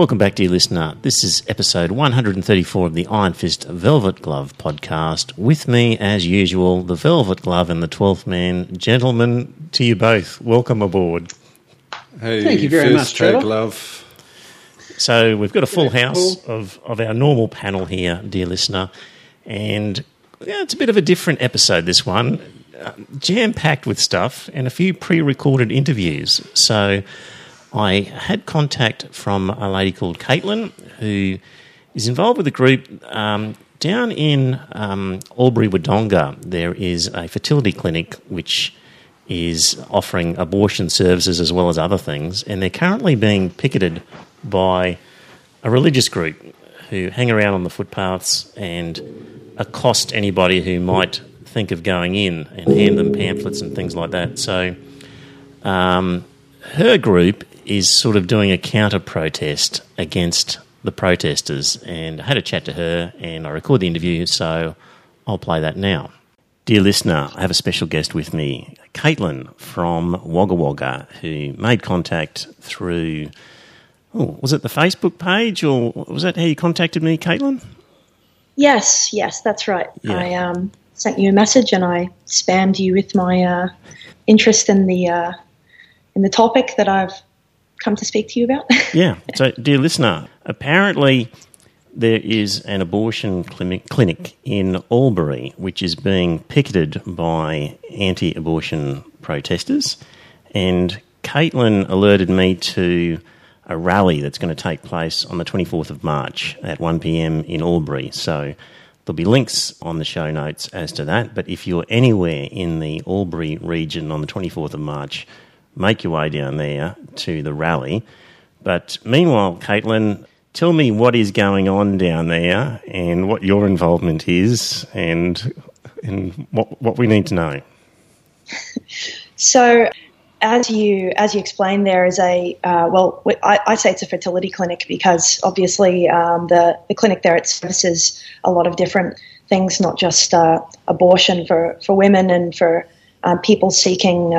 Welcome back, dear listener. This is episode 134 of the Iron Fist Velvet Glove podcast. With me, as usual, the Velvet Glove and the 12th man. Gentlemen, to you both, welcome aboard. Hey, Thank you very Fist, much, Trevor. Hey, love. So, we've got a full house of, of our normal panel here, dear listener. And yeah, it's a bit of a different episode, this one. Uh, Jam packed with stuff and a few pre recorded interviews. So, I had contact from a lady called Caitlin who is involved with a group um, down in um, Albury Wodonga. There is a fertility clinic which is offering abortion services as well as other things, and they're currently being picketed by a religious group who hang around on the footpaths and accost anybody who might think of going in and hand them pamphlets and things like that. So, um, her group is sort of doing a counter protest against the protesters. And I had a chat to her and I recorded the interview, so I'll play that now. Dear listener, I have a special guest with me, Caitlin from Wagga Wagga, who made contact through, oh, was it the Facebook page or was that how you contacted me, Caitlin? Yes, yes, that's right. Yeah. I um, sent you a message and I spammed you with my uh, interest in the uh, in the topic that I've come to speak to you about. Yeah. So, dear listener, apparently there is an abortion clinic, clinic in Albury which is being picketed by anti abortion protesters. And Caitlin alerted me to a rally that's going to take place on the 24th of March at 1 pm in Albury. So, There'll be links on the show notes as to that. But if you're anywhere in the Albury region on the 24th of March, make your way down there to the rally. But meanwhile, Caitlin, tell me what is going on down there and what your involvement is and, and what, what we need to know. so, as you as you explained, there is a uh, well, I, I say it's a fertility clinic because obviously um, the the clinic there it services a lot of different things, not just uh, abortion for for women and for um, people seeking.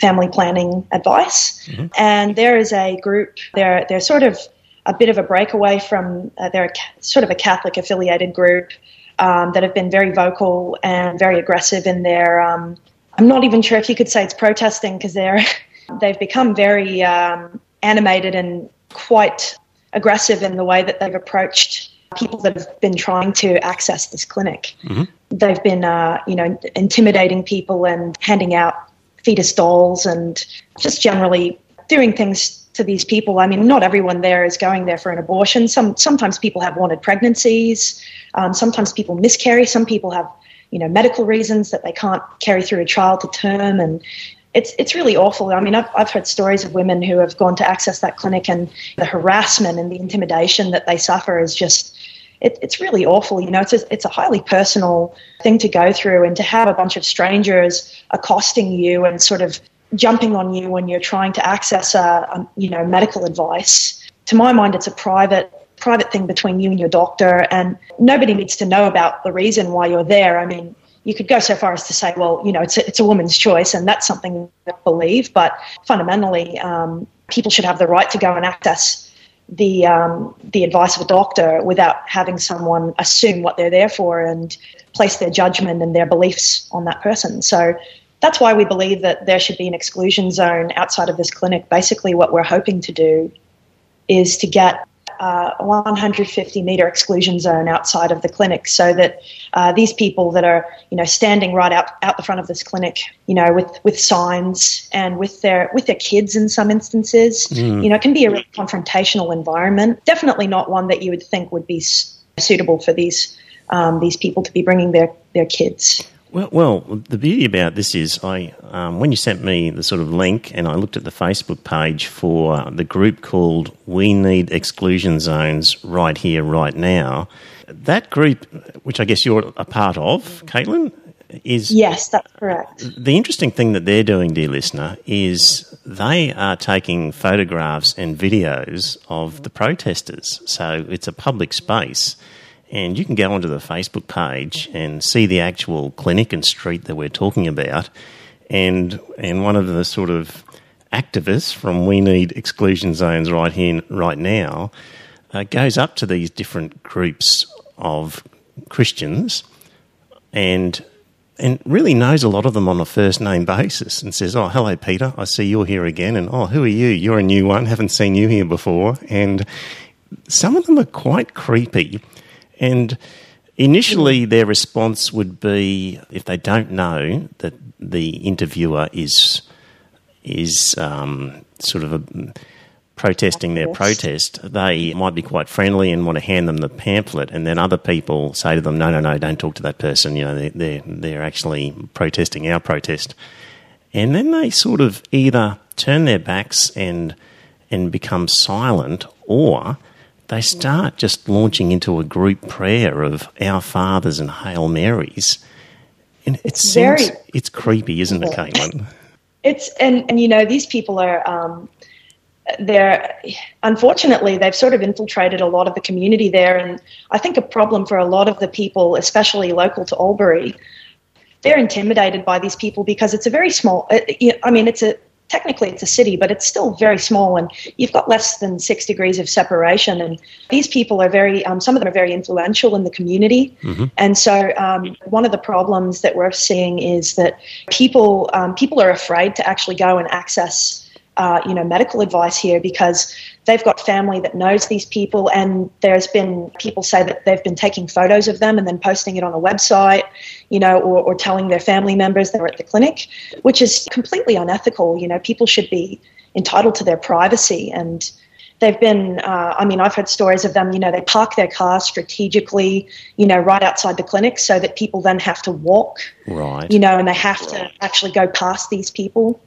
Family planning advice. And there is a group, they're, they're sort of a bit of a breakaway from, uh, they're a, sort of a Catholic affiliated group um, that have been very vocal and very aggressive in their, um, I'm not even sure if you could say it's protesting because they're, they've become very um, animated and quite aggressive in the way that they've approached people that have been trying to access this clinic. They've been, uh, you know, intimidating people and handing out fetus dolls and just generally doing things to these people. I mean, not everyone there is going there for an abortion. Some sometimes people have wanted pregnancies. Um, sometimes people miscarry. Some people have, you know, medical reasons that they can't carry through a child to term, and it's it's really awful. I mean, I've I've heard stories of women who have gone to access that clinic, and the harassment and the intimidation that they suffer is just it, it's really awful. You know, it's a, it's a highly personal thing to go through, and to have a bunch of strangers accosting you and sort of jumping on you when you're trying to access a, a you know medical advice. To my mind, it's a private private thing between you and your doctor, and nobody needs to know about the reason why you're there. I mean, you could go so far as to say, well, you know, it's a, it's a woman's choice, and that's something I believe. But fundamentally, um, people should have the right to go and access the um, the advice of a doctor without having someone assume what they're there for and place their judgment and their beliefs on that person. So that's why we believe that there should be an exclusion zone outside of this clinic. Basically, what we're hoping to do is to get uh, 150 meter exclusion zone outside of the clinic so that uh, these people that are you know standing right out out the front of this clinic you know with with signs and with their with their kids in some instances you know it can be a really confrontational environment. Definitely not one that you would think would be suitable for these um, these people to be bringing their their kids Well, well, the beauty about this is, I um, when you sent me the sort of link, and I looked at the Facebook page for the group called "We Need Exclusion Zones Right Here, Right Now." That group, which I guess you're a part of, Caitlin, is yes, that's correct. The interesting thing that they're doing, dear listener, is they are taking photographs and videos of the protesters. So it's a public space and you can go onto the Facebook page and see the actual clinic and street that we're talking about. And and one of the sort of activists from We Need Exclusion Zones right here, right now, uh, goes up to these different groups of Christians and and really knows a lot of them on a first name basis and says, Oh, hello, Peter. I see you're here again. And oh, who are you? You're a new one. Haven't seen you here before. And some of them are quite creepy and initially, their response would be if they don't know that the interviewer is is um, sort of a, protesting their protest, they might be quite friendly and want to hand them the pamphlet, and then other people say to them, "No, no, no, don't talk to that person. You know, they're they're, they're actually protesting our protest." And then they sort of either turn their backs and and become silent, or they start just launching into a group prayer of Our Fathers and Hail Marys. And it seems Very, it's creepy, isn't it, Caitlin? It's and and you know these people are um, they're unfortunately they've sort of infiltrated a lot of the community there, and I think a problem for a lot of the people, especially local to Albury, they're intimidated by these people because it's a very small. Uh, I mean, it's a technically it's a city, but it's still very small, and you've got less than six degrees of separation. And these people are very, um, some of them are very influential in the community. Mm-hmm. And so, um, one of the problems that we're seeing is that people um, people are afraid to actually go and access uh, you know, medical advice here because they've got family that knows these people, and there's been people say that they've been taking photos of them and then posting it on a website, you know, or, or telling their family members they're at the clinic, which is completely unethical. You know, people should be entitled to their privacy and they've been uh, i mean i've heard stories of them you know they park their cars strategically you know right outside the clinic so that people then have to walk right you know and they have right. to actually go past these people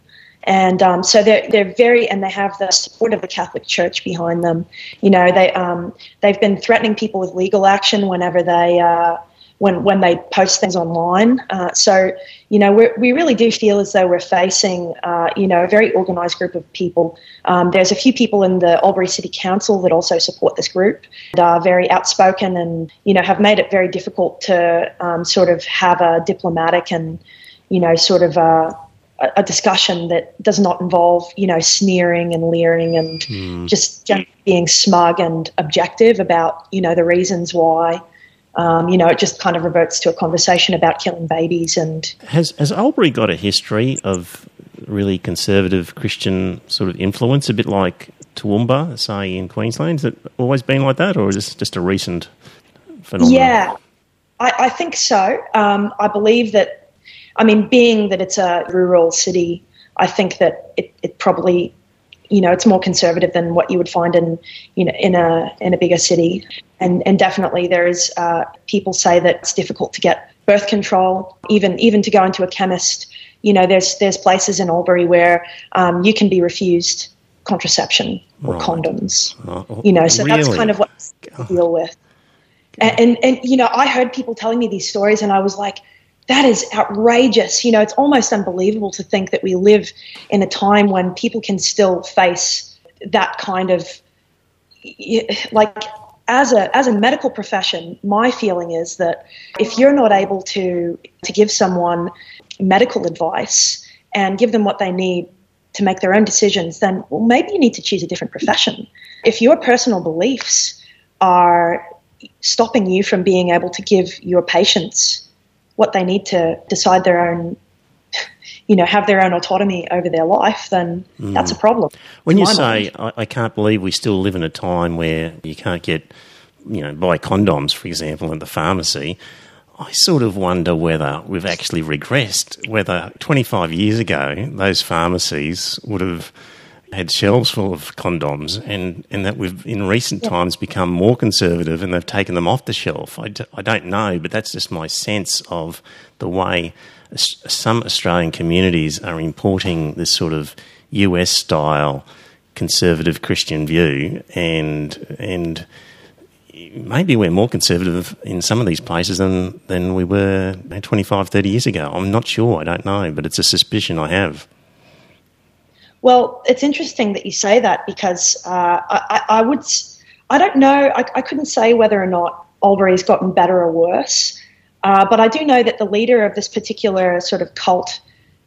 and um, so they're they're very and they have the support of the Catholic Church behind them. You know, they um, they've been threatening people with legal action whenever they uh, when when they post things online. Uh, so you know, we we really do feel as though we're facing uh, you know a very organised group of people. Um, there's a few people in the Albury City Council that also support this group and are very outspoken and you know have made it very difficult to um, sort of have a diplomatic and you know sort of a a discussion that does not involve, you know, sneering and leering and mm. just, just being smug and objective about, you know, the reasons why. Um, you know, it just kind of reverts to a conversation about killing babies. And has has Albury got a history of really conservative Christian sort of influence, a bit like Toowoomba, say in Queensland? Has it always been like that, or is this just a recent phenomenon? Yeah, I, I think so. Um, I believe that I mean, being that it's a rural city, I think that it, it probably, you know, it's more conservative than what you would find in, you know, in a in a bigger city. And and definitely there is uh, people say that it's difficult to get birth control, even even to go into a chemist. You know, there's there's places in Albury where um, you can be refused contraception or right. condoms. Oh, you know, so really? that's kind of what I deal with. And, and, and you know, I heard people telling me these stories, and I was like, that is outrageous. You know, it's almost unbelievable to think that we live in a time when people can still face that kind of like as a as a medical profession, my feeling is that if you're not able to to give someone medical advice and give them what they need to make their own decisions, then well, maybe you need to choose a different profession. If your personal beliefs are stopping you from being able to give your patients what they need to decide their own you know have their own autonomy over their life then mm. that's a problem when you say I, I, can't believe we still live in a time where you can't get you know buy condoms for example at the pharmacy I sort of wonder whether we've actually regressed whether 25 years ago those pharmacies would have had shelves full of condoms, and, and that we've in recent times become more conservative and they've taken them off the shelf. I d- I don't know, but that's just my sense of the way some Australian communities are importing this sort of US style conservative Christian view, and and maybe we're more conservative in some of these places than, than we were 25, 30 years ago. I'm not sure. I don't know, but it's a suspicion I have. Well, it's interesting that you say that because uh, I, I, would, I don't know, I, I, couldn't say whether or not Albury's gotten better or worse, uh, but I do know that the leader of this particular sort of cult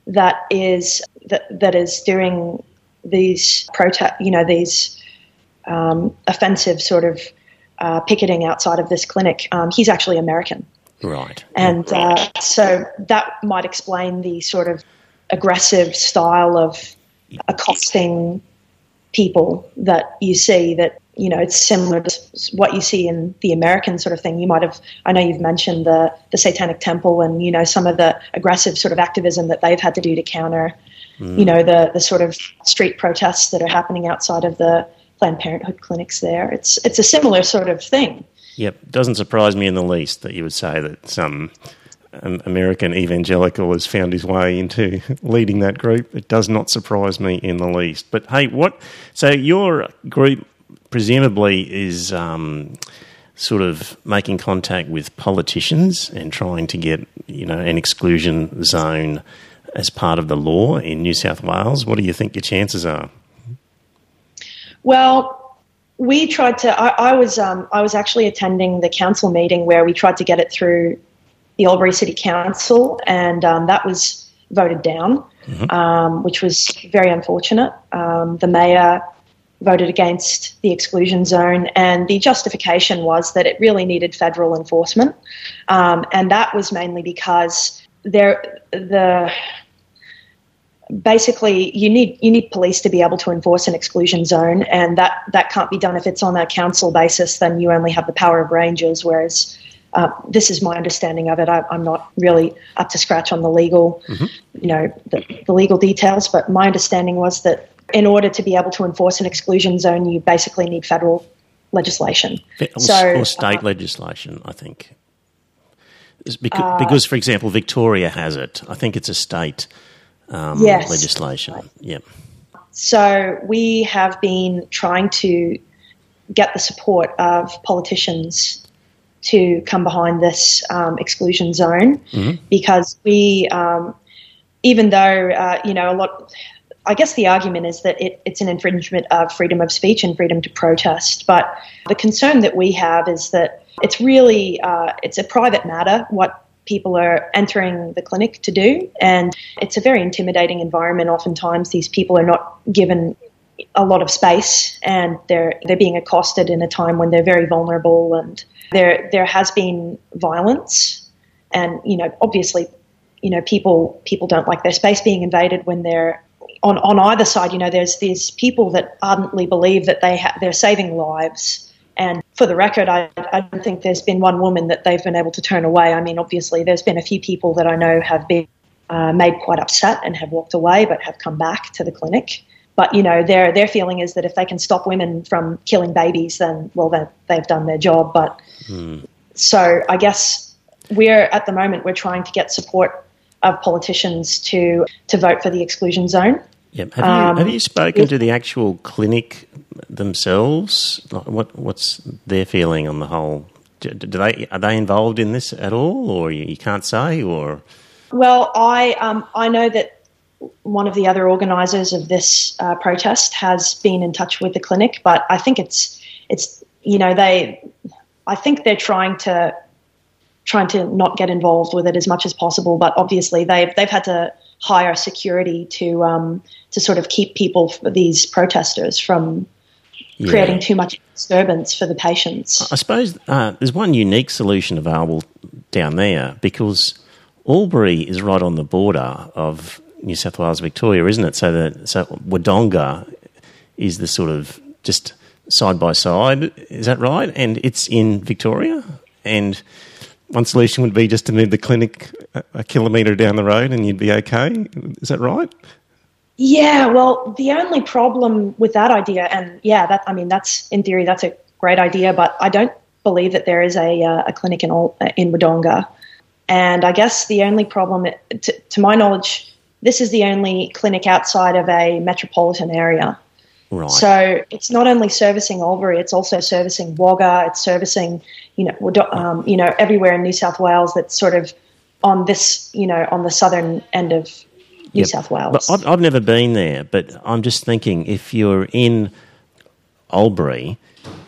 that is that, that is doing these protest, you know, these um, offensive sort of uh, picketing outside of this clinic, um, he's actually American. Right. And uh, so that might explain the sort of aggressive style of accosting people that you see that you know it's similar to what you see in the American sort of thing. You might have I know you've mentioned the the Satanic Temple and you know some of the aggressive sort of activism that they've had to do to counter mm. you know the the sort of street protests that are happening outside of the Planned Parenthood clinics there. It's it's a similar sort of thing. Yep, doesn't surprise me in the least that you would say that some American evangelical has found his way into leading that group. It does not surprise me in the least. But hey, what? So your group presumably is um, sort of making contact with politicians and trying to get you know an exclusion zone as part of the law in New South Wales. What do you think your chances are? Well, we tried to. I, I was um, I was actually attending the council meeting where we tried to get it through the Albury City Council, and um, that was voted down, mm-hmm. um, which was very unfortunate. Um, the mayor voted against the exclusion zone, and the justification was that it really needed federal enforcement, um, and that was mainly because there the basically you need you need police to be able to enforce an exclusion zone and that that can't be done if it's on a council basis then you only have the power of rangers whereas uh, this is my understanding of it I, am not really up to scratch on the legal mm-hmm. you know the, the legal details but my understanding was that in order to be able to enforce an exclusion zone you basically need federal legislation or, so, or state uh, legislation i think because, uh, because, for example, Victoria has it. I think it's a state um, yes. legislation. Right. Yep. So we have been trying to get the support of politicians to come behind this um, exclusion zone mm-hmm. because we, um, even though uh, you know a lot, I guess the argument is that it, it's an infringement of freedom of speech and freedom to protest. But the concern that we have is that it's really uh, it's a private matter what people are entering the clinic to do. And it's a very intimidating environment. Oftentimes, these people are not given a lot of space and they're they're being accosted in a time when they're very vulnerable and there there has been violence and you know obviously you know people people don't like their space being invaded when they're on on either side you know there's these people that ardently believe that they ha- they're saving lives and for the record, I, I don't think there's been one woman that they've been able to turn away. I mean, obviously, there's been a few people that I know have been uh, made quite upset and have walked away, but have come back to the clinic. But you know, their their feeling is that if they can stop women from killing babies, then well, they've done their job. But hmm. so I guess we're at the moment we're trying to get support of politicians to to vote for the exclusion zone. Yep. Have you, um, have you spoken to the actual clinic themselves? What what's their feeling on the whole? Do, do they are they involved in this at all, or you, you can't say? Or well, I um, I know that one of the other organisers of this uh, protest has been in touch with the clinic, but I think it's it's you know they I think they're trying to trying to not get involved with it as much as possible, but obviously they've they've had to hire security to um, to sort of keep people, these protesters, from yeah. creating too much disturbance for the patients. I suppose uh, there's one unique solution available down there because Albury is right on the border of New South Wales, Victoria, isn't it? So that so Wodonga is the sort of just side by side. Is that right? And it's in Victoria and one solution would be just to move the clinic a, kilometre down the road and you'd be okay. Is that right? Yeah, well, the only problem with that idea, and yeah, that I mean, that's in theory, that's a great idea, but I don't believe that there is a, uh, a clinic in all, in Wodonga. And I guess the only problem, to, to my knowledge, this is the only clinic outside of a metropolitan area. Right. So it's not only servicing Albury, it's also servicing Wagga, it's servicing, you know, um, you know, everywhere in New South Wales that's sort of on this, you know, on the southern end of New yep. South Wales. But I've, I've never been there, but I'm just thinking if you're in Albury,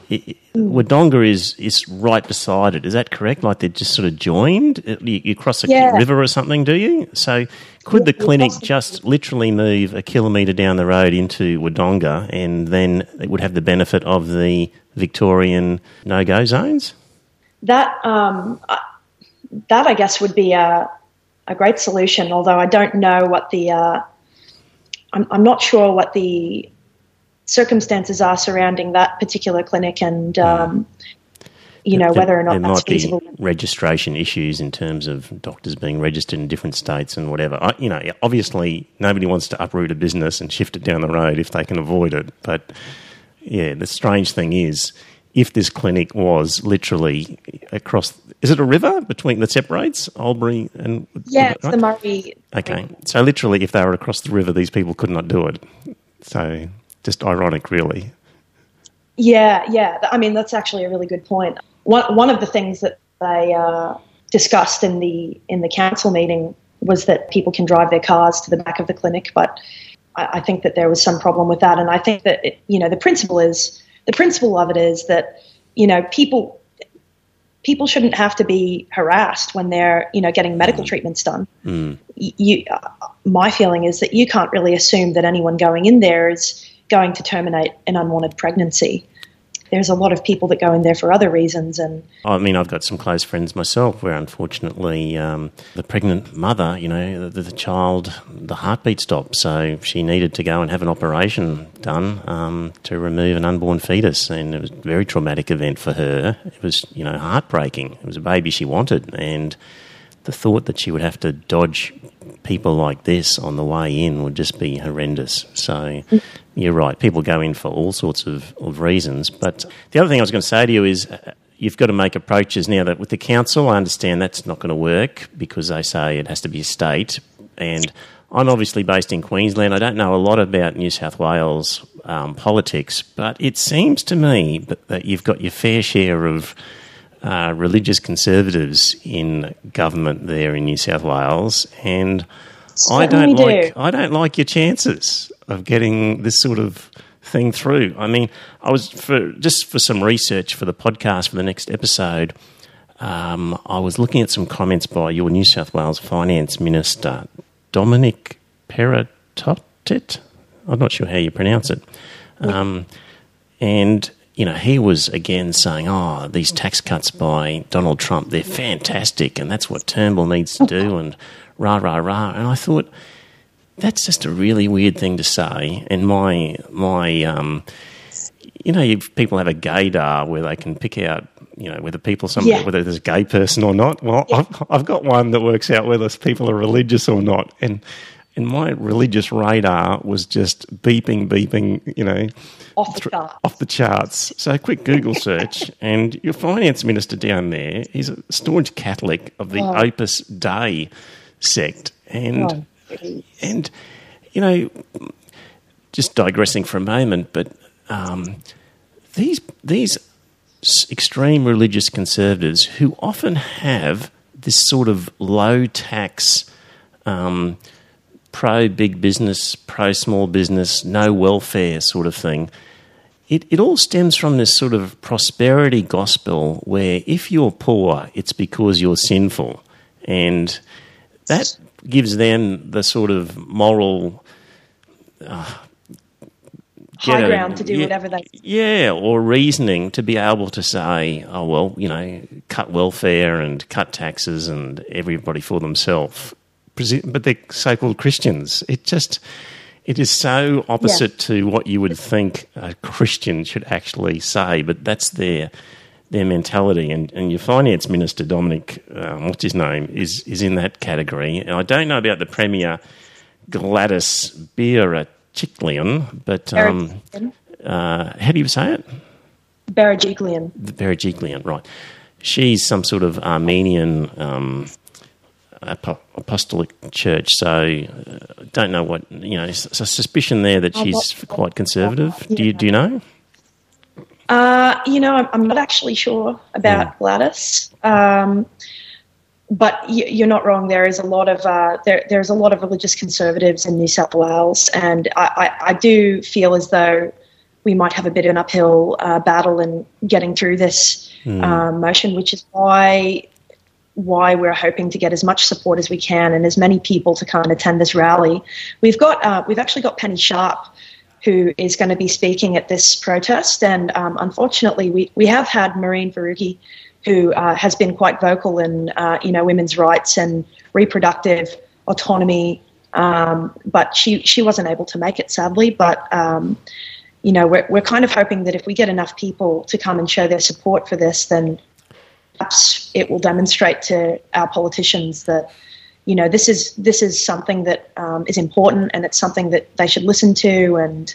it, Wodonga is is right beside it. Is that correct? Like they're just sort of joined. Uh, you, you cross a yeah. river or something, do you? So could the clinic just literally move a kilometre down the road into Wodonga, and then it would have the benefit of the Victorian no go zones? That um, that I guess would be a a great solution. Although I don't know what the uh, I'm, I'm not sure what the circumstances are surrounding that particular clinic and hmm. um, you know there, whether or not there that's feasible. Registration issues in terms of doctors being registered in different states and whatever. I, you know, obviously nobody wants to uproot a business and shift it down the road if they can avoid it. But yeah, the strange thing is, if this clinic was literally across, is it a river between that separates Albury and? Yeah, it's right? the Murray. Okay, so literally, if they were across the river, these people could not do it. So just ironic, really. Yeah, yeah. I mean, that's actually a really good point. One one of the things that they uh, discussed in the in the council meeting was that people can drive their cars to the back of the clinic, but I, I think that there was some problem with that. And I think that it, you know the principle is the principle of it is that you know people people shouldn't have to be harassed when they're you know getting medical mm. treatments done. Mm. You, uh, my feeling is that you can't really assume that anyone going in there is going to terminate an unwanted pregnancy. There's a lot of people that go in there for other reasons, and I mean, I've got some close friends myself where, unfortunately, um, the pregnant mother, you know, the, the, child, the heartbeat stopped, so she needed to go and have an operation done um, to remove an unborn fetus, and it was a very traumatic event for her. It was, you know, heartbreaking. It was a baby she wanted, and the thought that she would have to dodge people like this on the way in would just be horrendous. So you're right. People go in for all sorts of, of reasons. But the other thing I was going to say to you is uh, you've got to make approaches now that with the council, I understand that's not going to work because they say it has to be a state. And I'm obviously based in Queensland. I don't know a lot about New South Wales um, politics, but it seems to me that, that you've got your fair share of uh, religious conservatives in government there in New South Wales, and I don't do. like I don't like your chances of getting this sort of thing through. I mean, I was for just for some research for the podcast for the next episode. Um, I was looking at some comments by your New South Wales Finance Minister, Dominic Perrottet. I'm not sure how you pronounce it. Um, and you know, he was again saying, "Oh, these tax cuts by Donald Trump, they're fantastic, and that's what Turnbull needs to do." And rah rah rah. And I thought that's just a really weird thing to say. And my my, um, you know, people have a gaydar where they can pick out, you know, whether people some yeah. whether there's a gay person or not. Well, yeah. I've I've got one that works out whether people are religious or not, and and my religious radar was just beeping, beeping, you know, off the charts. Off the charts. So a quick Google search, and your finance minister down there is a staunch Catholic of the oh. Opus Dei sect, and oh. And you know, just digressing for a moment, but um, these these extreme religious conservatives who often have this sort of low tax. Um, pro big business, pro small business, no welfare sort of thing. It, it all stems from this sort of prosperity gospel where if you're poor, it's because you're sinful. And that gives them the sort of moral. Uh, high ground to do yeah, whatever they yeah or reasoning to be able to say oh well you know cut welfare and cut taxes and everybody for themselves but they're so-called Christians. It just it is so opposite yeah. to what you would think a Christian should actually say, but that's their their mentality. And, and your finance minister Dominic, um, what's his name, is is in that category. And I don't know about the premier Gladys Berejiklian, but um, uh, how do you say it? Berejiklian. Berejiklian, right. She's some sort of Armenian um, apostolic church, so uh, don't know what, you know, it's a suspicion there that she's quite conservative. Do you, do you know? Uh, you know, I'm, I'm, not actually sure about yeah. Gladys. Um, but you're not wrong. There is a lot of uh, there. There's a lot of religious conservatives in New South Wales, and I, I, I do feel as though we might have a bit of an uphill uh, battle in getting through this mm. um, motion, which is why why we're hoping to get as much support as we can and as many people to come and attend this rally. We've got uh, we've actually got Penny Sharp, who is going to be speaking at this protest, and um, unfortunately, we we have had Mehreen Faruqi who uh, has been quite vocal in uh, you know women's rights and reproductive autonomy. Um, but she she wasn't able to make it sadly. But um, you know we're we're kind of hoping that if we get enough people to come and show their support for this, then perhaps it will demonstrate to our politicians that you know this is this is something that um, is important and it's something that they should listen to and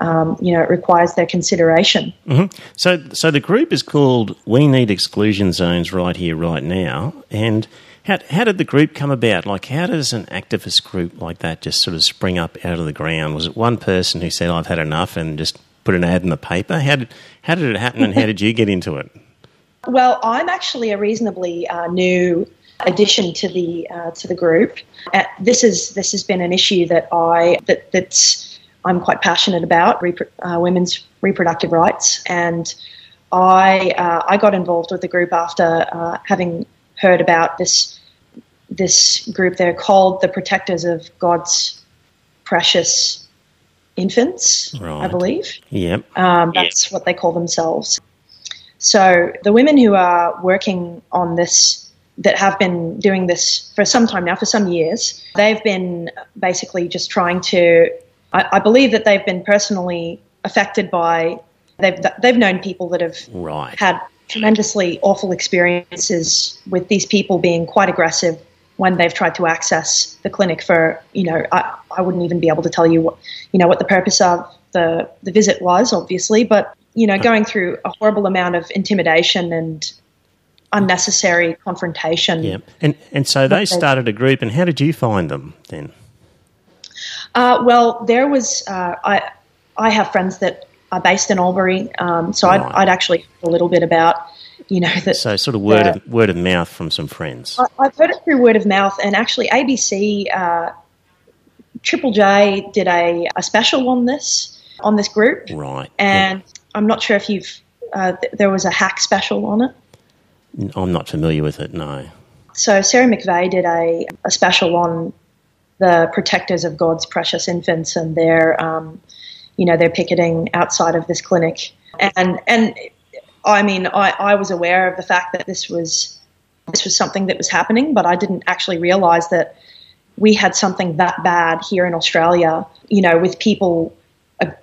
um, you know, it requires their consideration. Mm-hmm. So, so the group is called "We Need Exclusion Zones Right Here, Right Now." And how how did the group come about? Like, how does an activist group like that just sort of spring up out of the ground? Was it one person who said, "I've had enough," and just put an ad in the paper? How did how did it happen, and how did you get into it? Well, I'm actually a reasonably uh, new addition to the uh, to the group. Uh, this is this has been an issue that I that that's I'm quite passionate about uh, women's reproductive rights, and I uh, I got involved with the group after uh, having heard about this this group. They're called the Protectors of God's Precious Infants, right. I believe. Yep. Um, that's yep. what they call themselves. So the women who are working on this that have been doing this for some time now, for some years, they've been basically just trying to I, I believe that they've been personally affected by they've they've known people that have right. had tremendously awful experiences with these people being quite aggressive when they've tried to access the clinic for you know I, I wouldn't even be able to tell you what you know what the purpose of the the visit was obviously but you know going through a horrible amount of intimidation and unnecessary confrontation yeah and and so they started a group and how did you find them then uh, well, there was uh, I I have friends that are based in Albury, um, so right. I'd, I'd, actually a little bit about you know that. So sort of word of word of mouth from some friends. I, have heard it through word of mouth, and actually ABC uh, Triple J did a, a special on this on this group, right? And yeah. I'm not sure if you've uh, th- there was a hack special on it. I'm not familiar with it. No. So Sarah McVeigh did a, a special on the protectors of God's precious infants, and they're, um, you know, they're picketing outside of this clinic. And and I mean, I, I was aware of the fact that this was this was something that was happening, but I didn't actually realize that we had something that bad here in Australia. You know, with people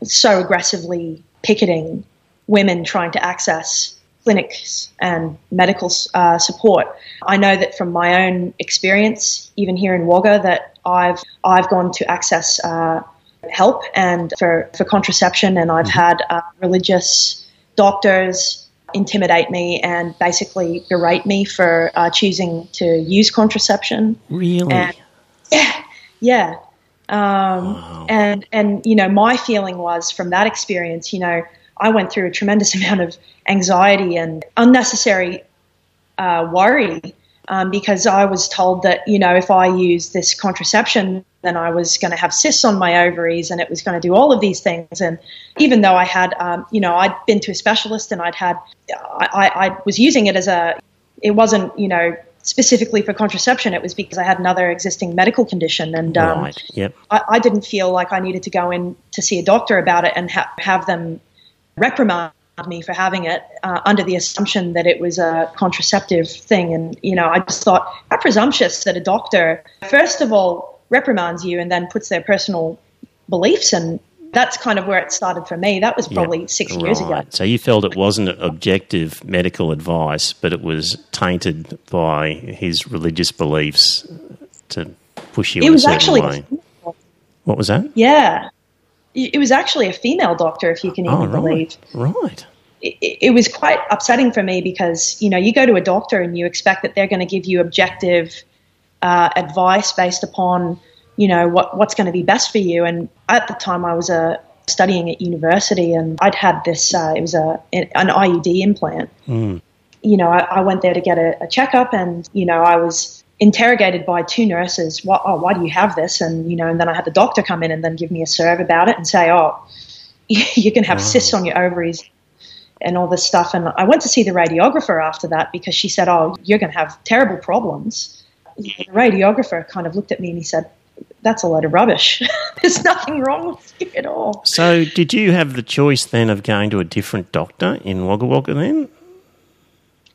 so aggressively picketing women trying to access clinics and medical uh, support. I know that from my own experience, even here in Wagga, that I've I've gone to access uh, help and for, for contraception, and I've mm-hmm. had uh, religious doctors intimidate me and basically berate me for uh, choosing to use contraception. Really? And, yeah, yeah. Um, wow. And and you know, my feeling was from that experience, you know, I went through a tremendous amount of anxiety and unnecessary uh, worry um, because I was told that, you know, if I used this contraception, then I was going to have cysts on my ovaries and it was going to do all of these things. And even though I had, um, you know, I'd been to a specialist and I'd had, I, I was using it as a, it wasn't, you know, specifically for contraception. It was because I had another existing medical condition, and um, right. yep. I, I, didn't feel like I needed to go in to see a doctor about it and ha- have them reprimand me for having it uh, under the assumption that it was a contraceptive thing. And, you know, I just thought, how presumptuous that a doctor, first of all, reprimands you and then puts their personal beliefs and that's kind of where it started for me. That was probably yep, six right. years ago. So you felt it wasn't objective medical advice, but it was tainted by his religious beliefs to push you. It was actually. Way. What was that? Yeah. It was actually a female doctor, if you can even oh, right. believe. Right. It, it was quite upsetting for me because, you know, you go to a doctor and you expect that they're going to give you objective uh, advice based upon, you know, what, what's going to be best for you. And at the time, I was a, studying at university, and I'd had this. Uh, it was a an IUD implant. Mm. You know, I, I, went there to get a, a, checkup, and you know, I was interrogated by two nurses. Why, oh, why do you have this? And you know, and then I had the doctor come in and then give me a serve about it and say, oh, you can have wow. cysts on your ovaries and all this stuff. And I went to see the radiographer after that because she said, oh, you're going to have terrible problems. The radiographer kind of looked at me and he said, that's a load of rubbish. There's nothing wrong with you at all. So, did you have the choice then of going to a different doctor in Wagga Wagga then?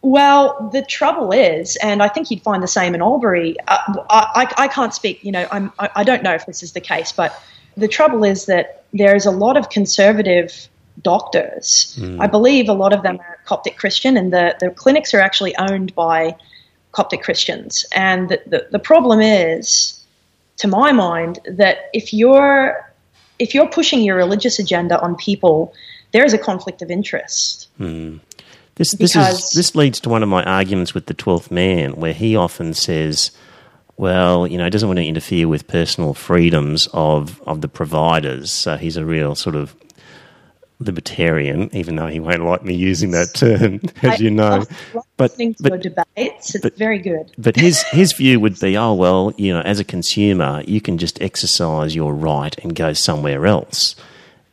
Well, the trouble is, and I think you'd find the same in Albury. Uh, I, I, I, can't speak, you know, I'm, I, I don't know if this is the case, but the trouble is that there's a lot of conservative doctors. Mm. I believe a lot of them are Coptic Christian, and the, the clinics are actually owned by Coptic Christians. And the, the, the problem is, to my mind, that if you're if you're pushing your religious agenda on people, there is a conflict of interest. Hmm. This this is this leads to one of my arguments with the twelfth man, where he often says, "Well, you know, he doesn't want to interfere with personal freedoms of of the providers." So he's a real sort of libertarian, even though he won't like me using that term, as I you know. But, but debates, it's but, very good. but his his view would be, oh well, you know, as a consumer, you can just exercise your right and go somewhere else.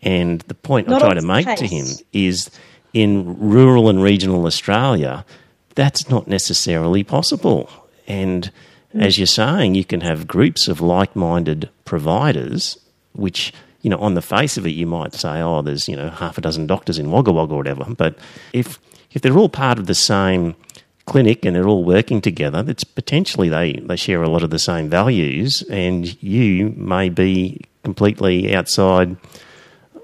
And the point Not I try to make case. to him is, in rural and regional Australia, that's not necessarily possible. And as you're saying, you can have groups of like-minded providers, which you know, on the face of it, you might say, oh, there's, you know, half a dozen doctors in Wagga Wagga or whatever. But if, if they're all part of the same clinic and they're all working together, it's potentially they, they share a lot of the same values and you may be completely outside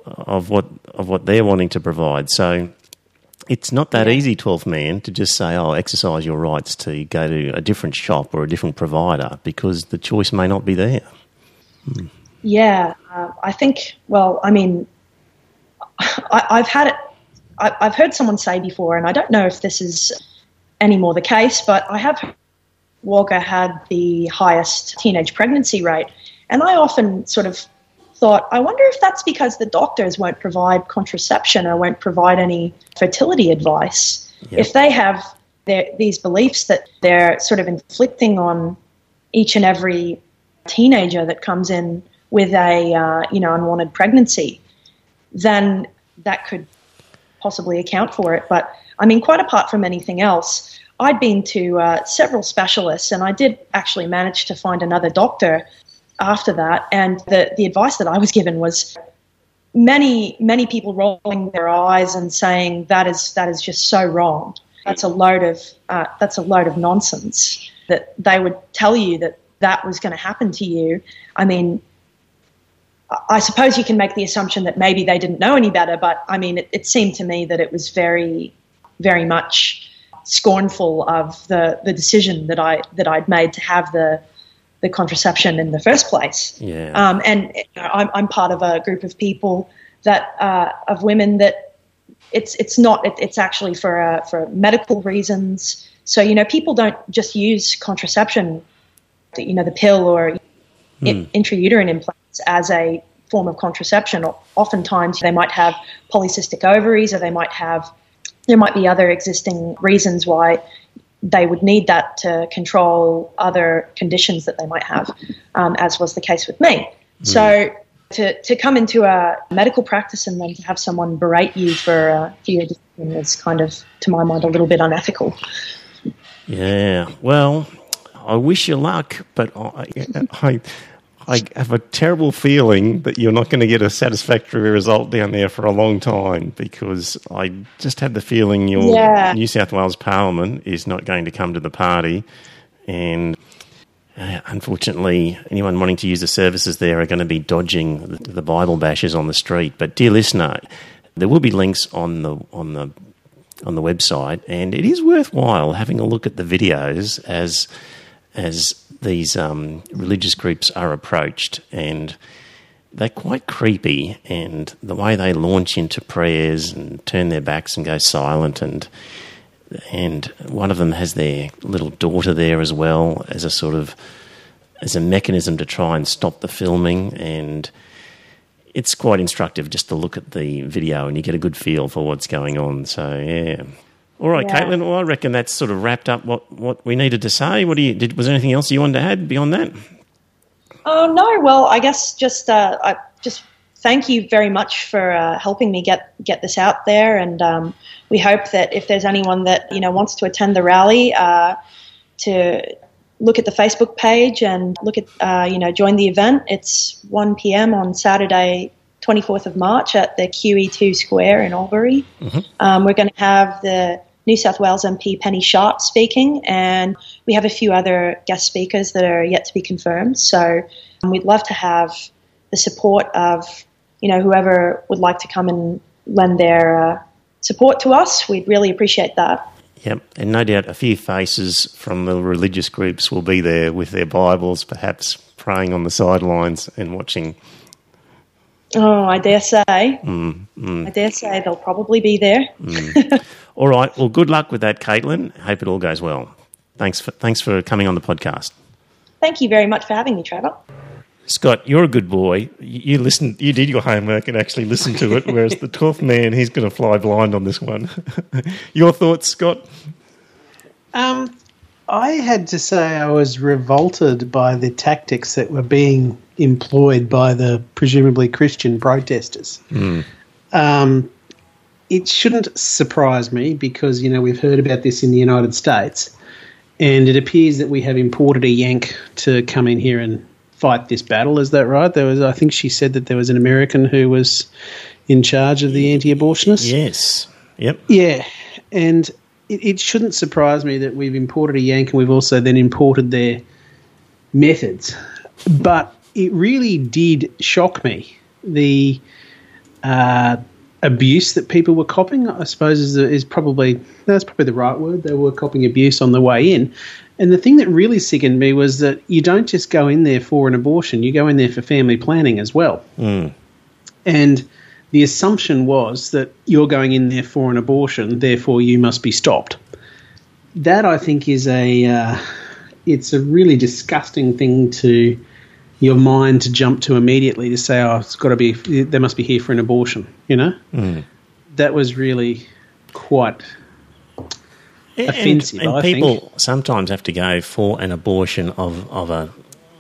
of what, of what they're wanting to provide. So it's not that easy, 12th man, to just say, oh, exercise your rights to go to a different shop or a different provider because the choice may not be there. Hmm. Yeah, uh, I think. Well, I mean, I, have had it. I, I've heard someone say before, and I don't know if this is any more the case, but I have. Wagga had the highest teenage pregnancy rate, and I often sort of thought, I wonder if that's because the doctors won't provide contraception or won't provide any fertility advice. Yep. If they have their, these beliefs that they're sort of inflicting on each and every teenager that comes in with a uh, you know unwanted pregnancy, then that could possibly account for it. But I mean, quite apart from anything else, I'd been to uh, several specialists, and I did actually manage to find another doctor after that. And the the advice that I was given was many many people rolling their eyes and saying that is that is just so wrong. That's a load of uh, that's a load of nonsense. That they would tell you that that was going to happen to you. I mean, I suppose you can make the assumption that maybe they didn't know any better, but I mean, it, it seemed to me that it was very, very much scornful of the, the decision that I that I'd made to have the the contraception in the first place. Yeah. Um, and you know, I'm, I'm part of a group of people that uh, of women that it's it's not it, it's actually for uh, for medical reasons. So you know, people don't just use contraception, you know, the pill or mm. intrauterine implants as a form of contraception. Oftentimes, they might have polycystic ovaries, or they might have there might be other existing reasons why they would need that to control other conditions that they might have, um, as was the case with me. Mm. So to, to come into a medical practice and then to have someone berate you for, uh, for your decision is kind of, to my mind, a little bit unethical. Yeah, well, I wish you luck, but I, I I have a terrible feeling that you're not going to get a satisfactory result down there for a long time because I just have the feeling your yeah. New South Wales Parliament is not going to come to the party. And uh, unfortunately, anyone wanting to use the services there are going to be dodging the, the Bible bashers on the street. But, dear listener, there will be links on the on the on the website, and it is worthwhile having a look at the videos as as these um, religious groups are approached. And they're quite creepy, and the way they launch into prayers and turn their backs and go silent, and and one of them has their little daughter there as well as a sort of as a mechanism to try and stop the filming, and it's quite instructive just to look at the video and you get a good feel for what's going on. So yeah. All right, Yeah. Caitlin. Well, I reckon that's sort of wrapped up what, what we needed to say. What do you did? Was there anything else you wanted to add beyond that? Oh no, well, I guess just uh, I just thank you very much for uh, helping me get get this out there, and um, we hope that if there's anyone that you know wants to attend the rally, uh, to look at the Facebook page and look at uh, you know join the event. It's 1 p.m. on Saturday, 24th of March at the QE2 Square in Albury. Um, we're going to have the New South Wales MP Penny Sharpe speaking, and we have a few other guest speakers that are yet to be confirmed. So um, we'd love to have the support of you know whoever would like to come and lend their uh, support to us. We'd really appreciate that. Yep, and no doubt a few faces from the religious groups will be there with their Bibles, perhaps praying on the sidelines and watching. Oh, I dare say, I dare say they'll probably be there. All right, well, good luck with that, Caitlin. Hope it all goes well. Thanks for thanks for coming on the podcast. Thank you very much for having me, Trevor. Scott, you're a good boy. You you listened, you did your homework and actually listened to it. Whereas the twelfth man, he's going to fly blind on this one. your thoughts, Scott? Um, I had to say I was revolted by the tactics that were being employed by the presumably Christian protesters. Um, it shouldn't surprise me because you know we've heard about this in the United States, and it appears that we have imported a Yank to come in here and fight this battle. Is that right? There was, I think, she said that there was an American who was in charge of the anti-abortionists. Yes. Yep. Yeah, and it, it shouldn't surprise me that we've imported a Yank and we've also then imported their methods. But it really did shock me the uh, abuse that people were copying. I suppose is, is probably that's probably the right word. They were copying abuse on the way in. And the thing that really sickened me was that you don't just go in there for an abortion; you go in there for family planning as well. And the assumption was that you're going in there for an abortion, therefore you must be stopped. That I think is a uh, it's a really disgusting thing to your mind to jump to immediately to say, oh, it's got to be they must be here for an abortion. You know, that was really quite And- Offensive, And, I people sometimes have to go for an abortion of, of a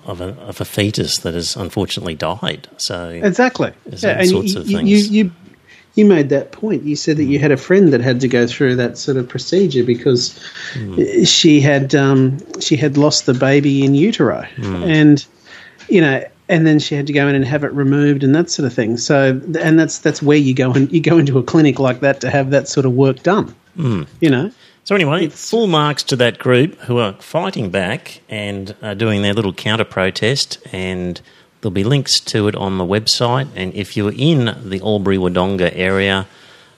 of a of a fetus that has unfortunately died. So Exactly. There's all sorts you, of you- things. You, you, you made that point. You said that you had a friend that had to go through that sort of procedure because Hmm. she had um, she had lost the baby in utero, Hmm. and you know, and then she had to go in and have it removed and that sort of thing. So, and that's that's where you go and you go into a clinic like that to have that sort of work done. Hmm. You know. So anyway, full marks to that group who are fighting back and are doing their little counter protest, and there'll be links to it on the website. And if you're in the Albury Wodonga area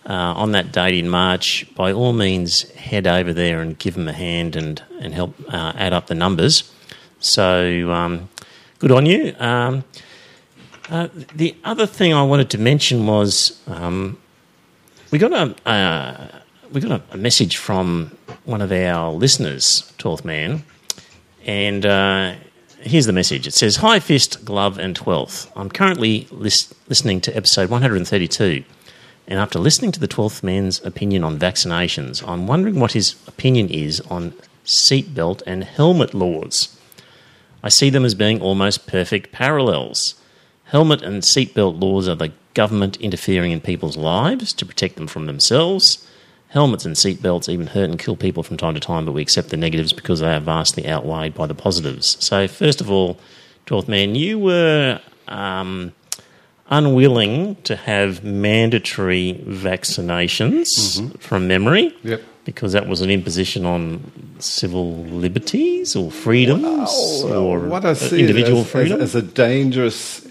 uh, on that date in March, by all means head over there and give them a hand and and help uh, add up the numbers. So um, good on you. Um, uh, the other thing I wanted to mention was um, we got a. Uh, we got a, message from one of our listeners, Twelfth Man, and uh, here's the message. It says, "Hi, Fist, Glove, and Twelfth. I'm currently lis- listening to episode 132, and after listening to the Twelfth Man's opinion on vaccinations, I'm wondering what his opinion is on seatbelt and helmet laws. I see them as being almost perfect parallels." Helmet and seatbelt laws are the government interfering in people's lives to protect them from themselves. Helmets and seatbelts even hurt and kill people from time to time, but we accept the negatives because they are vastly outweighed by the positives. So, first of all, 12th man, you were um, unwilling to have mandatory vaccinations from memory Yep. Because that was an imposition on civil liberties or freedoms or what I uh, see individual as, as, freedom. as a dangerous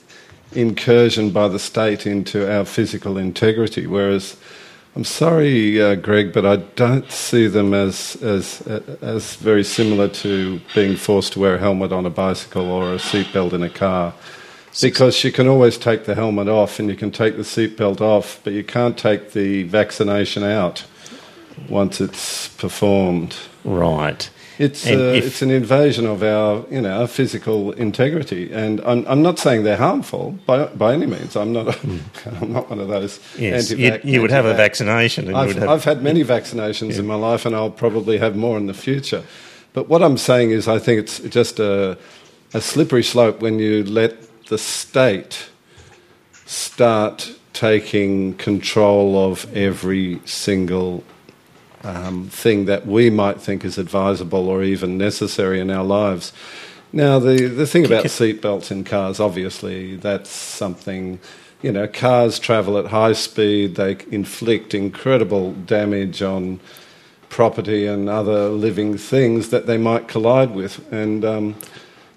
incursion by the state into our physical integrity. Whereas, I'm sorry, uh, Greg, but I don't see them as as as very similar to being forced to wear a helmet on a bicycle or a seatbelt in a car. Because you can always take the helmet off and you can take the seatbelt off, but you can't take the vaccination out once it's performed. Right. It's And uh, if- it's an invasion of our you know our physical integrity, and I'm I'm not saying they're harmful by by any means. I'm not a, I'm not one of those. Hmm. Yes, you, anti-vac- you would have a anti-vac. vaccination, and you I've, would have. I've had many vaccinations in my life, and I'll probably have more in the future. But what I'm saying is, I think it's just a, a slippery slope when you let the state start taking control of every single um, thing that we might think is advisable or even necessary in our lives. Now, the, the thing about seatbelts in cars, obviously, that's something, you know, cars travel at high speed, they inflict incredible damage on property and other living things that they might collide with. And um,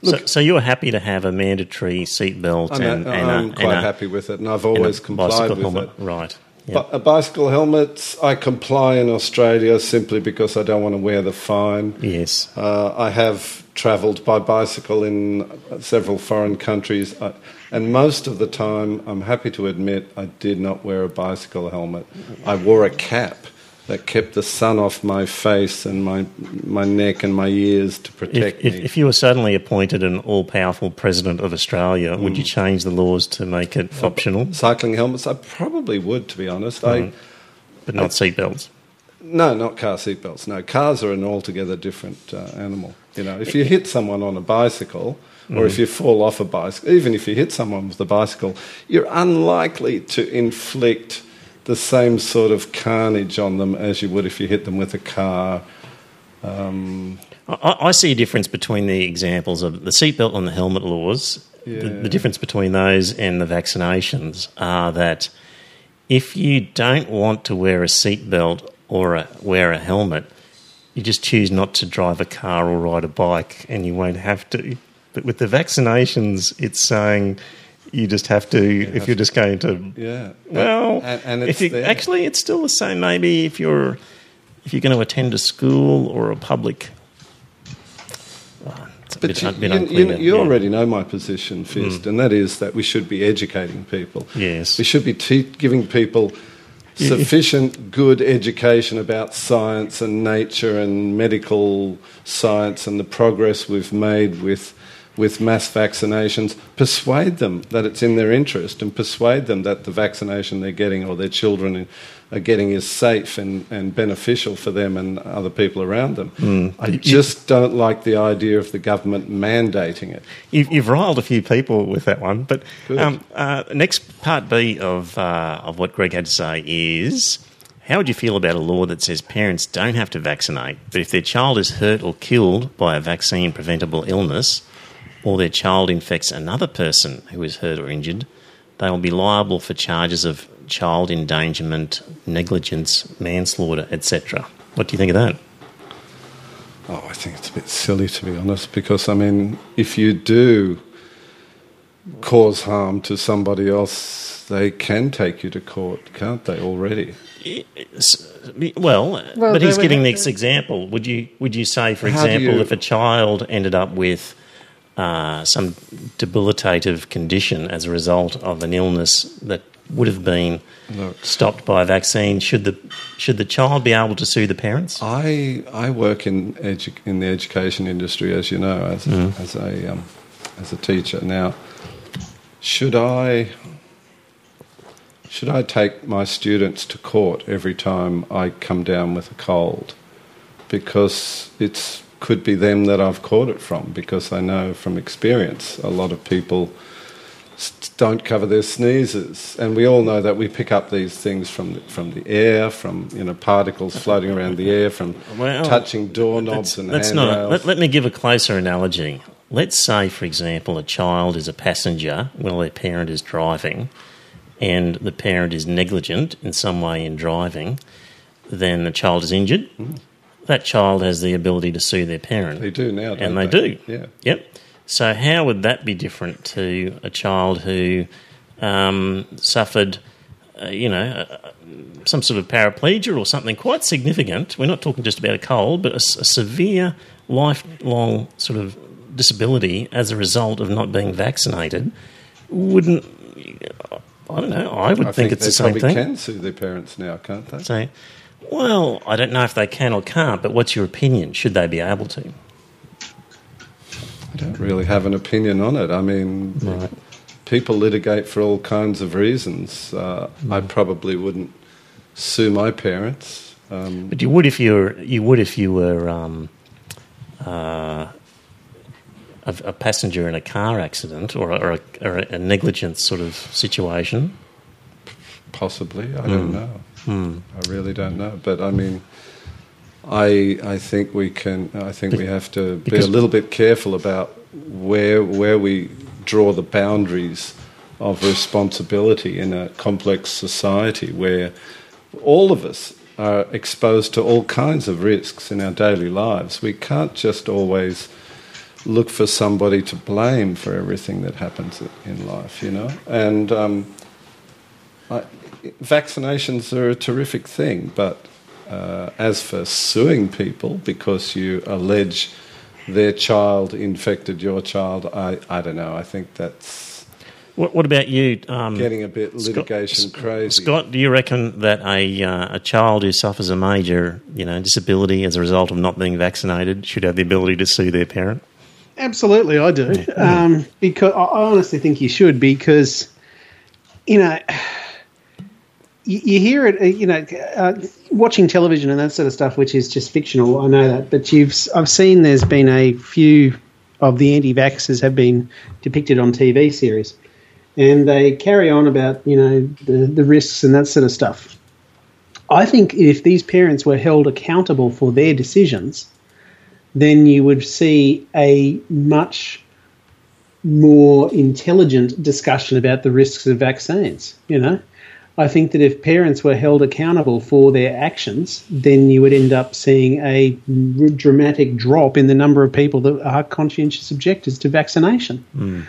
so, so you're happy to have a mandatory seatbelt I'm, and, a, and, I'm a, quite and a, happy with it, and I've and always complied with helmet. it. Right. But a bicycle helmet, I comply in Australia simply because I don't want to wear the fine. yes. Uh, I have travelled by bicycle in several foreign countries, and most of the time, I'm happy to admit, I did not wear a bicycle helmet. I wore a cap that kept the sun off my face and my my neck and my ears to protect If, if, me. if you were suddenly appointed an all powerful president of Australia, would Mm. you change the laws to make it optional, Cycling helmets, I probably would, to be honest. I, but not seatbelts? No, not car seatbelts. No, cars are an altogether different uh, animal. You know, if you hit someone on a bicycle, or if you fall off a bicycle, even if you hit someone with a bicycle, you're unlikely to inflict the same sort of carnage on them as you would if you hit them with a car. Um, I, I see a difference between the examples of the seatbelt and the helmet laws. The, Yeah. the difference between those and the vaccinations are that if you don't want to wear a seatbelt or a, wear a helmet, you just choose not to drive a car or ride a bike, and you won't have to. But with the vaccinations, it's saying you just have to if you're just going to yeah. well, and, and if you, there. actually, it's still the same. Maybe if you're if you're going to attend a school or a public. But bit, you, bit you, you, you yeah. already know my position, Fist, mm. and that is that we should be educating people. Yes. We should be te- giving people sufficient good education about science and nature and medical science and the progress we've made with with mass vaccinations, persuade them that it's in their interest and persuade them that the vaccination they're getting or their children are getting is safe and, and beneficial for them and other people around them. I just don't like the idea of the government mandating it. You've, you've riled a few people with that one, but um, uh, next part B of uh, of what Greg had to say is. How would you feel about a law that says parents don't have to vaccinate, but if their child is hurt or killed by a vaccine preventable illness, or their child infects another person who is hurt or injured, they will be liable for charges of child endangerment, negligence, manslaughter, etc. What do you think of that? Oh, I think it's a bit silly to be honest, because I mean, if you do cause harm to somebody else, they can take you to court, can't they? Already. Well, Well, but he's giving have the to- example. Would you would you say, for How example, you- if a child ended up with uh, some debilitative condition as a result of an illness that would have been Look. stopped by a vaccine, should the should the child be able to sue the parents? I I work in edu- in the education industry, as you know, as as a um, as a teacher. Now, should I should I take my students to court every time I come down with a cold? Because it's could be them that I've caught it from. Because I know from experience, a lot of people don't cover their sneezes, and we all know that we pick up these things from the, from the air, from you know particles floating around the air, from Well, touching doorknobs and Let's handrails. not. Let, let me give a closer analogy. Let's say, for example, a child is a passenger while their parent is driving, and the parent is negligent in some way in driving. Then the child is injured. Hmm. That child has the ability to sue their parent. They do now, don't and they, they? do. Yeah. Yep. So how would that be different to a child who um, suffered, uh, you know, uh, some sort of paraplegia or something quite significant? We're not talking just about a cold, but a severe, lifelong sort of disability as a result of not being vaccinated. wouldn't. I don't know. I would I think, it's the same thing. can sue their parents now, can't they? Say, well, I don't know if they can or can't, but what's your opinion? Should they be able to? I don't really have an opinion on it. I mean, Right. people litigate for all kinds of reasons. Uh, I probably wouldn't sue my parents. Um, But you would if you were you would if you were um, uh, a, a passenger in a car accident or, a, or, a, or a negligent sort of situation. Possibly, I don't know. I really don't know. But I mean, I I think we can. I think we have to be a little bit careful about where where we draw the boundaries of responsibility in a complex society where all of us are exposed to all kinds of risks in our daily lives. We can't just always look for somebody to blame for everything that happens in life, you know. And um, I, vaccinations are a terrific thing, but uh, as for suing people because you allege their child infected your child, I, I don't know. I think that's What, what about you? Um, getting a bit Scott- litigation crazy. Scott, do you reckon that a uh, a child who suffers a major you know disability as a result of not being vaccinated should have the ability to sue their parent? Absolutely, I do. Um, because I I honestly think you should, because you know you, you hear it. uh, You know, uh, watching television and that sort of stuff, which is just fictional. I know that, but you've I've seen there's been a few of the anti-vaxxers have been depicted on TV series, and they carry on about you know the the risks and that sort of stuff. I think if these parents were held accountable for their decisions, then you would see a much more intelligent discussion about the risks of vaccines. You know, I think that if parents were held accountable for their actions, then you would end up seeing a r- dramatic drop in the number of people that are conscientious objectors to vaccination.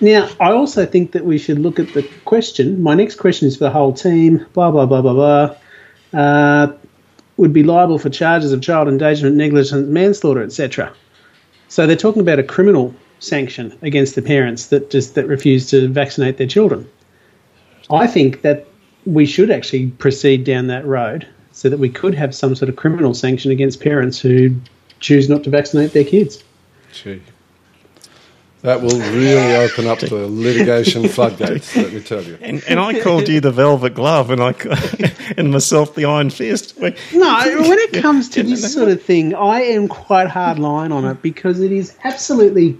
Now, I also think that we should look at the question. My next question is for the whole team. Blah blah blah blah blah. Uh, would be liable for charges of child endangerment, negligent manslaughter, etc. So they're talking about a criminal sanction against the parents that just that refuse to vaccinate their children. I think that we should actually proceed down that road so that we could have some sort of criminal sanction against parents who choose not to vaccinate their kids. Gee. That will really open up the litigation floodgates, let me tell you. And, and I called you the velvet glove, and I and myself the iron fist. No, when it comes to this sort of thing, I am quite hard line on it because it is absolutely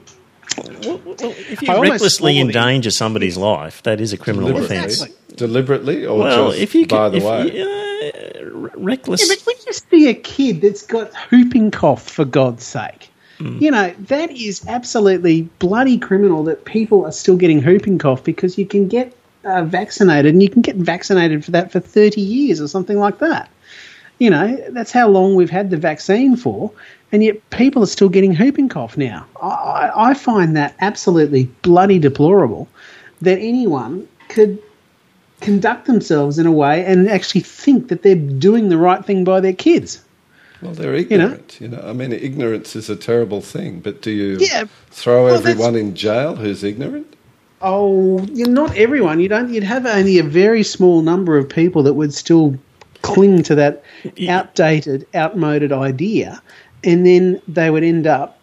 If you almost recklessly endanger somebody's life, that is a criminal Deliberately, offence. Deliberately or Well, just if you by can, the if way? you- uh, reckless. Yeah, but when you see a kid that's got whooping cough, for God's sake, you know, that is absolutely bloody criminal that people are still getting whooping cough because you can get uh, vaccinated and you can get vaccinated for that for 30 years or something like that. You know, that's how long we've had the vaccine for, and yet people are still getting whooping cough now. I, I I find that absolutely bloody deplorable that anyone could conduct themselves in a way and actually think that they're doing the right thing by their kids. Well, they're ignorant. You know, I mean, ignorance is a terrible thing. But do you Yeah, throw well, that's- everyone in jail who's ignorant? Oh, you're not everyone. You don't. You'd have only a very small number of people that would still cling to that outdated, outmoded idea, and then they would end up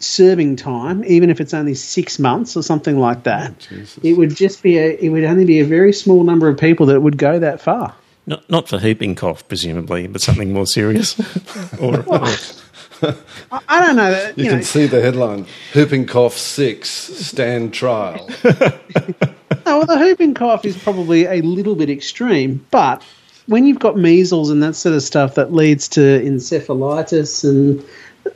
serving time, even if it's only six months or something like that. Jesus. It would just be a. It would only be a very small number of people that would go that far. Not, not for whooping cough, presumably, but something more serious. or, or- I, I don't know. That, You, you can see the headline: "Whooping cough six stand trial." No, well, the whooping cough is probably a little bit extreme, but when you've got measles and that sort of stuff that leads to encephalitis and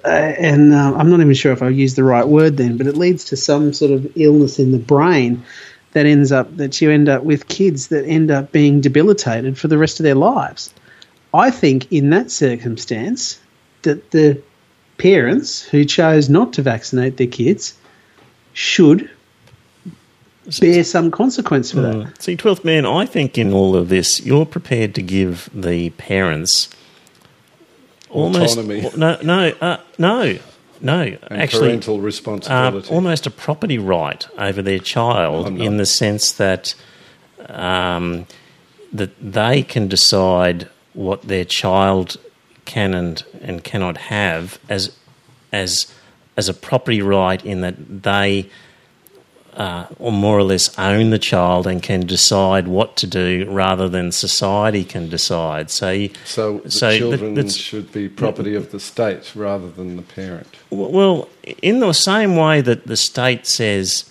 uh, and uh, I'm not even sure if I used the right word then, but it leads to some sort of illness in the brain that ends up that you end up with kids that end up being debilitated for the rest of their lives. I think in that circumstance that the parents who chose not to vaccinate their kids should bear some consequence for that. See, 12th man, I think in all of this, you're prepared to give the parents almost. Autonomy. No, no, uh, no. No, and actually, parental uh, almost a property right over their child I'm in the sense that um, that they can decide what their child can and, and cannot have as as as a property right in that they uh, or more or less own the child and can decide what to do rather than society can decide. So, so the so that- children that's- should be property of the state rather than the parent. Well, in the same way that the state says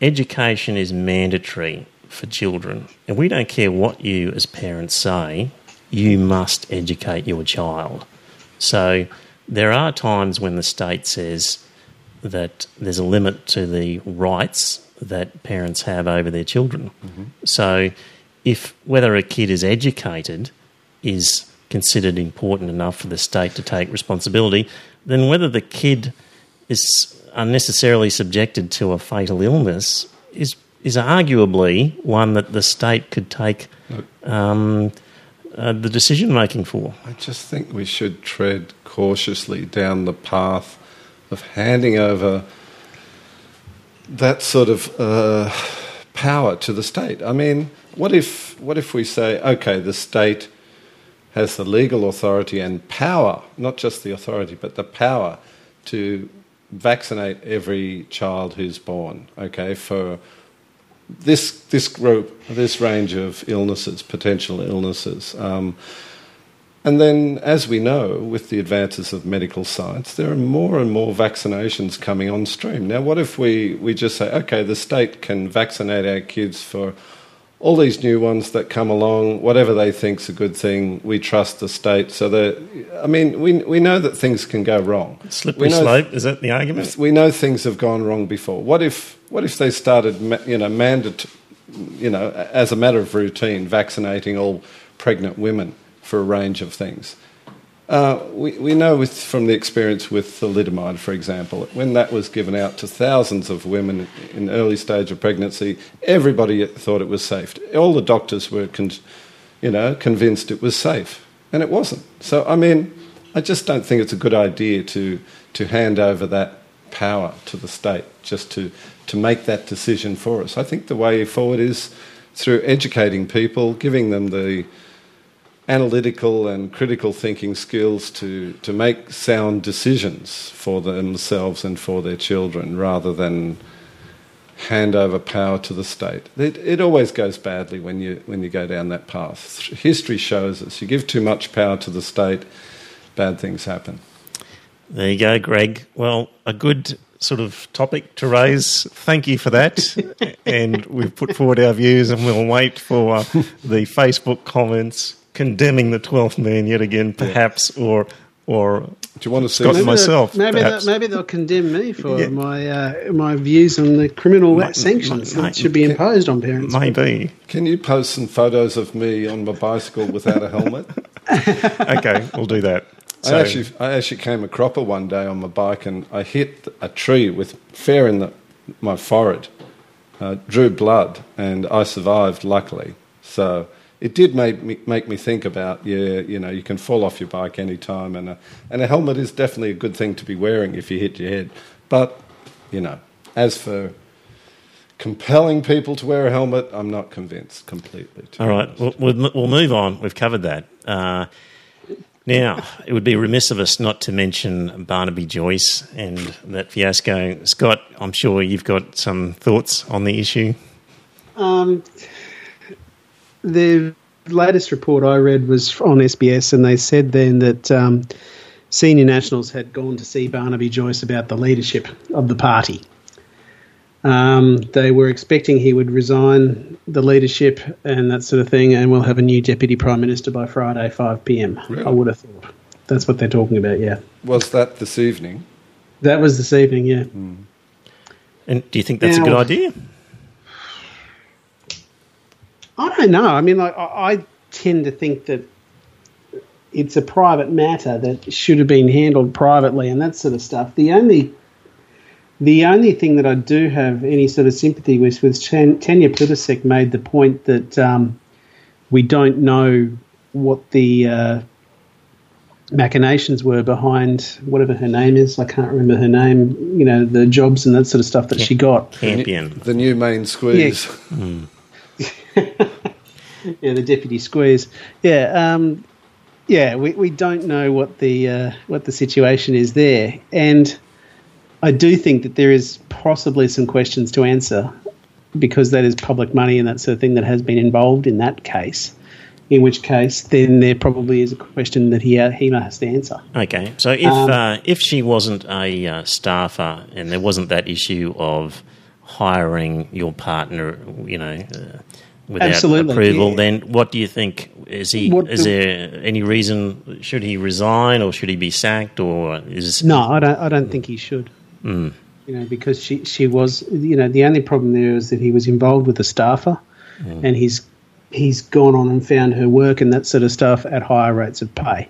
education is mandatory for children, and we don't care what you as parents say, you must educate your child. So there are times when the state says that there's a limit to the rights that parents have over their children. So if whether a kid is educated is considered important enough for the state to take responsibility, then whether the kid is unnecessarily subjected to a fatal illness is is arguably one that the state could take um, uh, the decision making for. I just think we should tread cautiously down the path of handing over that sort of uh, power to the state. I mean, what if what if we say, okay, the state has the legal authority and power, not just the authority, but the power to vaccinate every child who's born, okay, for this this group, this range of illnesses, potential illnesses. Um, and then, as we know, with the advances of medical science, there are more and more vaccinations coming on stream. Now, what if we, we just say, okay, the state can vaccinate our kids for all these new ones that come along, whatever they think's a good thing, we trust the state. So that, I mean, we, we know that things can go wrong. Slippery know, slope, is that the argument? We know things have gone wrong before. What if, what if they started, you know, mandat- you know, as a matter of routine, vaccinating all pregnant women for a range of things? Uh, we, we know with, from the experience with thalidomide, for example, when that was given out to thousands of women in early stage of pregnancy, everybody thought it was safe. All the doctors were, con- you know, convinced it was safe, and it wasn't. So, I mean, I just don't think it's a good idea to to hand over that power to the state just to to make that decision for us. I think the way forward is through educating people, giving them the analytical and critical thinking skills to, to make sound decisions for themselves and for their children rather than hand over power to the state. It, it always goes badly when you, when you go down that path. History shows us you give too much power to the state, bad things happen. There you go, Greg. Well, a good sort of topic to raise. Thank you for that. and we've put forward our views, and we'll wait for the Facebook comments condemning the 12th man yet again, perhaps, or or Do you want to see Scott some- my- myself, Maybe they'll, maybe they'll condemn me for Yeah. my uh, my views on the criminal Mate, sanctions mate, that should be imposed on parents. maybe. Can you post some photos of me on my bicycle without a helmet? Okay, we'll do that. So, I actually, I actually came a cropper one day on my bike and I hit a tree with fair in the, my forehead, uh, drew blood, and I survived, luckily. So it did make me, make me think about, yeah, you know, you can fall off your bike any time, and a, and a helmet is definitely a good thing to be wearing if you hit your head. But, you know, as for compelling people to wear a helmet, I'm not convinced completely. all right, we'll, we'll, we'll move on. We've covered that. Uh, now, it would be remiss of us not to mention Barnaby Joyce and that fiasco. Scott, I'm sure you've got some thoughts on the issue. Um, the latest report I read was on SBS, and they said then that um, senior nationals had gone to see Barnaby Joyce about the leadership of the party. Um, they were expecting he would resign the leadership and that sort of thing, and we'll have a new deputy prime minister by Friday, 5 p.m. Really? I would have thought. That's what they're talking about, yeah. Was that this evening? That was this evening, yeah. And do you think that's a good idea? I don't know. I mean, like, I, I tend to think that it's a private matter that should have been handled privately and that sort of stuff. The only the only thing that I do have any sort of sympathy with was Tan- Tanya Plibersek made the point that um, we don't know what the uh, machinations were behind whatever her name is. I can't remember her name. You know, the jobs and that sort of stuff that she got. Campion. The new main squeeze. Yeah, the deputy squeeze. Yeah, um, yeah. We, we don't know what the uh, what the situation is there, and I do think that there is possibly some questions to answer because that is public money and that sort of thing that has been involved in that case. In which case, then there probably is a question that he uh, he has to answer. Okay, so if Um, uh, if she wasn't a uh, staffer and there wasn't that issue of hiring your partner, you know, uh, without Absolutely, approval, yeah. then what do you think? Is he? What is the- there any reason? Should he resign or should he be sacked or is No, I don't. I don't think he should. You know, because she she was. You know, the only problem there is that he was involved with a staffer, and he's he's gone on and found her work and that sort of stuff at higher rates of pay,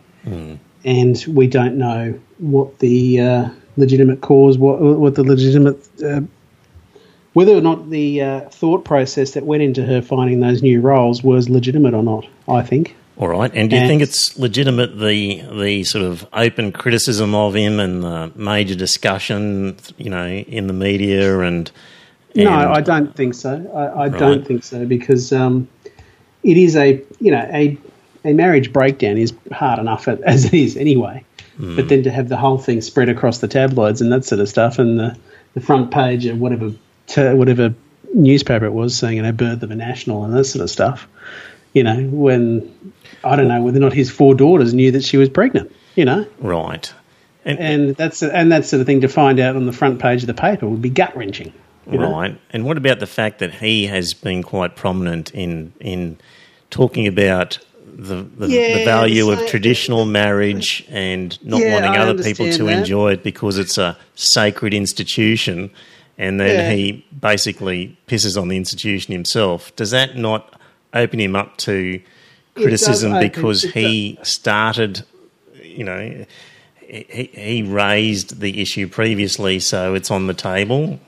and we don't know what the uh, legitimate cause, what what the legitimate. Uh, whether or not the uh, thought process that went into her finding those new roles was legitimate or not, I think. All right. And do you And- think it's legitimate the the sort of open criticism of him and the major discussion, you know, in the media and, No, I don't think so. I, I Right. don't think so because um, it is a you know a a marriage breakdown is hard enough as it is anyway. But then to have the whole thing spread across the tabloids and that sort of stuff, and the, the front page of whatever t- whatever newspaper it was saying, you know, birth of a national and that sort of stuff. You know, when I don't know whether or not his four daughters knew that she was pregnant. You know, right. And, and that's and that sort of thing to find out on the front page of the paper would be gut wrenching. Right. And what about the fact that he has been quite prominent in in talking about the the, the value so- of traditional marriage and not Yeah, wanting I other people to that. enjoy it because it's a sacred institution, and then Yeah. he basically pisses on the institution himself. Does that not open him up to criticism open- because he started, you know? He, he raised the issue previously, so it's on the table.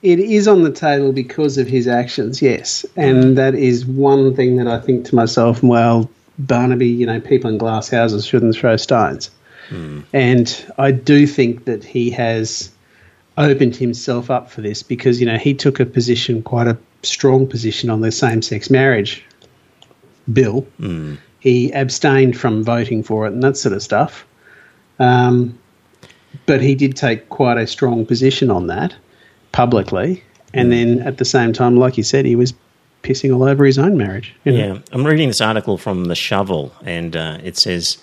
It is on the table because of his actions, yes. And that is one thing that I think to myself, well, Barnaby, you know, people in glass houses shouldn't throw stones. Hmm. And I do think that he has opened himself up for this because, you know, he took a position, quite a strong position on the same sex marriage bill. He abstained from voting for it and that sort of stuff. Um, but he did take quite a strong position on that publicly, and then at the same time, like you said, he was pissing all over his own marriage. you know. Yeah, I'm reading this article from The Shovel, and uh, it says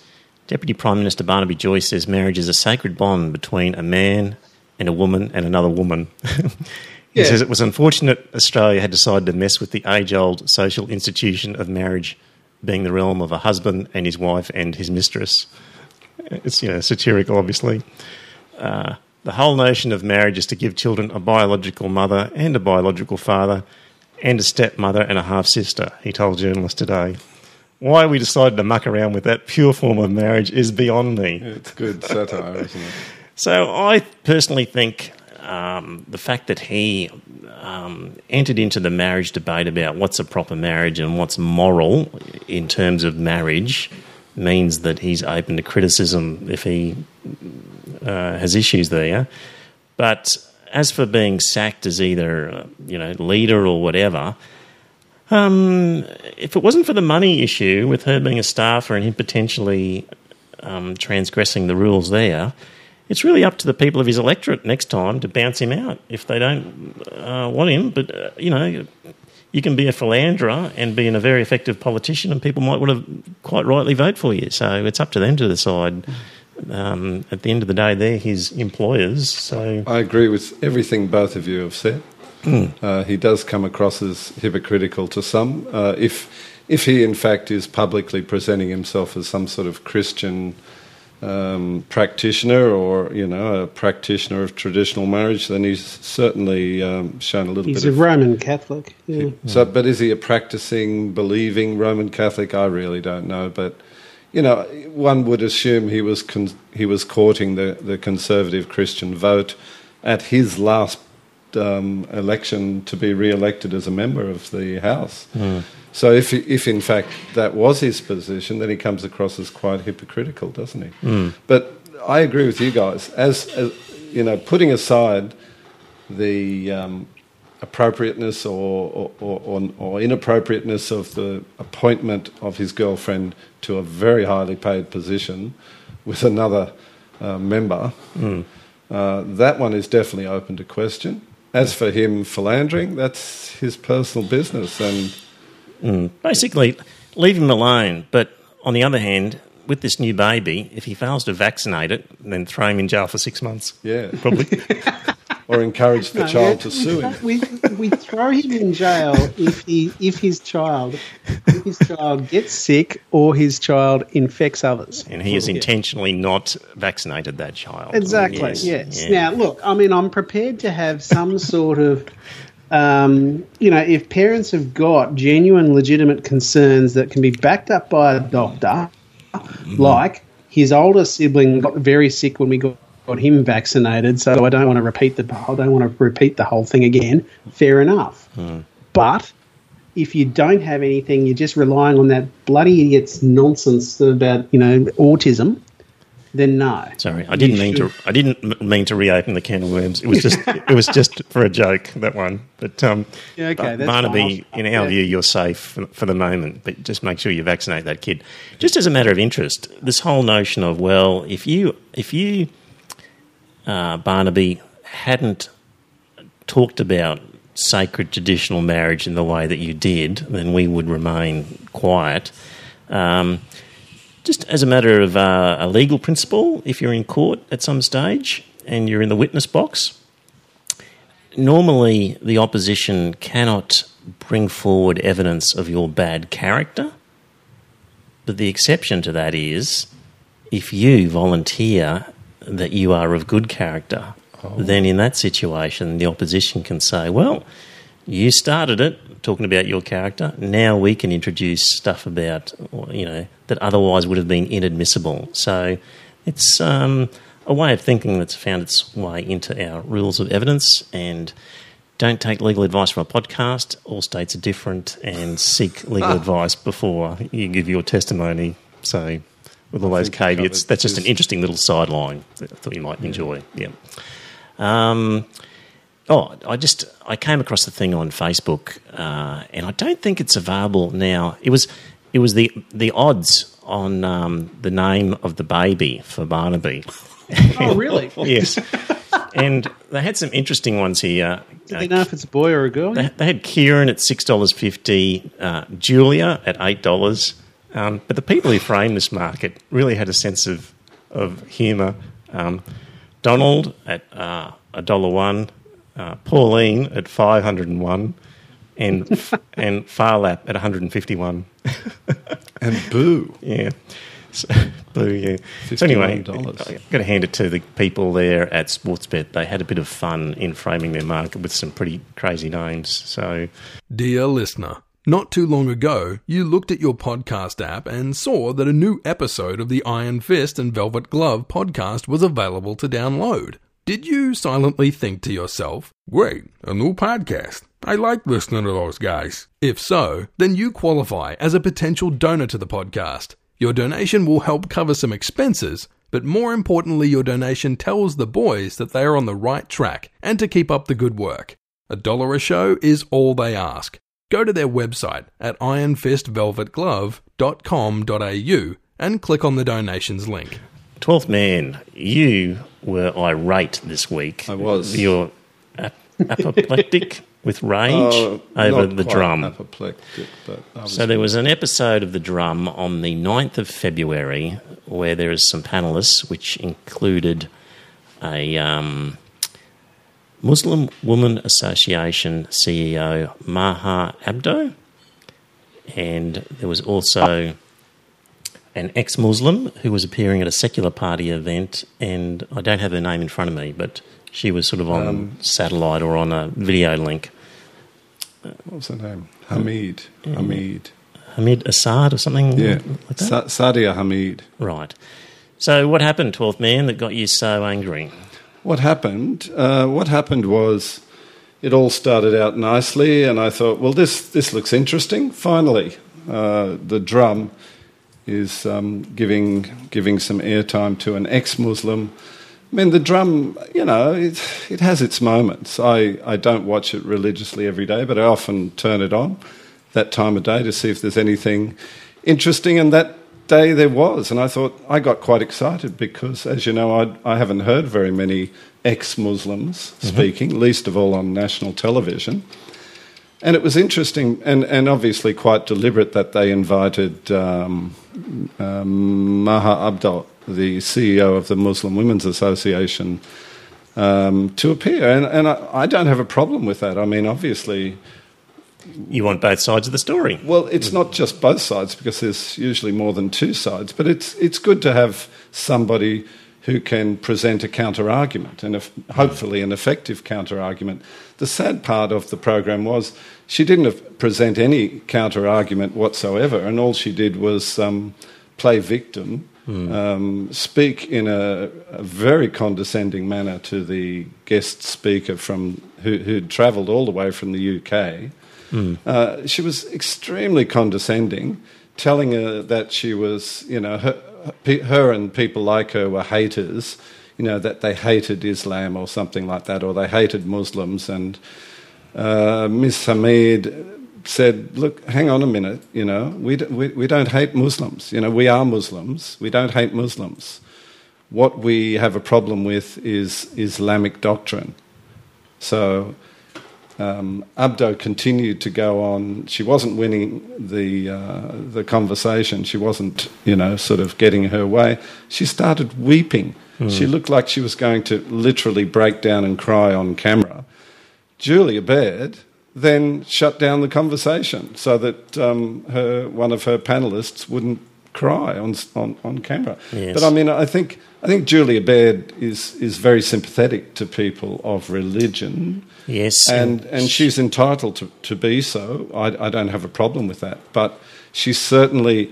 Deputy Prime Minister Barnaby Joyce says marriage is a sacred bond between a man and a woman and another woman. he Yeah. says it was unfortunate Australia had decided to mess with the age old social institution of marriage being the realm of a husband and his wife and his mistress. It's, you know, satirical, obviously. Uh, the whole notion of marriage is to give children a biological mother and a biological father and a stepmother and a half sister, he told journalists today. Why we decided to muck around with that pure form of marriage is beyond me. It's good satire, isn't it? So I personally think um, the fact that he um, entered into the marriage debate about what's a proper marriage and what's moral in terms of marriage means that he's open to criticism if he uh, has issues there. But as for being sacked as either uh, you know leader or whatever, um, if it wasn't for the money issue with her being a staffer and him potentially um, transgressing the rules there, it's really up to the people of his electorate next time to bounce him out if they don't uh, want him. But uh, you know, you can be a philanderer and be a very effective politician, and people might want to quite rightly vote for you. So it's up to them to decide. Um, at the end of the day, they're his employers. So I agree with everything both of you have said. Hmm. Uh, he does come across as hypocritical to some. Uh, if if he in fact is publicly presenting himself as some sort of Christian um, practitioner or you know a practitioner of traditional marriage, then he's certainly um, shown a little He's bit a of. Roman Catholic. Yeah. So, but is he a practicing, believing Roman Catholic? I really don't know. But you know, one would assume he was con- he was courting the, the conservative Christian vote at his last um, election to be re-elected as a member of the House. So if, if in fact that was his position, then he comes across as quite hypocritical, doesn't he? But I agree with you guys. As, as you know, putting aside the um, appropriateness or, or, or, or inappropriateness of the appointment of his girlfriend to a very highly paid position with another uh, member, uh, that one is definitely open to question. As for him philandering, that's his personal business, and Mm. Basically, leave him alone. But on the other hand, with this new baby, if he fails to vaccinate it, then throw him in jail for six months. yeah, Probably. or encourage the No, child to sue him. We, we throw him in jail if he if his child if his child gets sick or his child infects others. and he has intentionally not vaccinated that child. Exactly. Yes, Yes. yeah. Now, look, I mean, I'm prepared to have some sort of, um, you know, if parents have got genuine, legitimate concerns that can be backed up by a doctor, like his older sibling got very sick when we got. Got him vaccinated, so I don't want to repeat the I don't want to repeat the whole thing again. Fair enough, but if you don't have anything, you're just relying on that bloody idiot's nonsense about you know autism. Then no. Sorry, I didn't You mean to. I didn't mean to reopen the can of worms. It was just. it was just for a joke. That one, but um, Yeah, okay, that's Barnaby, in our Yeah. view, you're safe for, for the moment. But just make sure you vaccinate that kid. Just as a matter of interest, this whole notion of well, if you if you uh, Barnaby hadn't talked about sacred traditional marriage in the way that you did, then we would remain quiet. Um, just as a matter of uh, a legal principle, if you're in court at some stage and you're in the witness box, normally the opposition cannot bring forward evidence of your bad character. But the exception to that is if you volunteer that you are of good character, then in that situation, the opposition can say, well, you started it talking about your character. Now we can introduce stuff about, you know, that otherwise would have been inadmissible. So it's um, a way of thinking that's found its way into our rules of evidence and don't take legal advice from a podcast. All states are different and seek legal advice before you give your testimony. So, with all those caveats, that's just an interesting little sideline that I thought you might enjoy. Yeah. Um, oh, I just I came across the thing on Facebook, uh, and I don't think it's available now. It was it was the the odds on um, the name of the baby for Barnaby. Oh, really? yes, and they had some interesting ones here. Do they know if it's a boy or a girl? They, they had Kieran at six dollars fifty, uh, Julia at eight dollars. Um, but the people who framed this market really had a sense of of humour. Um, Donald at uh, a dollar one, uh, Pauline at five hundred and one, and and Phar Lap at one hundred and fifty one. And boo. Yeah. So, boo, yeah. So anyway, I've got to hand it to the people there at Sportsbet. They had a bit of fun in framing their market with some pretty crazy names. So Dear listener, not too long ago, you looked at your podcast app and saw that a new episode of the Iron Fist and Velvet Glove podcast was available to download. Did you silently think to yourself, great, a new podcast? I like listening to those guys. If so, then you qualify as a potential donor to the podcast. Your donation will help cover some expenses, but more importantly, your donation tells the boys that they are on the right track and to keep up the good work. A dollar a show is all they ask. Go to their website at ironfistvelvetglove.com.au and click on the donations link. Twelfth man, you were irate this week. I was. You're ap- apoplectic with rage Oh, over the drum. Apoplectic, but So there was an episode of The Drum on the 9th of February where there is some panellists, which included a um, Muslim Woman Association CEO, Maha Abdo, and there was also an ex-Muslim who was appearing at a secular party event, and I don't have her name in front of me, but she was sort of on Um, satellite or on a video link. what was her name? Hameed. Hameed. Hameed Assad or something Yeah. like that? Sa- Sadia Hameed. Right. So, what happened, 12th man, that got you so angry? What happened? Uh, what happened was it all started out nicely, and I thought, well, this, this looks interesting. Finally, uh, the drum is um, giving, giving some airtime to an ex Muslim. I mean, the drum, you know, it, it has its moments. I, I don't watch it religiously every day, but I often turn it on that time of day to see if there's anything interesting. And that day there was. And I thought, I got quite excited because, as you know, I'd, I have not heard very many ex Muslims mm-hmm. speaking, least of all on national television. And it was interesting and, and obviously quite deliberate that they invited um, um, Maha Abdo, the CEO of the Muslim Women's Association, um, to appear. And, and I, I, don't have a problem with that. I mean, obviously. You want both sides of the story. Well, it's not just both sides because there's usually more than two sides, but it's, it's good to have somebody who can present a counter argument and hopefully an effective counter argument. The sad part of the program was she didn't present any counter argument whatsoever, and all she did was um, play victim, mm. um, speak in a, a, very condescending manner to the guest speaker from who, who'd travelled all the way from the UK. Mm. Uh, she was extremely condescending, telling her that she was, you know, her, her and people like her were haters, you know, that they hated Islam or something like that, or they hated Muslims. And uh, Miss Hameed said, Look, hang on a minute, you know, we, we, we don't hate Muslims. You know, we are Muslims. We don't hate Muslims. What we have a problem with is Islamic doctrine. So um, Abdo continued to go on. She wasn't winning the uh, the conversation. She wasn't, you know, sort of getting her way. She started weeping. Mm. She looked like she was going to literally break down and cry on camera. Julia Baird then shut down the conversation so that um, her one of her panelists wouldn't cry on on, on camera. Yes. But I mean, I think I think Julia Baird is is very sympathetic to people of religion Yes. And, and she's entitled to, to be so. I, I don't have a problem with that. But she certainly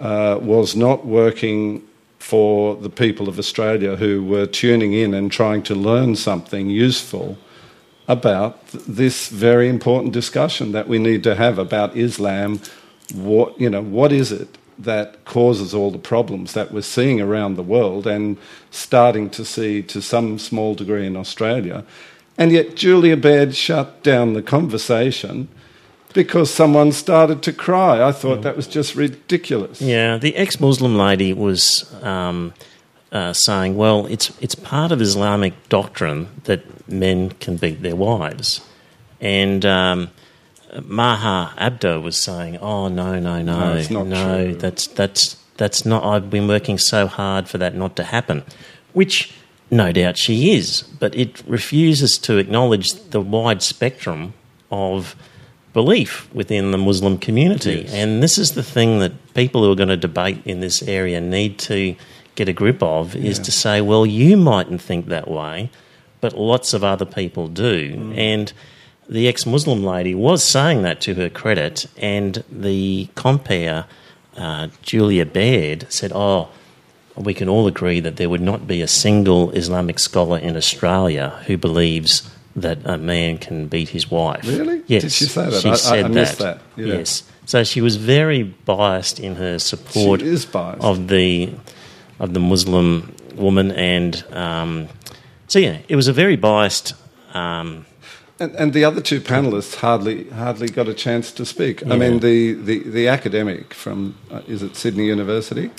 uh, was not working for the people of Australia who were tuning in and trying to learn something useful about this very important discussion that we need to have about Islam. What, you know, what is it that causes all the problems that we're seeing around the world and starting to see to some small degree in Australia? And yet Julia Baird shut down the conversation because someone started to cry. I thought that was just ridiculous. Yeah, the ex Muslim lady was um, uh, saying, well, it's, it's part of Islamic doctrine that men can beat their wives. And um, Maha Abdo was saying, oh, no, no, no, no, no true. that's, that's, that's not, I've been working so hard for that not to happen. Which no doubt she is, but it refuses to acknowledge the wide spectrum of belief within the Muslim community. Yes. And this is the thing that people who are going to debate in this area need to get a grip of is to say, well, you mightn't think that way, but lots of other people do. Mm. And the ex Muslim lady was saying that to her credit, and the compere, uh, Julia Baird, said, oh, we can all agree that there would not be a single Islamic scholar in Australia who believes that a man can beat his wife. Really? Yes. Did she say that? She I, said I, I that. that. Yeah. Yes. So she was very biased in her support of the of the Muslim woman, and um, so yeah, it was a very biased. Um, and, and, the other two panelists hardly hardly got a chance to speak. Yeah. I mean, the, the, the academic from uh, is it Sydney University?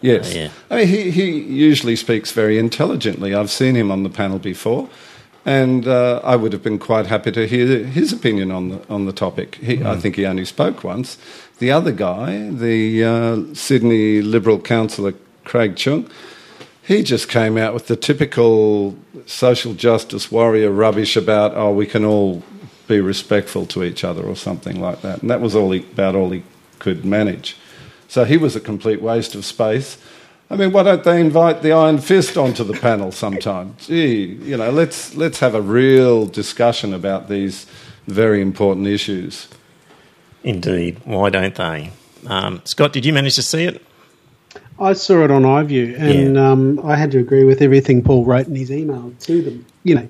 Yes. yeah. I mean, he, he usually speaks very intelligently. I've seen him on the panel before, and uh, I would have been quite happy to hear his opinion on the, on the topic. He, mm. I think he only spoke once. The other guy, the uh, Sydney Liberal councillor Craig Chung, he just came out with the typical social justice warrior rubbish about, oh, we can all be respectful to each other or something like that. And that was all he, about all he could manage. So he was a complete waste of space. I mean, why don't they invite the Iron Fist onto the panel sometime? Gee, you know, let's, let's have a real discussion about these very important issues. Indeed. Why don't they? Um, Scott, did you manage to see it? I saw it on iView, and yeah. um, I had to agree with everything Paul wrote in his email to them. You know,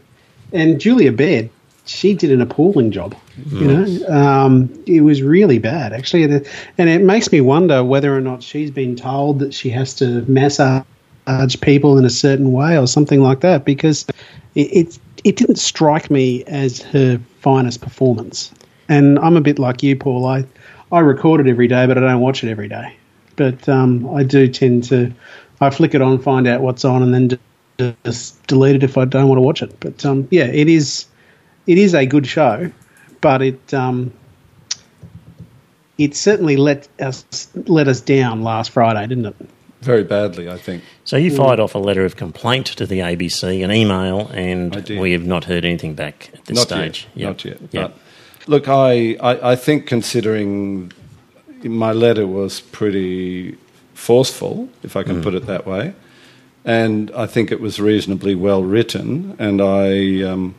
and Julia Baird she did an appalling job. You know, um, it was really bad actually, and it makes me wonder whether or not she's been told that she has to massage people in a certain way or something like that because it, it it didn't strike me as her finest performance. And I'm a bit like you, Paul. I I record it every day, but I don't watch it every day. But um, I do tend to I flick it on, find out what's on, and then just delete it if I don't want to watch it. But um, yeah, it is it is a good show, but it um, it certainly let us let us down last Friday, didn't it? Very badly, I think. So you fired off a letter of complaint to the ABC, an email, and we have not heard anything back at this not stage. Yet, Not yet. Yep. But look, I, I, I think considering my letter was pretty forceful, if I can put it that way, and I think it was reasonably well written, and I. Um,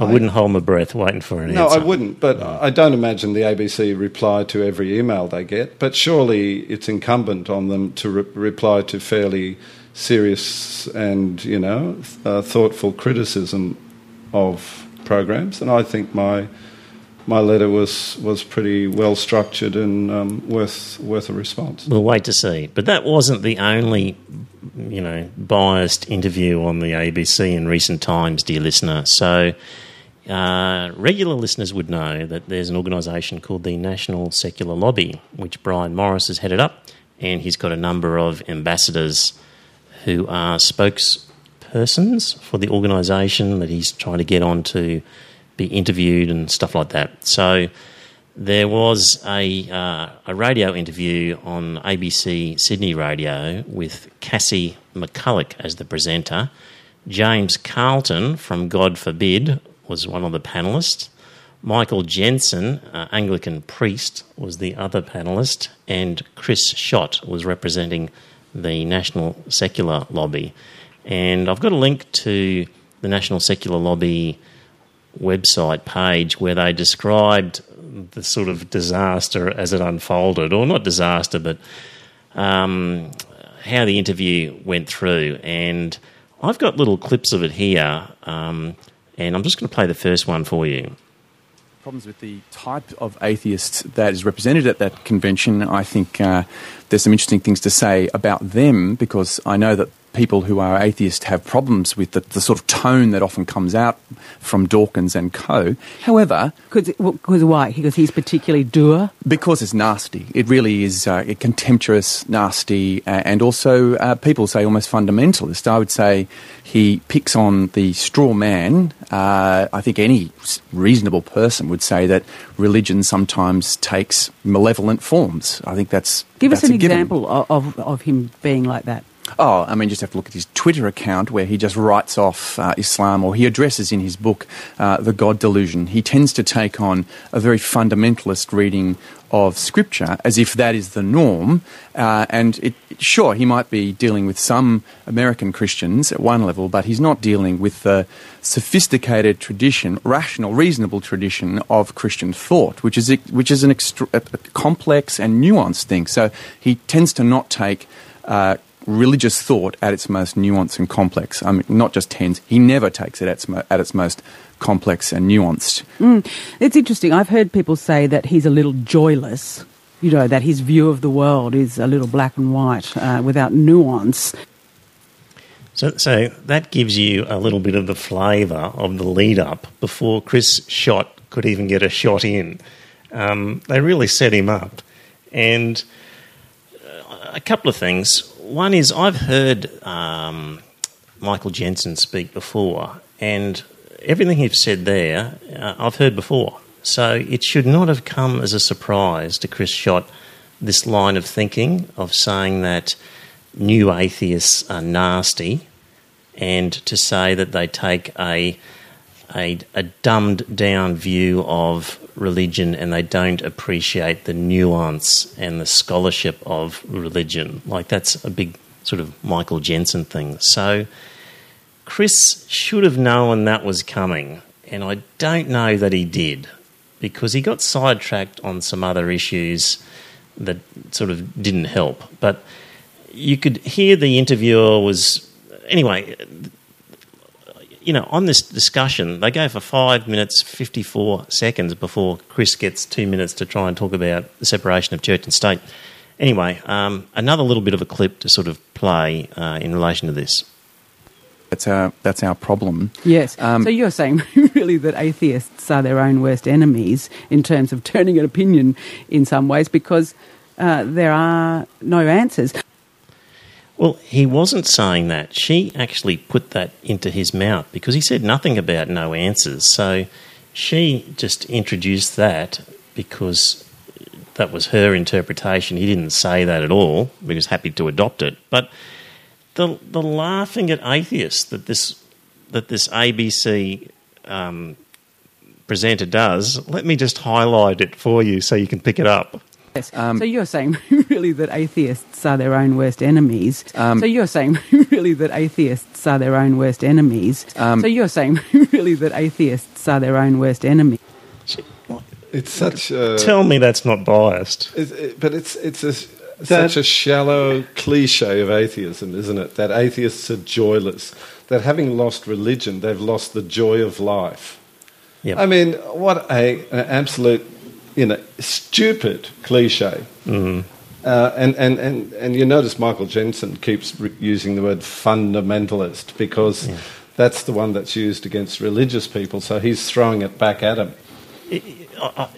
I wouldn't hold my breath waiting for an no, answer. No, I wouldn't, but I don't imagine the ABC reply to every email they get. But surely it's incumbent on them to re- reply to fairly serious and you know uh, thoughtful criticism of programs. And I think my my letter was was pretty well structured and um, worth worth a response. We'll wait to see. But that wasn't the only, you know, biased interview on the ABC in recent times, dear listener. So, uh, regular listeners would know that there's an organisation called the National Secular Lobby, which Brian Morris has headed up, and he's got a number of ambassadors who are spokespersons for the organisation that he's trying to get on to be interviewed and stuff like that. So there was a, uh, a radio interview on ABC Sydney Radio with Cassie McCullagh as the presenter. James Carleton from God Forbid was one of the panelists. Michael Jensen, uh, Anglican priest, was the other panelist, and Chris Schacht was representing the National Secular Lobby. And I've got a link to the National Secular Lobby website page where they described the sort of disaster as it unfolded, or not disaster, but um, how the interview went through. And I've got little clips of it here, um, and I'm just going to play the first one for you. problems with the type of atheists that is represented at that convention. I think uh, there's some interesting things to say about them because I know that people who are atheists have problems with the, the sort of tone that often comes out from Dawkins and co. However, Because why? Because he's particularly dour. because it's nasty. It really is uh, contemptuous, nasty, uh, and also uh, people say almost fundamentalist. I would say he picks on the straw man. Uh, I think any reasonable person would say that religion sometimes takes malevolent forms. I think that's Give us an example of, of, of him being like that. Oh, I mean, just have to look at his Twitter account where he just writes off uh, Islam, or he addresses in his book uh, the God delusion. He tends to take on a very fundamentalist reading of Scripture as if that is the norm. Uh, and it, sure, he might be dealing with some American Christians at one level, but he's not dealing with the sophisticated tradition, rational, reasonable tradition of Christian thought, which is which is an a, a complex and nuanced thing. So he tends to not take. Uh, religious thought at its most nuanced and complex. I mean, not just tends, he never takes it at its, mo- at its most complex and nuanced. It's interesting. I've heard people say that he's a little joyless. You know, that his view of the world is a little black and white uh, without nuance. So, so that gives you a little bit of the flavour of the lead up before Chris Schacht could even get a shot in. Um, they really set him up. And uh, a couple of things. One is I've heard um, Michael Jensen speak before, and everything he's said there, uh, I've heard before. So it should not have come as a surprise to Chris Schacht this line of thinking of saying that new atheists are nasty and to say that they take a, a, a dumbed down view of religion and they don't appreciate the nuance and the scholarship of religion. Like that's a big sort of Michael Jensen thing. So Chris should have known that was coming, and I don't know that he did because he got sidetracked on some other issues that sort of didn't help. But you could hear the interviewer was anyway. You know, on this discussion, they go for five minutes, 54 seconds before Chris gets two minutes to try and talk about the separation of church and state. Anyway, um, another little bit of a clip to sort of play uh, in relation to this. That's our, that's our problem. Yes. Um, so you're saying really that atheists are their own worst enemies in terms of turning an opinion in some ways because uh, there are no answers. Well, he wasn't saying that. She actually put that into his mouth because he said nothing about no answers. So she just introduced that because that was her interpretation. He didn't say that at all. He was happy to adopt it. But the the laughing at atheists that this that this ABC um, presenter does. Let me just highlight it for you so you can pick it up. Yes. Um, so you're saying really that atheists are their own worst enemies. Um, so you're saying really that atheists are their own worst enemies. Um, so you're saying really that atheists are their own worst enemies. It's such. A, Tell me that's not biased. It, it, but it's it's a, such a shallow cliche of atheism, isn't it? That atheists are joyless. That having lost religion, they've lost the joy of life. Yep. I mean, what a, an absolute, you know, stupid cliche. Mm. Uh, and, and, and, and you notice Michael Jensen keeps re- using the word fundamentalist because yeah. that's the one that's used against religious people, so he's throwing it back at him.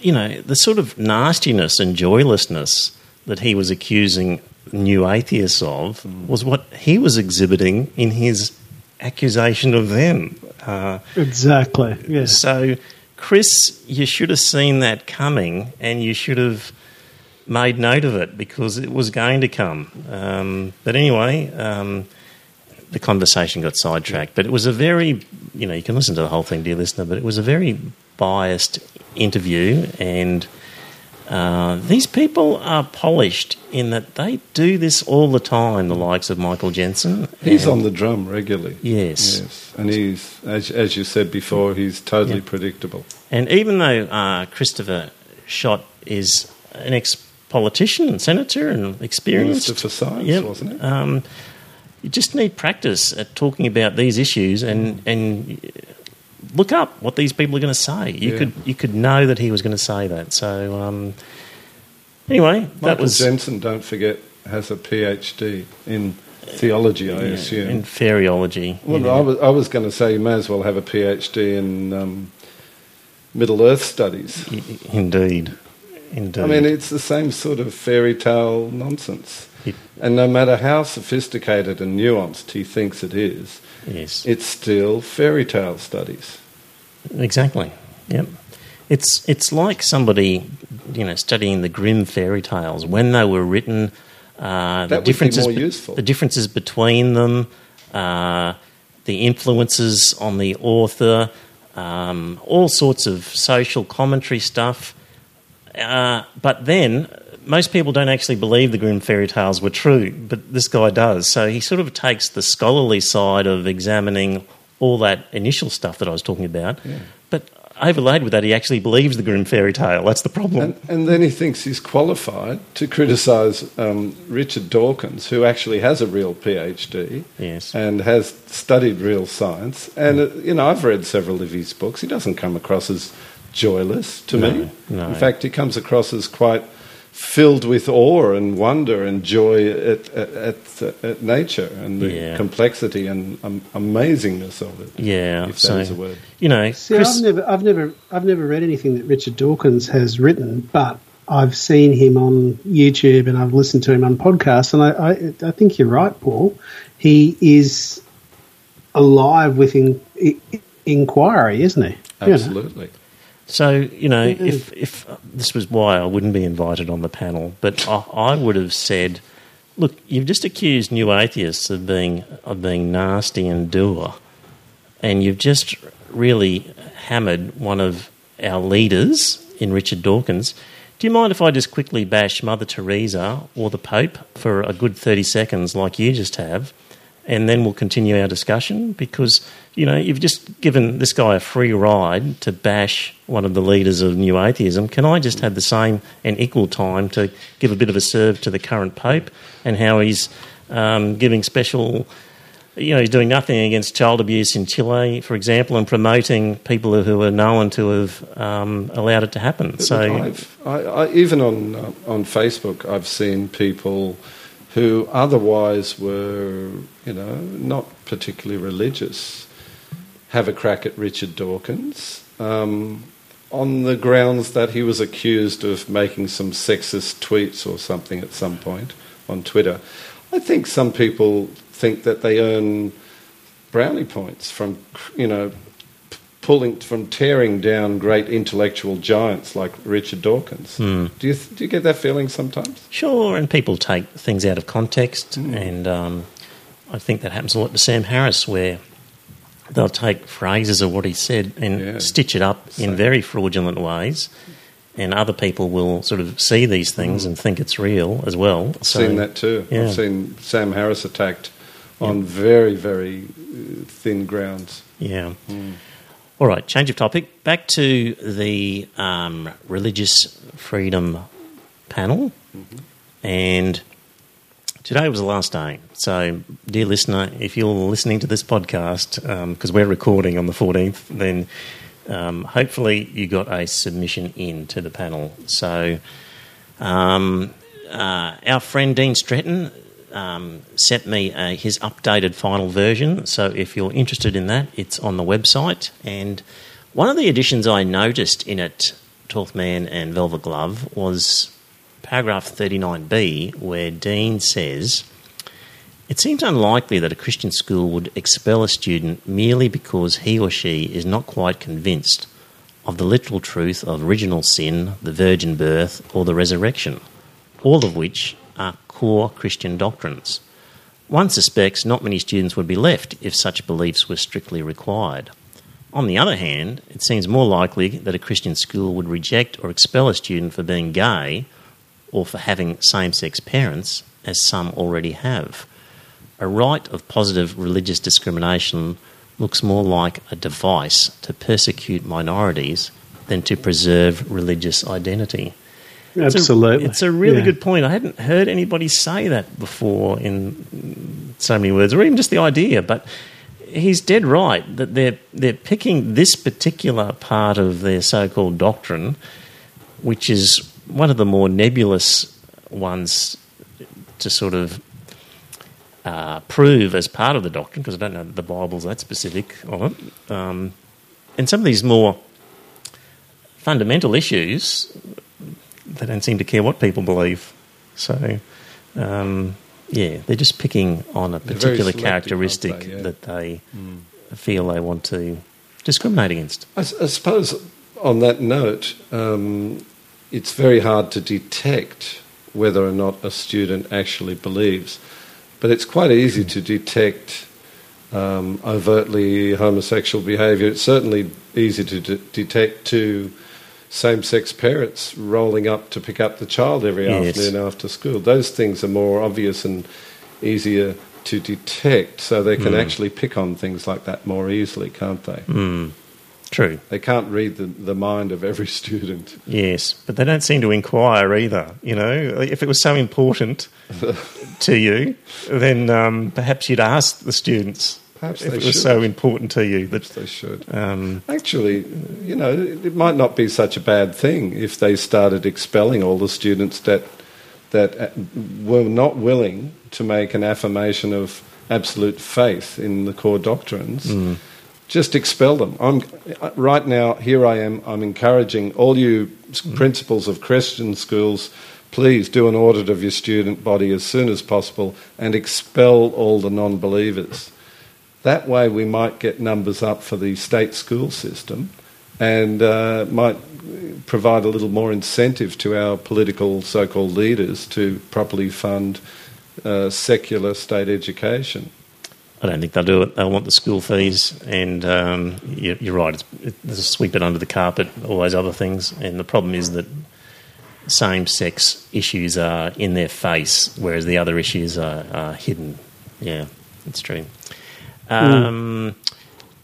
You know, the sort of nastiness and joylessness that he was accusing new atheists of mm. was what he was exhibiting in his accusation of them. Uh, exactly. Yes. So, Chris, you should have seen that coming, and you should have made note of it because it was going to come. Um, but anyway, um, the conversation got sidetracked. But it was a very, you know, you can listen to the whole thing, dear listener. But it was a very biased interview, and uh, these people are polished in that they do this all the time, the likes of Michael Jensen. He's on the drum regularly. Yes. Yes. And he's, as, as you said before, he's totally yeah. predictable. And even though uh, Christopher Schacht is an ex politician and senator and experienced. Minister for Science, yep, wasn't it? Um, you just need practice at talking about these issues and, and look up what these people are going to say. You yeah. could you could know that he was going to say that. So um, anyway, Michael that was Jensen. Don't forget has a PhD in theology. I yeah, assume in fairyology. Well, yeah. I was I was going to say you may as well have a PhD in um, Middle Earth studies. Indeed, indeed. I mean, it's the same sort of fairy tale nonsense. It, and no matter how sophisticated and nuanced he thinks it is, yes. it's still fairy tale studies. Exactly. Yep. It's it's like somebody, you know, studying the Grimm fairy tales when they were written. Uh, the differences, be the differences between them, uh, the influences on the author, um, all sorts of social commentary stuff. Uh, but then most people don't actually believe the Grimm fairy tales were true, but this guy does. So he sort of takes the scholarly side of examining all that initial stuff that I was talking about, yeah. but overlaid with that, he actually believes the grim fairy tale. That's the problem. And, and then he thinks he's qualified to criticise um, Richard Dawkins, who actually has a real PhD yes. and has studied real science. And, uh, you know, I've read several of his books. He doesn't come across as joyless to no, me. No. In fact, he comes across as quite filled with awe and wonder and joy at, at, at, at nature and the yeah. complexity and um, amazingness of it. Yeah, if so, that is a word. You know, See, Chris... I've never, I've never, I've never read anything that Richard Dawkins has written, but I've seen him on YouTube and I've listened to him on podcasts, and I, I, I think you're right, Paul. He is alive with in, in, inquiry, isn't he? Absolutely. You know? So you know, mm-hmm. if if this was why I wouldn't be invited on the panel, but I, I, would have said, "Look, you've just accused new atheists of being of being nasty and doer, and you've just really hammered one of our leaders in Richard Dawkins. Do you mind if I just quickly bash Mother Teresa or the Pope for a good thirty seconds, like you just have?" And then we'll continue our discussion because you know you've just given this guy a free ride to bash one of the leaders of new atheism. Can I just have the same and equal time to give a bit of a serve to the current pope and how he's um, giving special you know, he's doing nothing against child abuse in Chile, for example, and promoting people who are known to have um, allowed it to happen. So, I, I, even on uh, on Facebook, I've seen people who otherwise were, you know, not particularly religious, have a crack at Richard Dawkins. Um, on the grounds that he was accused of making some sexist tweets or something at some point on Twitter. I think some people think that they earn brownie points from, you know, pulling from tearing down great intellectual giants like Richard Dawkins. Mm. Do you do you get that feeling sometimes? Sure, and people take things out of context, mm. and um, I think that happens a lot to Sam Harris, where they'll take phrases of what he said and yeah. stitch it up in very fraudulent ways. And other people will sort of see these things mm. and think it's real as well. I've so, seen that too. Yeah. I've seen Sam Harris attacked on yeah. very, very uh, thin grounds. Yeah. All right, change of topic. Back to the um, religious freedom panel. Mm-hmm. And today was the last day. So, dear listener, if you're listening to this podcast, because um, we're recording on the 14th, then um, hopefully you got a submission in to the panel. So, um, uh, our friend Dean Stretton um, sent me his updated final version. So if you're interested in that, it's on the website. And one of the additions I noticed in it, Twelfth Man and Velvet Glove, was paragraph 39b, where Dean says. It seems unlikely that a Christian school would expel a student merely because he or she is not quite convinced of the literal truth of original sin, the virgin birth, or the resurrection, all of which are core Christian doctrines. One suspects not many students would be left if such beliefs were strictly required. On the other hand, it seems more likely that a Christian school would reject or expel a student for being gay or for having same sex parents, as some already have. A right of positive religious discrimination looks more like a device to persecute minorities than to preserve religious identity. Absolutely. It's a, it's a really yeah. good point. I hadn't heard anybody say that before in so many words, or even just the idea. But he's dead right that they're they're picking this particular part of their so-called doctrine, which is one of the more nebulous ones to sort of uh, prove as part of the doctrine, because I don't know that the Bible's that specific on it. Um, and some of these more fundamental issues they don't seem to care what people believe. So, um, yeah, they're just picking on a particular characteristic they, yeah. that they mm. feel they want to discriminate against. I, I suppose on that note, um, it's very hard to detect whether or not a student actually believes, but it's quite easy to detect um, overtly homosexual behaviour. It's certainly easy to de- detect to same sex parents rolling up to pick up the child every yes. afternoon after school. Those things are more obvious and easier to detect, so they can mm. actually pick on things like that more easily, can't they? Mm. True. They can't read the, the mind of every student. Yes, but they don't seem to inquire either. You know, if it was so important to you, then um, perhaps you'd ask the students Perhaps if it was so important to you that Perhaps they should. Um, Actually, you know, it might not be such a bad thing if they started expelling all the students that that uh, were not willing to make an affirmation of absolute faith in the core doctrines. Mm. Just expel them. I'm right now. Here I am. I'm encouraging all you mm. principals of Christian schools please do an audit of your student body as soon as possible and expel all the non believers. That way, we might get numbers up for the state school system and uh, might provide a little more incentive to our political so called leaders to properly fund uh, secular state education. I don't think they'll do it. They'll want the school fees, and um, you're, you're, right. It's, it's sweep it under the carpet, all those other things. And the problem is that same sex issues are in their face, whereas the other issues are, are hidden. Yeah, it's true. Um,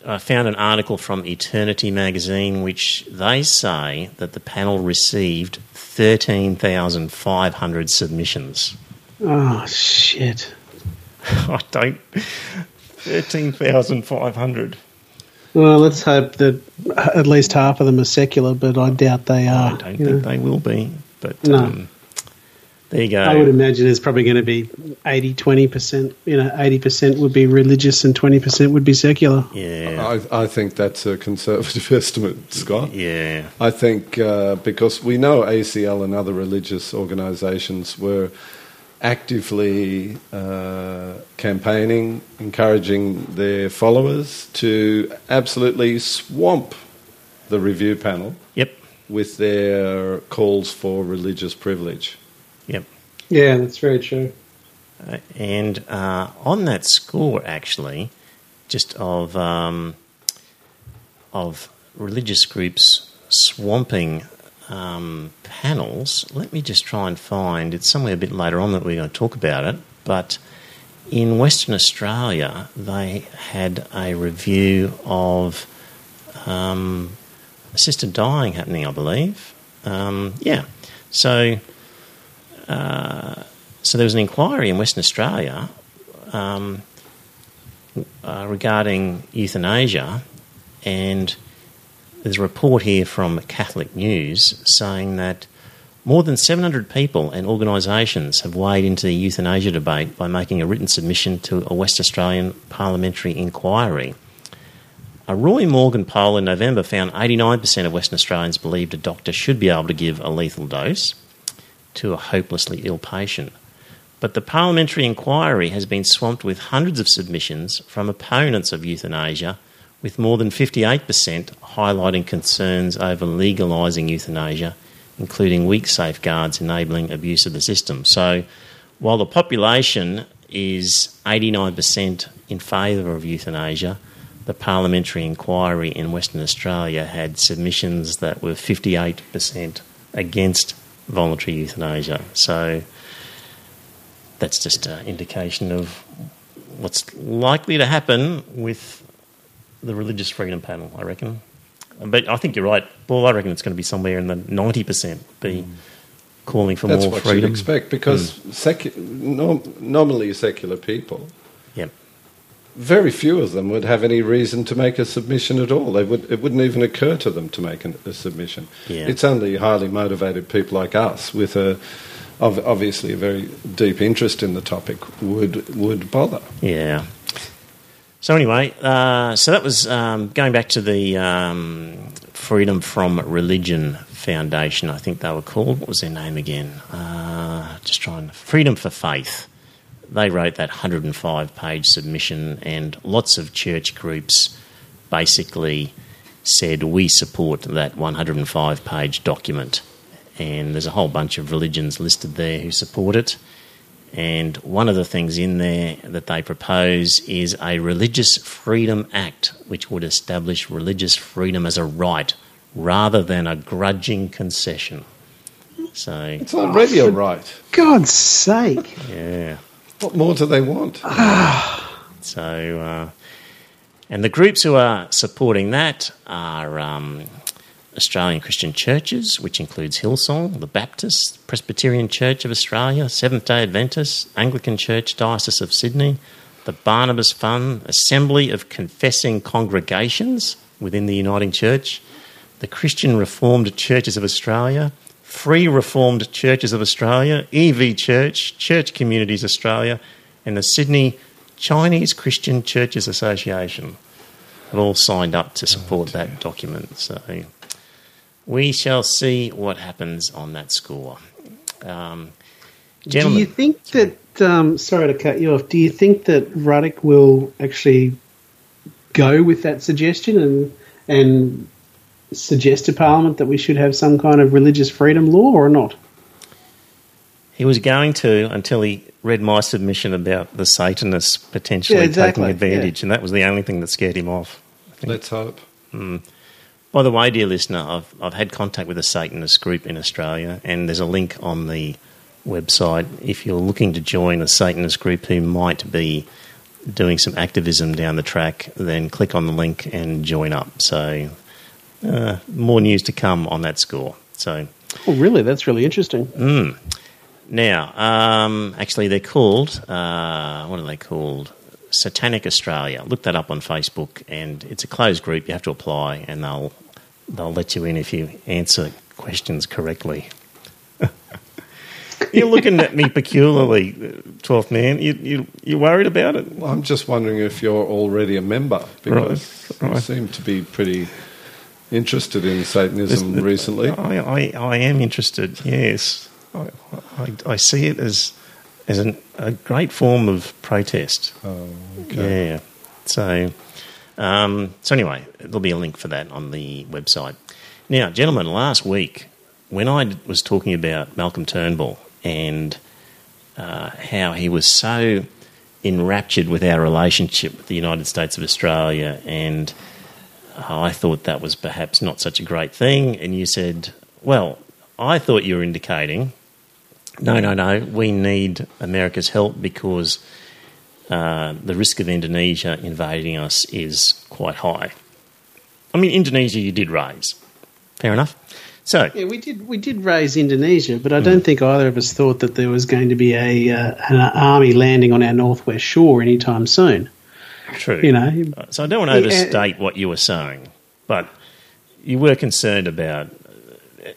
I found an article from Eternity magazine which they say that the panel received 13,500 submissions. Oh, shit. I don't 13,500. Well, let's hope that at least half of them are secular, but I doubt they are. I don't think know. they will be. But no. Um, there you go. I would imagine it's probably going to be 80 20%. You know, 80% would be religious and 20% would be secular. Yeah. I, I think that's a conservative estimate, Scott. Yeah. I think uh, because we know ACL and other religious organisations were actively uh, campaigning, encouraging their followers to absolutely swamp the review panel. Yep. With their calls for religious privilege. Yeah, that's very true. Uh, and uh, on that score, actually, just of um, of religious groups swamping um, panels, let me just try and find. It's somewhere a bit later on that we're going to talk about it, but. In Western Australia, they had a review of um, assisted dying happening, I believe. Um, yeah. So uh, so there was an inquiry in Western Australia um, uh, regarding euthanasia, and there's a report here from Catholic News saying that more than 700 people and organisations have weighed into the euthanasia debate by making a written submission to a West Australian parliamentary inquiry. A Roy Morgan poll in November found 89% of Western Australians believed a doctor should be able to give a lethal dose to a hopelessly ill patient. But the parliamentary inquiry has been swamped with hundreds of submissions from opponents of euthanasia, with more than 58% highlighting concerns over legalising euthanasia, including weak safeguards enabling abuse of the system. So, while the population is 89% in favour of euthanasia, the parliamentary inquiry in Western Australia had submissions that were 58% against voluntary euthanasia. So that's just an indication of what's likely to happen with the Religious Freedom Panel, I reckon. But I think you're right, Paul. I reckon it's going to be somewhere in the 90% be calling for That's more what freedom. you'd expect because mm. secu- norm- normally secular people yep very few of them would have any reason to make a submission at all. They would, it wouldn't even occur to them to make an, a submission. Yeah. It's only highly motivated people like us with a, obviously a very deep interest in the topic would would bother. Yeah. So anyway, uh, so that was um, going back to the um, Freedom from Religion Foundation. I think they were called. What was their name again? Uh, just trying. Freedom for Faith they wrote that 105 page submission, and lots of church groups basically said, We support that 105 page document. And there's a whole bunch of religions listed there who support it. And one of the things in there that they propose is a Religious Freedom Act, which would establish religious freedom as a right rather than a grudging concession. So it's already a right. God's sake. Yeah. What more do they want? so, uh, and the groups who are supporting that are um, Australian Christian churches, which includes Hillsong, the Baptist, Presbyterian Church of Australia, Seventh day Adventist, Anglican Church, Diocese of Sydney, the Barnabas Fund, Assembly of Confessing Congregations within the Uniting Church, the Christian Reformed Churches of Australia, Free Reformed Churches of Australia, EV Church, Church Communities Australia, and the Sydney Chinese Christian Churches Association have all signed up to support oh, that document. So we shall see what happens on that score. Um, do you think that? Um, sorry to cut you off. Do you think that Ruddock will actually go with that suggestion and and suggest to Parliament that we should have some kind of religious freedom law or not? He was going to until he read my submission about the Satanists potentially yeah, exactly. taking advantage, yeah. and that was the only thing that scared him off. Let's hope. Mm. By the way, dear listener, I've, I've had contact with a Satanist group in Australia, and there's a link on the website if you're looking to join a Satanist group who might be doing some activism down the track, then click on the link and join up. So uh, more news to come on that score. So, oh, really? That's really interesting. Mm. Now, um, actually, they're called. Uh, what are they called? Satanic Australia. Look that up on Facebook, and it's a closed group. You have to apply, and they'll they'll let you in if you answer questions correctly. You're looking at me peculiarly, 12th man. You, you, you worried about it? Well, I'm just wondering if you're already a member because right, right. you seem to be pretty interested in Satanism recently. I, I, I, am interested, yes. I, I, I see it as, as an, a great form of protest. Oh, okay. Yeah. So, um, so anyway, there'll be a link for that on the website. Now, gentlemen, last week when I was talking about Malcolm Turnbull and uh, how he was so enraptured with our relationship with the United States of Australia, and I thought that was perhaps not such a great thing. And you said, well, I thought you were indicating, no, no, no, we need America's help because uh, the risk of Indonesia invading us is quite high. I mean, Indonesia you did raise. Fair enough. So yeah, we did we did raise Indonesia, but I don't mm. think either of us thought that there was going to be a uh, an army landing on our northwest shore anytime soon. True. You know. So I don't want to overstate uh, what you were saying, but you were concerned about.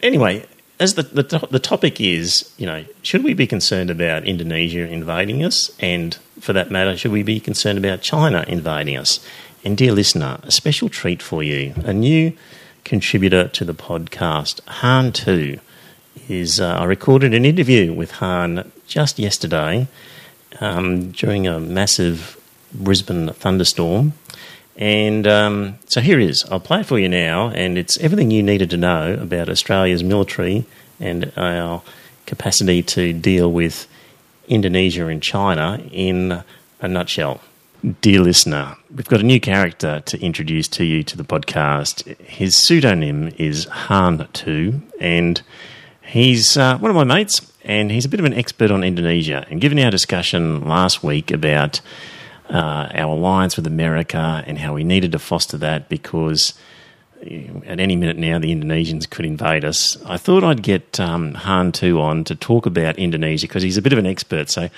Anyway, as the, the the topic is, you know, should we be concerned about Indonesia invading us, and for that matter, should we be concerned about China invading us? And dear listener, a special treat for you: a new contributor to the podcast, Han Tu, is uh, I recorded an interview with Han just yesterday um, during a massive Brisbane thunderstorm. And um, so here it is. I'll play it for you now, and it's everything you needed to know about Australia's military and our capacity to deal with Indonesia and China in a nutshell. Dear listener, we've got a new character to introduce to you to the podcast. His pseudonym is Han Tu, and he's uh, one of my mates, and he's a bit of an expert on Indonesia. And given our discussion last week about uh, our alliance with America and how we needed to foster that because at any minute now the Indonesians could invade us, I thought I'd get um, Han Tu on to talk about Indonesia because he's a bit of an expert. So,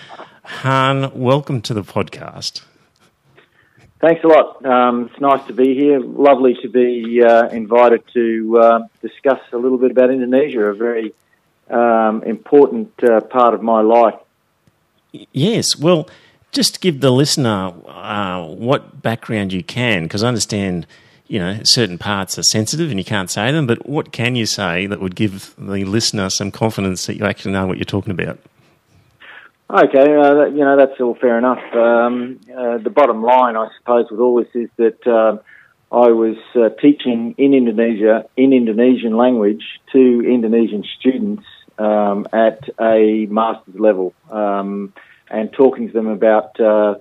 Han, welcome to the podcast. Thanks a lot. Um, it's nice to be here. Lovely to be uh, invited to uh, discuss a little bit about Indonesia, a very um, important uh, part of my life. Yes. Well, just give the listener uh, what background you can, because I understand, you know, certain parts are sensitive and you can't say them, but what can you say that would give the listener some confidence that you actually know what you're talking about? Okay, uh, that, you know that's all fair enough. Um, uh, the bottom line, I suppose, with all this is that uh, I was uh, teaching in Indonesia in Indonesian language to Indonesian students um, at a master's level, um, and talking to them about uh,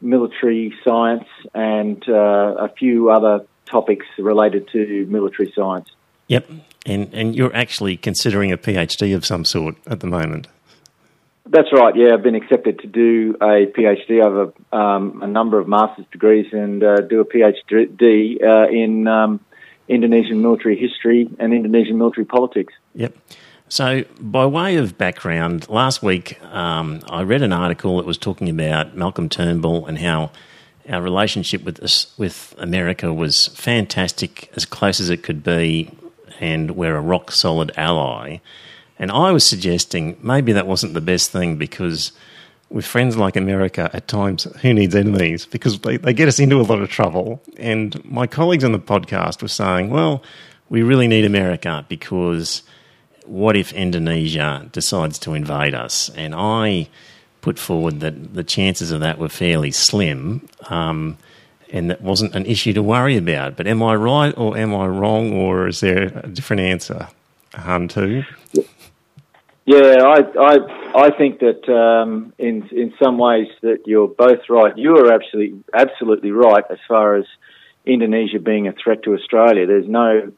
military science and uh, a few other topics related to military science. Yep, and and you're actually considering a PhD of some sort at the moment. That's right. Yeah, I've been accepted to do a PhD over um, a number of master's degrees and uh, do a PhD uh, in um, Indonesian military history and Indonesian military politics. Yep. So, by way of background, last week um, I read an article that was talking about Malcolm Turnbull and how our relationship with us, with America was fantastic, as close as it could be, and we're a rock solid ally. And I was suggesting maybe that wasn't the best thing because with friends like America, at times, who needs enemies? Because they, they get us into a lot of trouble. And my colleagues on the podcast were saying, well, we really need America because what if Indonesia decides to invade us? And I put forward that the chances of that were fairly slim. Um, and that wasn't an issue to worry about. But am I right or am I wrong, or is there a different answer? Han Tu? Yeah, I I I think that um, in in some ways that you're both right. You are absolutely absolutely right as far as Indonesia being a threat to Australia. There's no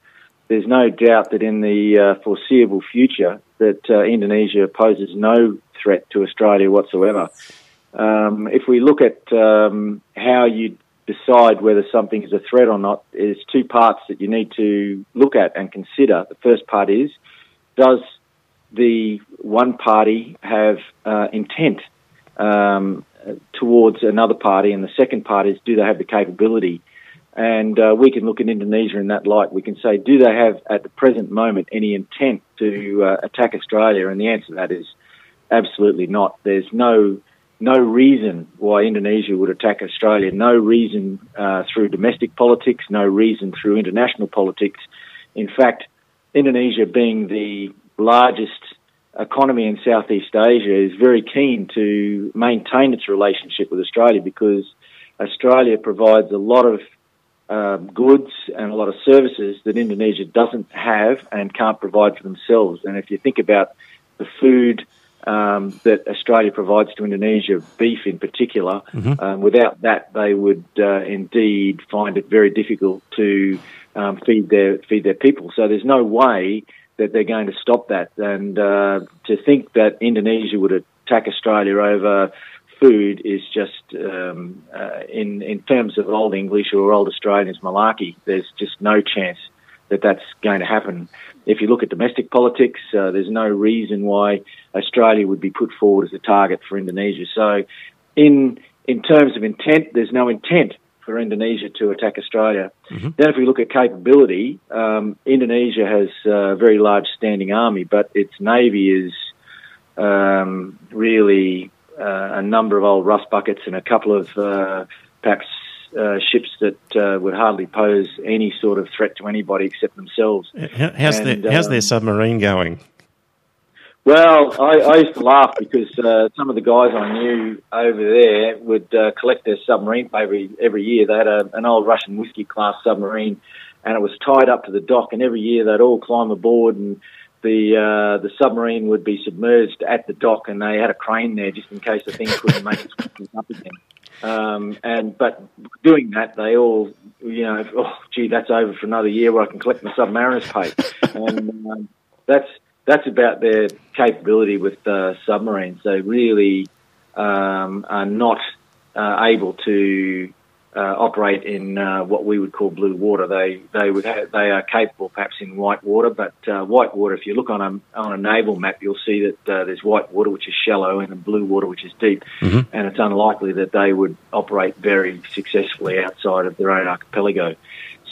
there's no doubt that in the uh, foreseeable future that uh, Indonesia poses no threat to Australia whatsoever. Um, if we look at um, how you decide whether something is a threat or not, there's two parts that you need to look at and consider. The first part is does the one party have uh, intent um, towards another party, and the second part is do they have the capability? And uh, we can look at Indonesia in that light. We can say, do they have at the present moment any intent to uh, attack Australia? And the answer to that is absolutely not. There's no no reason why Indonesia would attack Australia. No reason uh, through domestic politics. No reason through international politics. In fact, Indonesia, being the largest economy in Southeast Asia, is very keen to maintain its relationship with Australia because Australia provides a lot of um, goods and a lot of services that Indonesia doesn't have and can't provide for themselves. And if you think about the food um, that Australia provides to Indonesia, beef in particular, mm-hmm. um, without that, they would uh, indeed find it very difficult to um, feed their feed their people. So there's no way that they're going to stop that. And uh, to think that Indonesia would attack Australia over food is just, um, uh, in in terms of old English or old Australians, malarkey. There's just no chance that that's going to happen. If you look at domestic politics, uh, there's no reason why Australia would be put forward as a target for Indonesia. So, in in terms of intent, there's no intent for Indonesia to attack Australia. Mm-hmm. Then, if we look at capability, um, Indonesia has a very large standing army, but its navy is um, really a number of old rust buckets and a couple of uh, perhaps uh, ships that uh, would hardly pose any sort of threat to anybody except themselves. how's, and, their, how's um, their submarine going? Well, I, I used to laugh because uh, some of the guys I knew over there would uh, collect their submarine every every year. They had a, an old Russian whiskey class submarine, and it was tied up to the dock. And every year they'd all climb aboard and the uh, the submarine would be submerged at the dock, and they had a crane there just in case the thing couldn't make its up again. Um, and but doing that, they all, you know, oh gee, that's over for another year where I can collect my submariner's pay, and um, that's that's about their capability with uh, submarines. They really um, are not uh, able to operate in uh, what we would call blue water. They they would have, they are capable perhaps in white water, but uh, white water. If you look on a on a naval map, you'll see that uh, there's white water which is shallow and blue water which is deep, mm-hmm. and it's unlikely that they would operate very successfully outside of their own archipelago.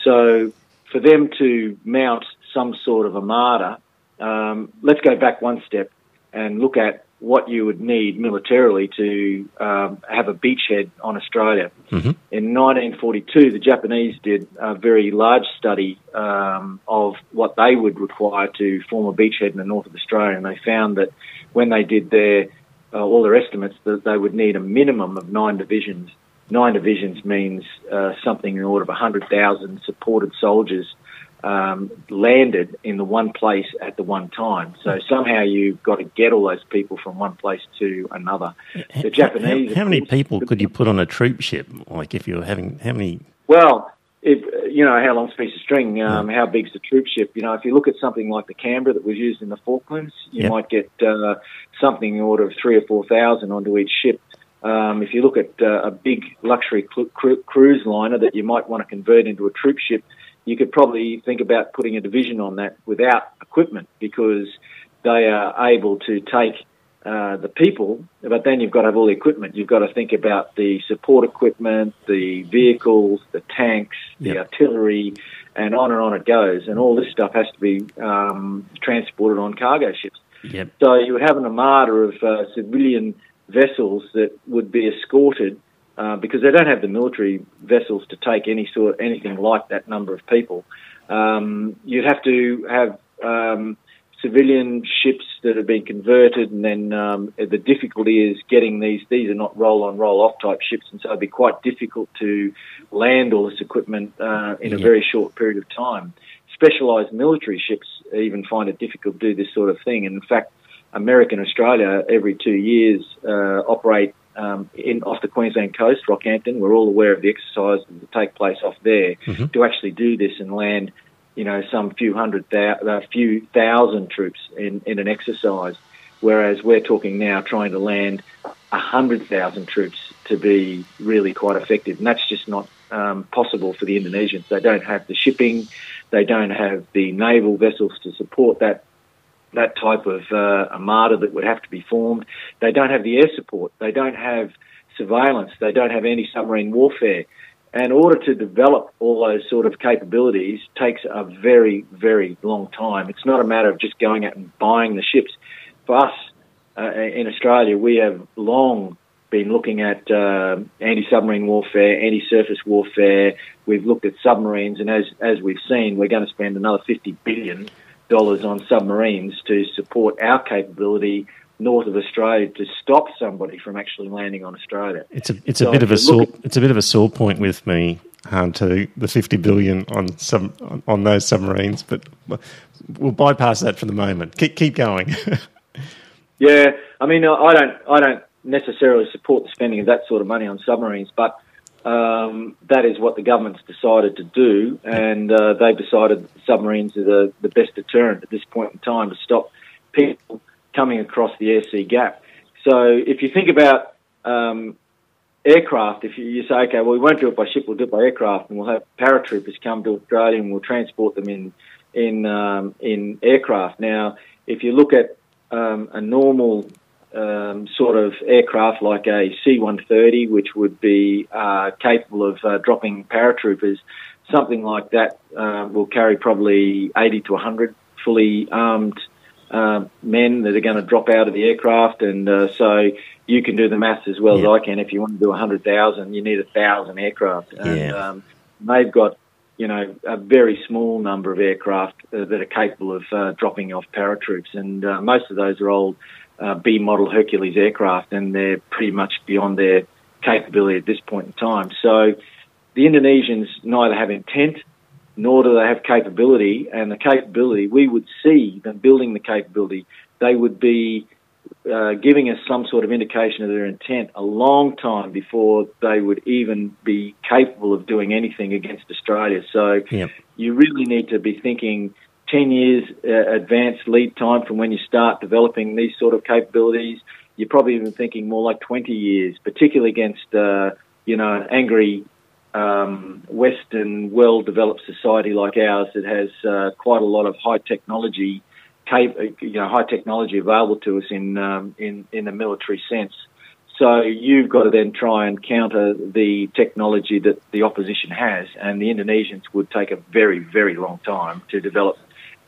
So for them to mount some sort of armada, um, let's go back one step and look at what you would need militarily to um, have a beachhead on Australia. Mm-hmm. In 1942, the Japanese did a very large study um, of what they would require to form a beachhead in the north of Australia, and they found that when they did their uh, all their estimates, that they would need a minimum of nine divisions. Nine divisions means uh, something in the order of 100,000 supported soldiers um, landed in the one place at the one time. So somehow you've got to get all those people from one place to another. The Japanese. How, how many people could you put on a troop ship? Like if you were having how many? Well, if you know how long's a piece of string, um, how big's the troop ship? You know, if you look at something like the Canberra that was used in the Falklands, you yep. might get uh, something in order of three or four thousand onto each ship. Um, if you look at uh, a big luxury cru- cruise liner that you might want to convert into a troop ship, you could probably think about putting a division on that without equipment because they are able to take uh, the people, but then you've got to have all the equipment. You've got to think about the support equipment, the vehicles, the tanks, the yep. artillery, and on and on it goes. And all this stuff has to be um, transported on cargo ships. Yep. So you would have an armada of uh, civilian vessels that would be escorted uh, because they don't have the military vessels to take any sort anything like that number of people. Um, you'd have to have um, civilian ships that have been converted, and then um, the difficulty is getting these. These are not roll-on, roll-off type ships, and so it'd be quite difficult to land all this equipment uh, in a very short period of time. Specialised military ships even find it difficult to do this sort of thing. And in fact, America and Australia every two years uh, operate um, in off the Queensland coast, Rockhampton. We're all aware of the exercise that take place off there mm-hmm. to actually do this and land, you know, some few hundred, thou- uh, few thousand troops in, in an exercise. Whereas we're talking now trying to land a hundred thousand troops to be really quite effective, and that's just not um, possible for the Indonesians. They don't have the shipping, they don't have the naval vessels to support that that type of uh, armada that would have to be formed. They don't have the air support. They don't have surveillance. They don't have any submarine warfare. And in order to develop all those sort of capabilities takes a very, very long time. It's not a matter of just going out and buying the ships. For us uh, in Australia, we have long been looking at uh, anti-submarine warfare, anti-surface warfare. We've looked at submarines, and as as we've seen, we're going to spend another fifty billion dollars on submarines to support our capability north of Australia to stop somebody from actually landing on Australia. It's a it's so a bit of a sore at, it's a bit of a sore point with me um, to the fifty billion on some on, on those submarines, but we'll bypass that for the moment. Keep keep going. yeah, I mean, I don't I don't necessarily support the spending of that sort of money on submarines, but um, that is what the government's decided to do, and uh, they've decided submarines are the, the best deterrent at this point in time to stop people coming across the air sea gap. So if you think about um, aircraft, if you, you, say, okay, well, we won't do it by ship, we'll do it by aircraft, and we'll have paratroopers come to Australia and we'll transport them in in um, in aircraft. Now, if you look at um, a normal um, sort of aircraft like a C-130, which would be uh, capable of uh, dropping paratroopers, something like that uh, will carry probably 80 to 100 fully armed uh, men that are going to drop out of the aircraft, and uh, so you can do the maths as well yeah. as I can. If you want to do 100,000, you need a thousand aircraft, and yeah. um, they've got you know, a very small number of aircraft uh, that are capable of uh, dropping off paratroops, and uh, most of those are old uh, B model Hercules aircraft, and they're pretty much beyond their capability at this point in time. So the Indonesians neither have intent nor do they have capability, and the capability, we would see them building the capability, they would be uh, giving us some sort of indication of their intent a long time before they would even be capable of doing anything against Australia. So yep. you really need to be thinking 10 years uh, advanced lead time from when you start developing these sort of capabilities. You're probably even thinking more like 20 years, particularly against, uh, you know, an angry um, Western, well-developed society like ours that has uh, quite a lot of high technology, you know, high technology available to us in um, in in the military sense. So you've got to then try and counter the technology that the opposition has, and the Indonesians would take a very, very long time to develop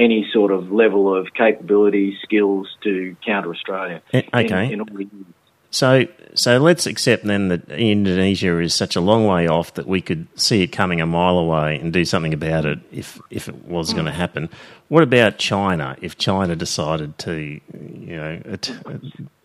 any sort of level of capability, skills to counter Australia. Eh, okay. In, in so, so let's accept then that Indonesia is such a long way off that we could see it coming a mile away and do something about it if if it was mm. going to happen. What about China? If China decided to, you know, at,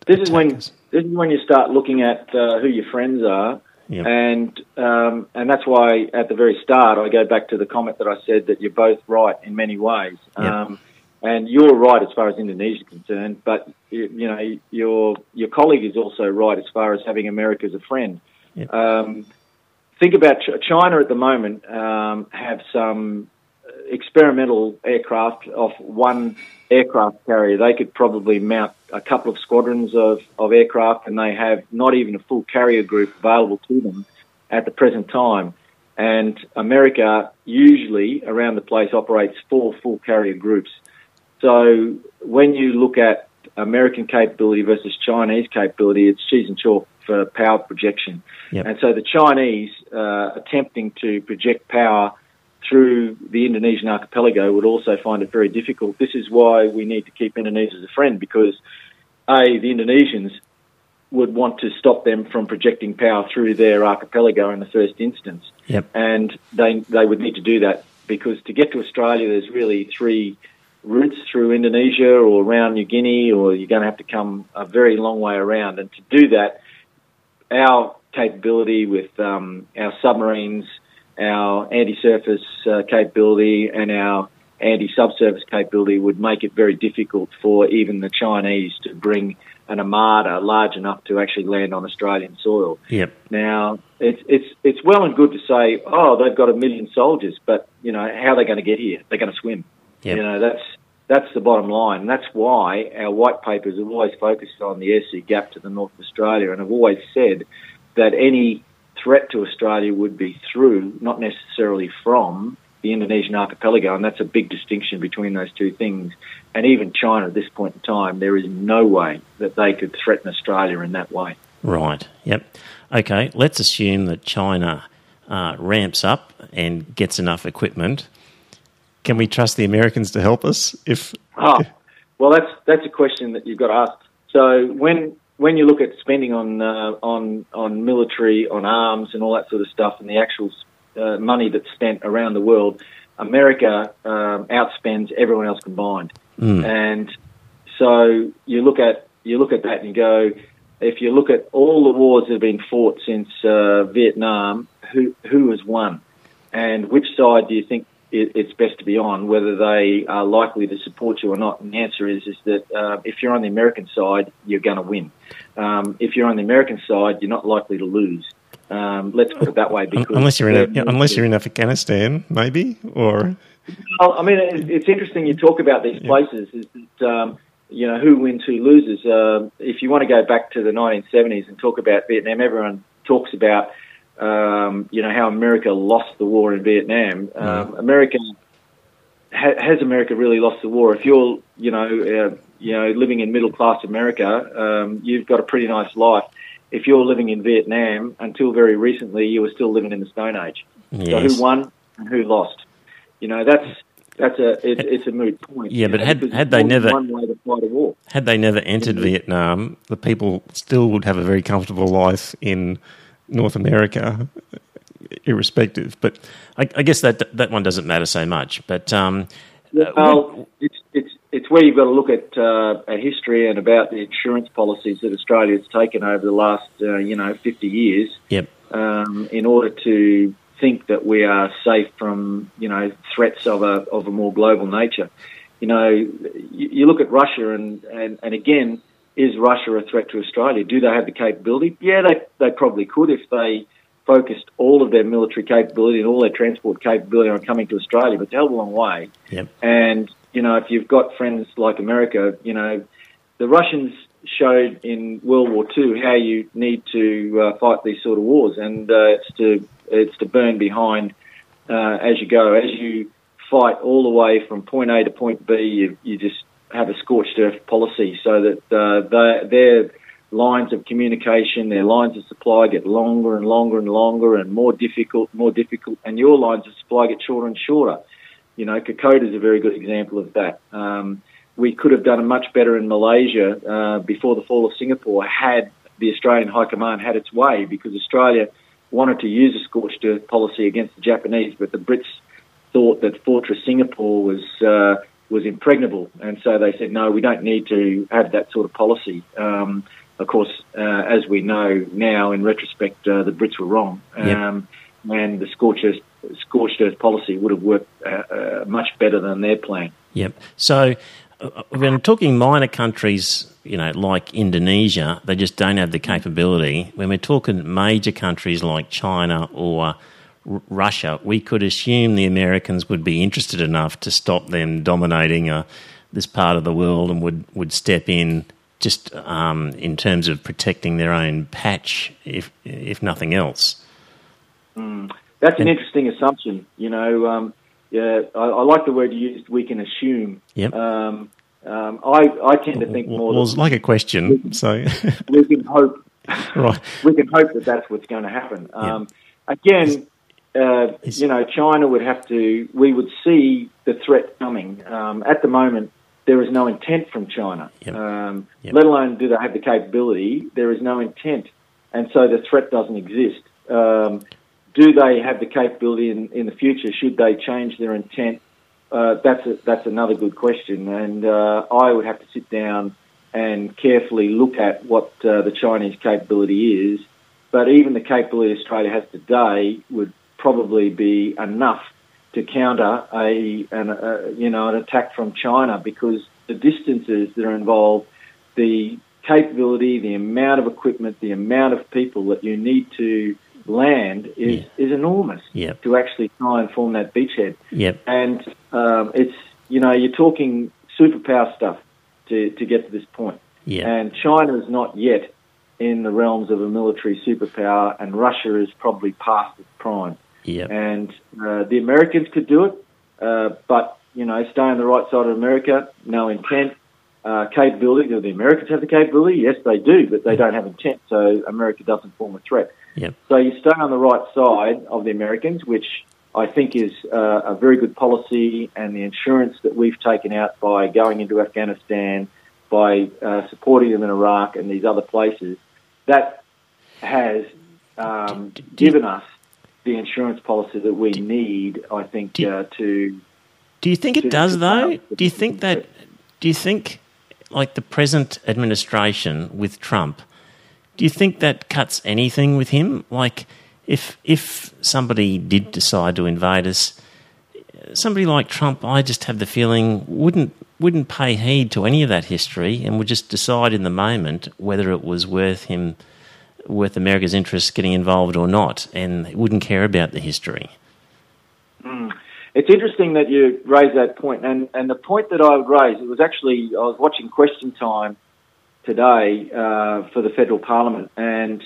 this is when us? this is when you start looking at uh, who your friends are Yep. And um, and that's why at the very start I go back to the comment that I said that you're both right in many ways. Yep. Um, and you're right as far as Indonesia is concerned, but you, you, know your your colleague is also right as far as having America as a friend. Yep. Um, think about China at the moment um, have some experimental aircraft off one aircraft carrier, they could probably mount a couple of squadrons of, of aircraft and they have not even a full carrier group available to them at the present time. And America usually around the place operates four full carrier groups. So when you look at American capability versus Chinese capability, it's cheese and chalk for power projection. Yep. And so the Chinese uh, attempting to project power through the Indonesian archipelago would also find it very difficult. This is why we need to keep Indonesia as a friend because, A, the Indonesians would want to stop them from projecting power through their archipelago in the first instance. Yep. And they, they would need to do that because to get to Australia, there's really three routes through Indonesia or around New Guinea, or you're going to have to come a very long way around. And to do that, our capability with um, our submarines – our anti-surface uh, capability and our anti-subsurface capability would make it very difficult for even the Chinese to bring an armada large enough to actually land on Australian soil. Yep. Now, it's it's it's well and good to say, oh, they've got a million soldiers, but you know how are they going to get here? They're going to swim. Yep. You know that's that's the bottom line, and that's why our white papers have always focused on the air sea gap to the north of Australia, and have always said that any threat to Australia would be through, not necessarily from, the Indonesian archipelago, and that's a big distinction between those two things. And even China at this point in time, there is no way that they could threaten Australia in that way. Right. Yep. Okay. Let's assume that China uh, ramps up and gets enough equipment. Can we trust the Americans to help us? If oh, well, that's that's a question that you've got to ask. So when when you look at spending on uh, on on military, on arms, and all that sort of stuff, and the actual uh, money that's spent around the world, America um, outspends everyone else combined. Mm. And so you look at you look at that and you go, if you look at all the wars that have been fought since uh, Vietnam, who who has won, and which side do you think it's best to be on? Whether they are likely to support you or not? And the answer is is that uh, if you're on the American side, you're going to win. Um, if you're on the American side, you're not likely to lose. Um, let's put it that way. Because unless you're in a, unless you're in Afghanistan, maybe or. Well, I mean, it's interesting you talk about these places. Is that, um, you know, who wins, who loses. Uh, if you want to go back to the 1970s and talk about Vietnam, everyone talks about, um, you know, how America lost the war in Vietnam. Um, America ha- has America really lost the war? If you're, you know, uh, you know, living in middle class America, um, you've got a pretty nice life. If you're living in Vietnam, until very recently, you were still living in the Stone Age. Yes. So who won and who lost? You know, that's that's a it, it's a moot point. Yeah, but know, had had they never one way to fight a war. had they never entered Vietnam, the people still would have a very comfortable life in North America, irrespective. But I, I guess that that one doesn't matter so much. But um, uh, well, it's it's it's where you've got to look at uh, a history and about the insurance policies that Australia's taken over the last uh, you know fifty years. Yep. Um, in order to think that we are safe from you know threats of a of a more global nature. You know, you, you look at Russia and, and and again, is Russia a threat to Australia? Do they have the capability? Yeah, they they probably could if they focused all of their military capability and all their transport capability on coming to Australia, but it's a hell of a long way. Yep. And you know, if you've got friends like America, you know, the Russians showed in World War II how you need to uh, fight these sort of wars, and uh, it's to it's to burn behind uh, as you go. As you fight all the way from point A to point B, you, you just have a scorched earth policy so that uh, their lines of communication, their lines of supply get longer and longer and longer and more difficult, more difficult, and your lines of supply get shorter and shorter. You know, Kokoda is a very good example of that. Um, we could have done much better in Malaysia uh, before the fall of Singapore had the Australian High Command had its way because Australia wanted to use a scorched earth policy against the Japanese, but the Brits thought that Fortress Singapore was uh, was impregnable, and so they said, no, we don't need to have that sort of policy. Um, of course, uh, as we know now, in retrospect, uh, the Brits were wrong, um, yep. and the scorched earth, scorched earth policy would have worked uh, uh, much better than their plan. Yep. So when talking minor countries, you know, like Indonesia, they just don't have the capability. When we're talking major countries like China or R- Russia, we could assume the Americans would be interested enough to stop them dominating uh, this part of the world and would, would step in just um, in terms of protecting their own patch, if if nothing else. Mm. That's an interesting assumption. You know, um, yeah, I, I, like the word you used. We can assume. Yep. Um, um, I, I tend to think more. Well, it's like a question, we, so we can hope. right. We can hope that that's what's going to happen. Um, again, uh, you know, China would have to. We would see the threat coming. Um, at the moment, there is no intent from China. Yep. Um, yep. Let alone do they have the capability. There is no intent, and so the threat doesn't exist. Um, do they have the capability in, in the future? Should they change their intent? Uh, that's a, that's another good question, and uh, I would have to sit down and carefully look at what uh, the Chinese capability is. But even the capability Australia has today would probably be enough to counter a, an, a you know an attack from China because the distances that are involved, the capability, the amount of equipment, the amount of people that you need to land is, Yeah. is enormous Yep. to actually try and form that beachhead. Yep. And um, it's, you know, you're talking superpower stuff to, to get to this point. And China is not yet in the realms of a military superpower, and Russia is probably past its prime. Yep. And uh, the Americans could do it, uh, but, you know, stay on the right side of America, no intent. uh, capability. Do the Americans have the capability? Yes, they do, but they don't have intent, so America doesn't form a threat. Yep. So you stay on the right side of the Americans, which I think is uh, a very good policy, and the insurance that we've taken out by going into Afghanistan, by uh, supporting them in Iraq and these other places, that has um, given us the insurance policy that we need. I think uh, to. Do you think it does, though? Do you think that? Do you think, like the present administration with Trump? Do you think that cuts anything with him? Like, if if somebody did decide to invade us, somebody like Trump, I just have the feeling wouldn't wouldn't pay heed to any of that history and would just decide in the moment whether it was worth him worth America's interest getting involved or not, and wouldn't care about the history. Mm. It's interesting that you raise that point, and and the point that I would raise it was actually I was watching Question Time today uh, for the federal parliament, and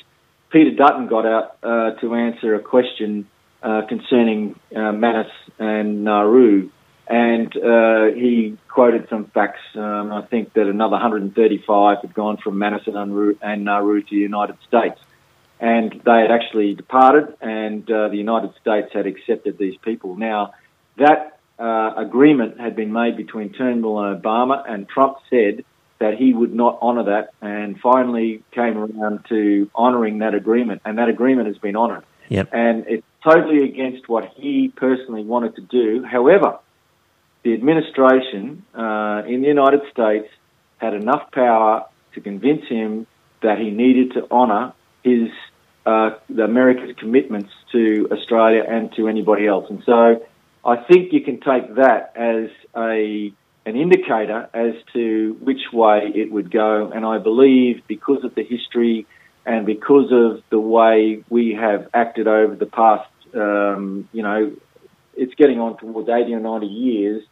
Peter Dutton got out uh, to answer a question uh, concerning uh, Manus and Nauru, and uh, he quoted some facts. Um, I think that another 135 had gone from Manus and Nauru, and Nauru to the United States, and they had actually departed, and uh, the United States had accepted these people. Now, that agreement had been made between Turnbull and Obama, and Trump said that he would not honour that, and finally came around to honouring that agreement, and that agreement has been honoured. Yep. And it's totally against what he personally wanted to do. However, the administration uh, in the United States had enough power to convince him that he needed to honour his uh, the America's commitments to Australia and to anybody else. And so, I think you can take that as a an indicator as to which way it would go. And I believe because of the history and because of the way we have acted over the past, um, you know, it's getting on towards 80 or 90 years.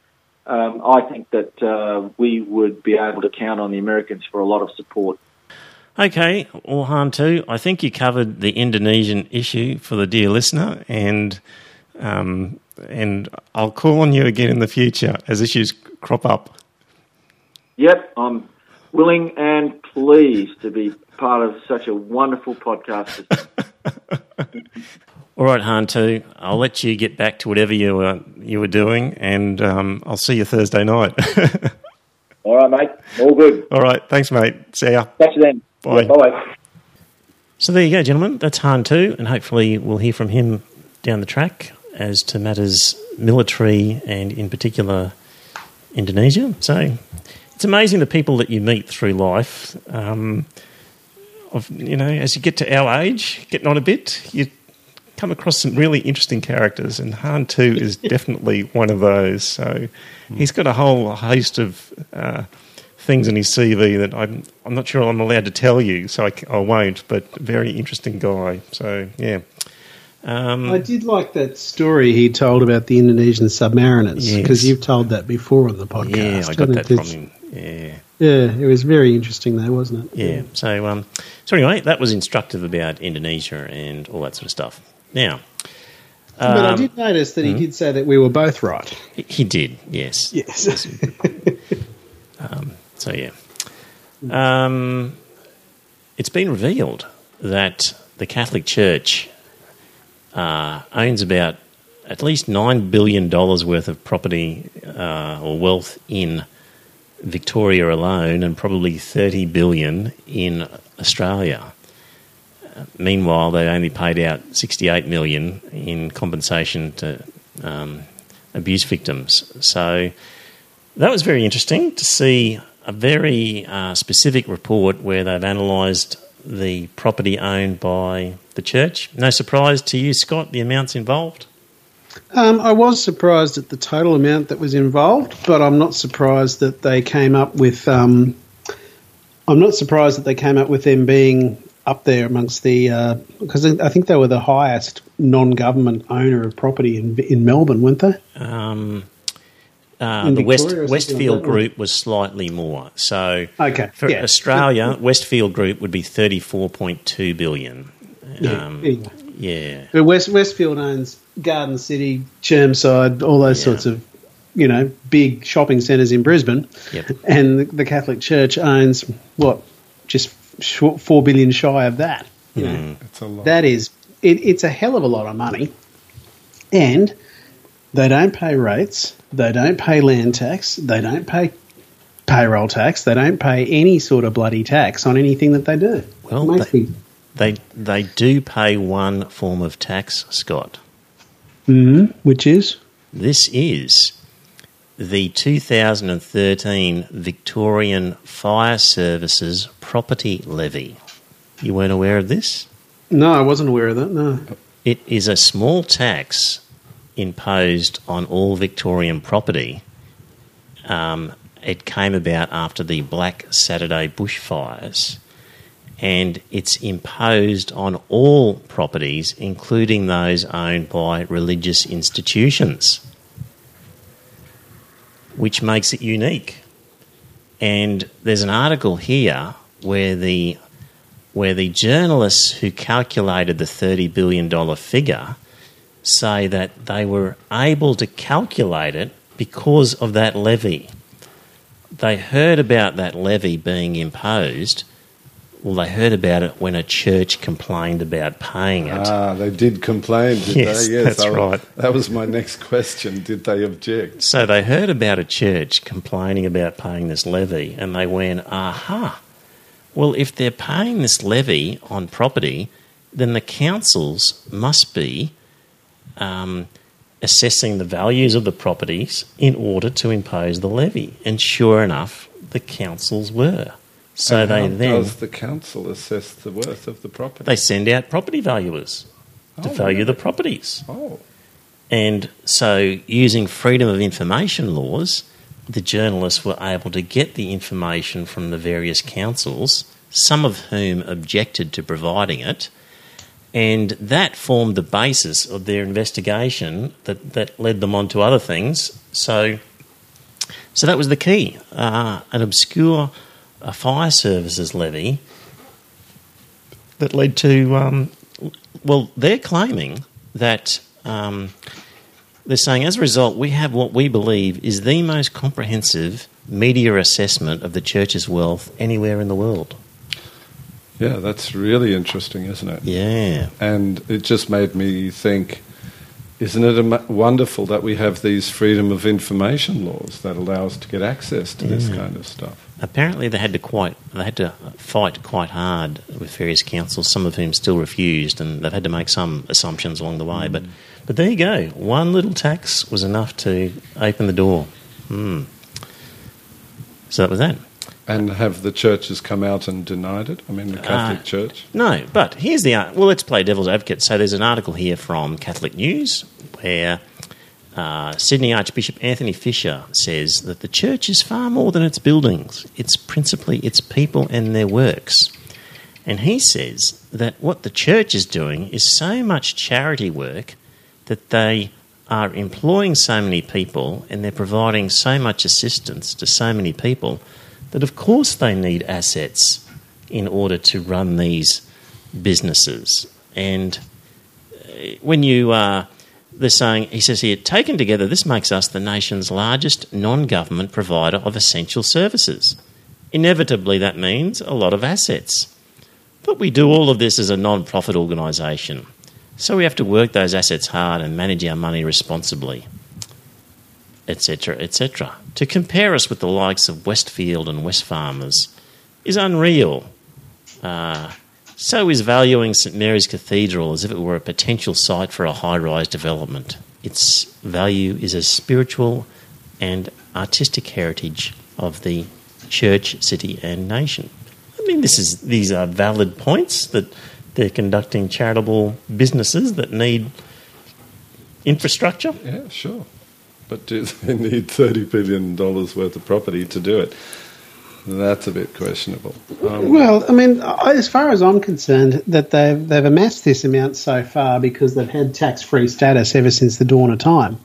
Um, I think that uh, we would be able to count on the Americans for a lot of support. Okay, Orhan, too. I think you covered the Indonesian issue for the dear listener, and um, and I'll call on you again in the future as issues crop up. Yep, I'm willing and pleased to be part of such a wonderful podcast. All right, Hantu, I'll let you get back to whatever you were you were doing, and um, I'll see you Thursday night. All right, mate. All good. All right, thanks, mate. See ya. Catch you then. Bye. Yeah, bye. So there you go, gentlemen. That's Hantu, and hopefully we'll hear from him down the track as to matters military and, in particular, Indonesia. So it's amazing the people that you meet through life. Um, of you know, as you get to our age, getting on a bit, you come across some really interesting characters, and Hantu is definitely one of those. So he's got a whole host of uh, things in his CV that I'm I'm not sure I'm allowed to tell you, so I, I won't. But very interesting guy. So yeah. Um, I did like that story he told about the Indonesian submariners because Yes. you've told that before on the podcast. yeah, I got that it from him. Yeah. Yeah, it was very interesting though, wasn't it? Yeah. So, um, so anyway, that was instructive about Indonesia and all that sort of stuff. Now, but I um, did notice that he hmm? did say that we were both right. he- he did, yes. Yes. So yeah, um, it's been revealed that the Catholic Church uh, owns about at least nine billion dollars worth of property uh, or wealth in Victoria alone, and probably thirty billion in Australia. Meanwhile, they only paid out sixty-eight million in compensation to um, abuse victims. So that was very interesting to see a very uh, specific report where they've analysed the property owned by the church. No surprise to you, Scott, the amounts involved? Um, I was surprised at the total amount that was involved, but I'm not surprised that they came up with. Um, I'm not surprised that they came up with them being up there amongst the uh, because I think they were the highest non-government owner of property in in Melbourne, weren't they? Um, uh, the West, Victoria or something Westfield like Group was slightly more. So Okay, for yeah. Australia, Westfield Group would be 34.2 billion. Yeah, Um, there yeah. But West Westfield owns Garden City, Chermside, all those sorts of you know, big shopping centres in Brisbane, Yep. and the, the Catholic Church owns what, just short, four billion shy of that. You know, It's a lot. that is, it, it's a hell of a lot of money, and they don't pay rates, they don't pay land tax, they don't pay payroll tax, they don't pay any sort of bloody tax on anything that they do. Well, they- They they do pay one form of tax, Scott. Mhm, which is This is the 2013 Victorian Fire Services Property Levy. You weren't aware of this? no, I wasn't aware of that. No, It is a small tax imposed on all Victorian property. Um, it came about after the Black Saturday bushfires, and it's imposed on all properties, including those owned by religious institutions, which makes it unique. And there's an article here where the where the journalists who calculated the $30 billion figure say that they were able to calculate it because of that levy. They heard about that levy being imposed. Well, they heard about it when a church complained about paying it. Ah, they did complain, did Yes, they? that's I- right. That was my next question. Did they object? So they heard about a church complaining about paying this levy, and they went, aha. Well, if they're paying this levy on property, then the councils must be um, assessing the values of the properties in order to impose the levy. And sure enough, the councils were. So And they then does the council assess the worth of the property? they send out property valuers to Oh, value really? the properties. oh, And so, using freedom of information laws, the journalists were able to get the information from the various councils, some of whom objected to providing it, and that formed the basis of their investigation that, that led them on to other things. So, so that was the key. Uh, an obscure uh, fire services levy that led to, um, well, they're claiming that um, they're saying as a result, we have what we believe is the most comprehensive media assessment of the church's wealth anywhere in the world. yeah, that's really interesting, isn't it? Yeah. And it just made me think isn't it wonderful that we have these freedom of information laws that allow us to get access to this kind of stuff? Apparently, they had to quite they had to fight quite hard with various councils, some of whom still refused, and they've had to make some assumptions along the way. But but there you go. One little tax was enough to open the door. Hmm. So that was that. And have the churches come out and denied it? I mean, the Catholic Uh, Church? No, but here's the. Well, let's play devil's advocate. So there's an article here from Catholic News where uh, Sydney Archbishop Anthony Fisher says that the church is far more than its buildings. It's principally its people and their works. And he says that what the church is doing is so much charity work that they are employing so many people and they're providing so much assistance to so many people that, of course, they need assets in order to run these businesses. And uh, when you, uh, they're saying, he says here, taken together, this makes us the nation's largest non government provider of essential services. Inevitably, that means a lot of assets. But we do all of this as a non profit organisation. So we have to work those assets hard and manage our money responsibly, etc., etc. To compare us with the likes of Westfield and Wesfarmers is unreal. Uh, so is valuing St Mary's Cathedral as if it were a potential site for a high rise development. Its value is a spiritual and artistic heritage of the church, city, and nation. I mean, this is these are valid points that they're conducting charitable businesses that need infrastructure. Yeah, sure. But do they need $30 billion worth of property to do it? That's a bit questionable. Um, Well, I mean, as far as I'm concerned, that they've they've amassed this amount so far because they've had tax free status ever since the dawn of time.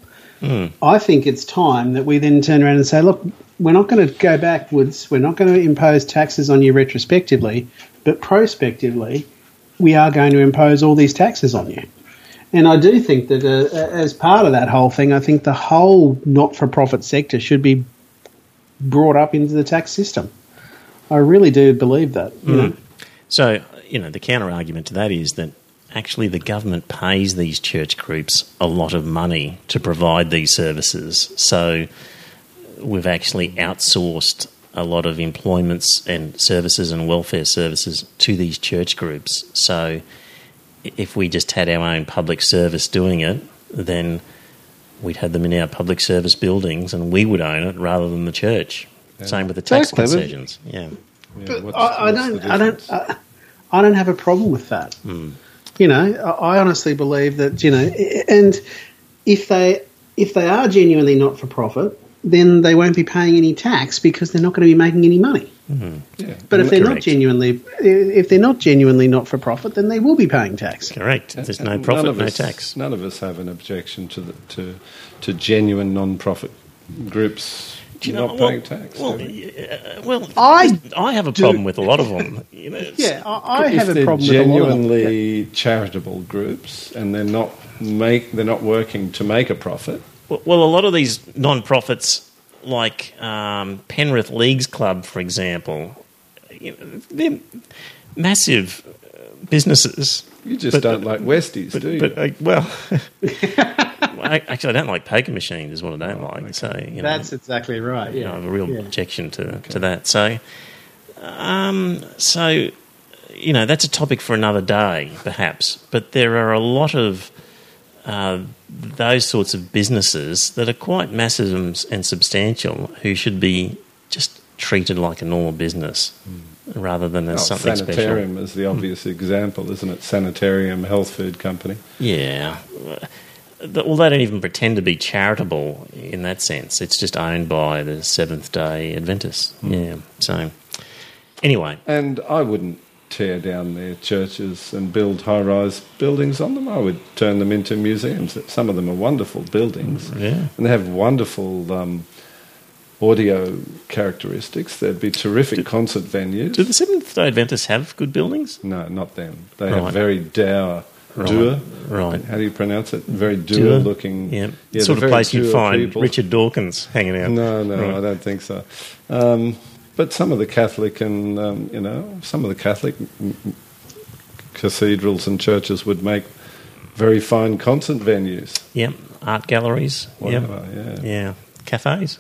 I think it's time that we then turn around and say, look, we're not going to go backwards. We're not going to impose taxes on you retrospectively, but prospectively, we are going to impose all these taxes on you. And I do think that uh, as part of that whole thing, I think the whole not-for-profit sector should be brought up into the tax system. I really do believe that. Mm. So, you know, the counter argument to that is that actually the government pays these church groups a lot of money to provide these services. So we've actually outsourced a lot of employments and services and welfare services to these church groups. So if we just had our own public service doing it, then we'd have them in our public service buildings and we would own it rather than the church. Yeah. Same with the tax concessions. Yeah. yeah but what's, I, I don't. I don't. I, I, don't have a problem with that. Mm. You know, I honestly believe that you know, and if they if they are genuinely not for profit, then they won't be paying any tax because they're not going to be making any money. Mm-hmm. Yeah, but if they're correct. not genuinely, if they're not genuinely not for profit, then they will be paying tax. Correct. There's no profit, no us, tax. None of us have an objection to the, to to genuine non-profit groups you know, not well, paying tax. Well, uh, well, I I have a do. problem with a lot of them. You know, yeah, I, I have a problem with genuinely charitable groups, and they're not make they're not working to make a profit. Well, well a lot of these non-profits, like um, Penrith Leagues Club, for example, you know, they're massive businesses. You just but, don't like Westies, but, do you? But, uh, well. actually, I don't like poker machines. Is what I don't like. So you know, that's exactly right. Yeah, you know, I have a real yeah. objection to okay. to that. So, um, so you know, that's a topic for another day, perhaps. But there are a lot of uh, those sorts of businesses that are quite massive and substantial who should be just treated like a normal business. Mm rather than as oh, something sanitarium special. is the obvious mm. example, isn't it? Sanitarium health food company. Yeah, well, they don't even pretend to be charitable in that sense. It's just owned by the Seventh Day Adventists. Mm. Yeah. So, anyway, and I wouldn't tear down their churches and build high-rise buildings on them. I would turn them into museums. Some of them are wonderful buildings, yeah. and they have wonderful. Um, audio characteristics. There'd be terrific do, concert venues. Do the Seventh Day Adventists have good buildings? No, not them. They right. have very dour Right. Right? How do you pronounce it? Very Dua, looking. Yeah, yeah sort of place you'd find people. Richard Dawkins hanging out. No, no, right. I don't think so. Um, but some of the Catholic and um, you know some of the Catholic cathedrals and churches would make very fine concert venues. Yep, art galleries. Whatever, yep. yeah, yeah, cafes.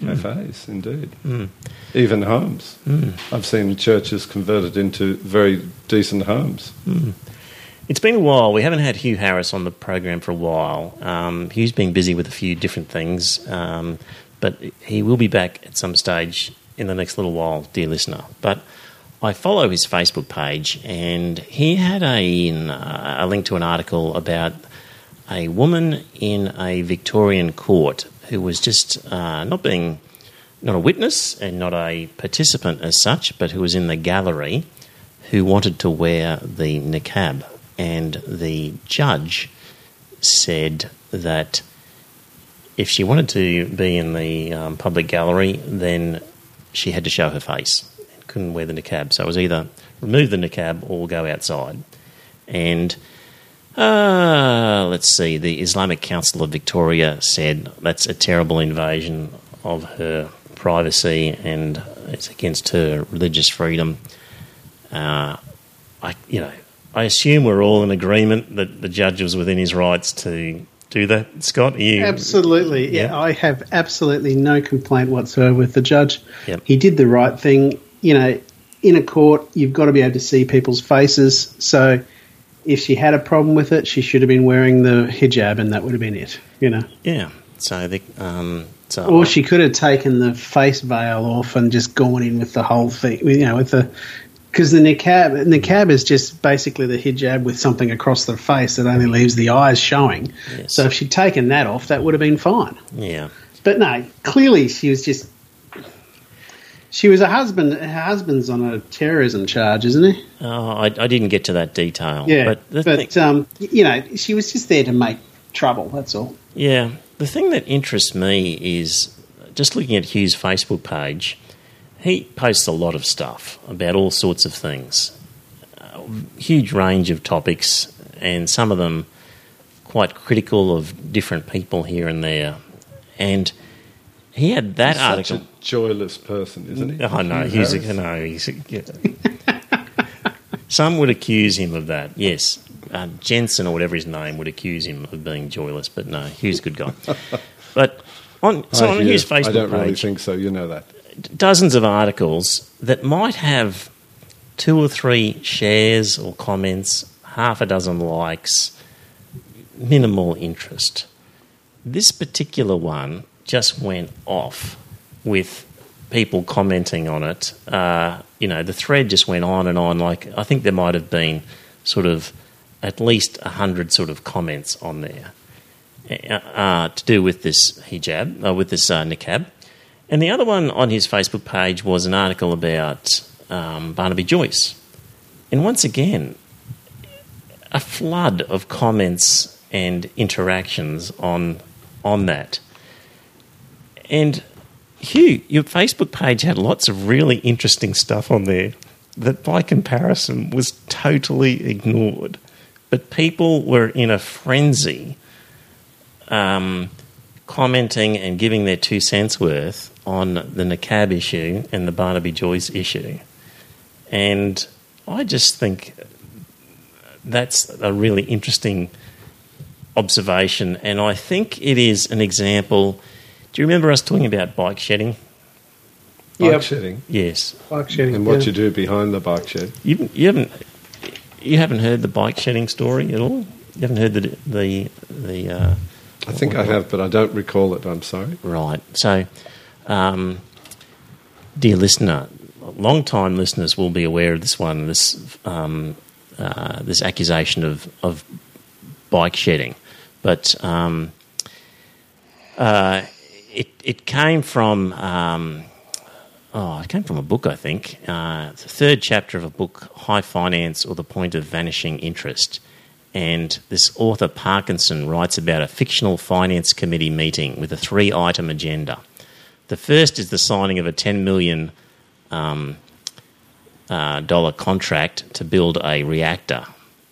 Cafes, mm. indeed. Mm. Even homes. Mm. I've seen churches converted into very decent homes. Mm. It's been a while. We haven't had Hugh Harris on the program for a while. Um, Hugh's been busy with a few different things, um, but he will be back at some stage in the next little while, dear listener. But I follow his Facebook page, and he had a, a link to an article about a woman in a Victorian court who was just uh, not being not a witness and not a participant as such, but who was in the gallery who wanted to wear the niqab and the judge said that if she wanted to be in the um, public gallery, then she had to show her face. Couldn't wear the niqab. So it was either remove the niqab or go outside. And uh, let's see, the Islamic Council of Victoria said that's a terrible invasion of her privacy and it's against her religious freedom. Uh, I, you know, I assume we're all in agreement that the judge was within his rights to do that, Scott? You, absolutely. Yeah. yeah. I have absolutely no complaint whatsoever with the judge. Yep. He did the right thing. You know, in a court, you've got to be able to see people's faces. So if she had a problem with it, she should have been wearing the hijab, and that would have been it. You know. Yeah. So the um, so or she could have taken the face veil off and just gone in with the whole thing. You know, with the because the niqab, niqab is just basically the hijab with something across the face that only leaves the eyes showing. Yes. So if she'd taken that off, that would have been fine. Yeah. But no, clearly she was just. She was a husband. Her husband's on a terrorism charge, isn't he? Oh, I, I didn't get to that detail. Yeah, but, but thing, um, you know, she was just there to make trouble. That's all. Yeah, the thing that interests me is just looking at Hugh's Facebook page he posts a lot of stuff about all sorts of things, a huge range of topics, and some of them quite critical of different people here and there, and he had that he's article. Such a joyless person, isn't he? Oh no, he's a, no, he's a, yeah. Some would accuse him of that. Yes, uh, Jensen or whatever his name would accuse him of being joyless, but no, Hugh's a good guy. but on so I on Hugh's Facebook I don't page, really think so. You know that. Dozens of articles that might have two or three shares or comments, half a dozen likes, minimal interest. This particular one just went off with people commenting on it. Uh, you know, the thread just went on and on. Like, I think there might have been sort of at least a hundred sort of comments on there uh, uh, to do with this hijab, uh, with this uh, niqab. And the other one on his Facebook page was an article about um, Barnaby Joyce. And once again, a flood of comments and interactions on on that. And Hugh, your Facebook page had lots of really interesting stuff on there that by comparison was totally ignored. But people were in a frenzy um, commenting and giving their two cents worth on the Niqab issue and the Barnaby Joyce issue. And I just think that's a really interesting observation. And I think it is an example. Do you remember us talking about bike shedding? Bike Yep. shedding. Yes. Bike shedding. And what yeah. you do behind the bike shed. You, you haven't you haven't heard the bike shedding story at all? You haven't heard the the the uh, I think I have, but I don't recall it. I'm sorry. Right. So, um, dear listener, long time listeners will be aware of this one, this um, uh, this accusation of of bike shedding, but um, uh, it it came from. Um, Oh, it came from a book, I think. Uh, it's the third chapter of a book, High Finance or the Point of Vanishing Interest. And this author, Parkinson, writes about a fictional finance committee meeting with a three item agenda. The first is the signing of a $10 million um, uh, dollar contract to build a reactor.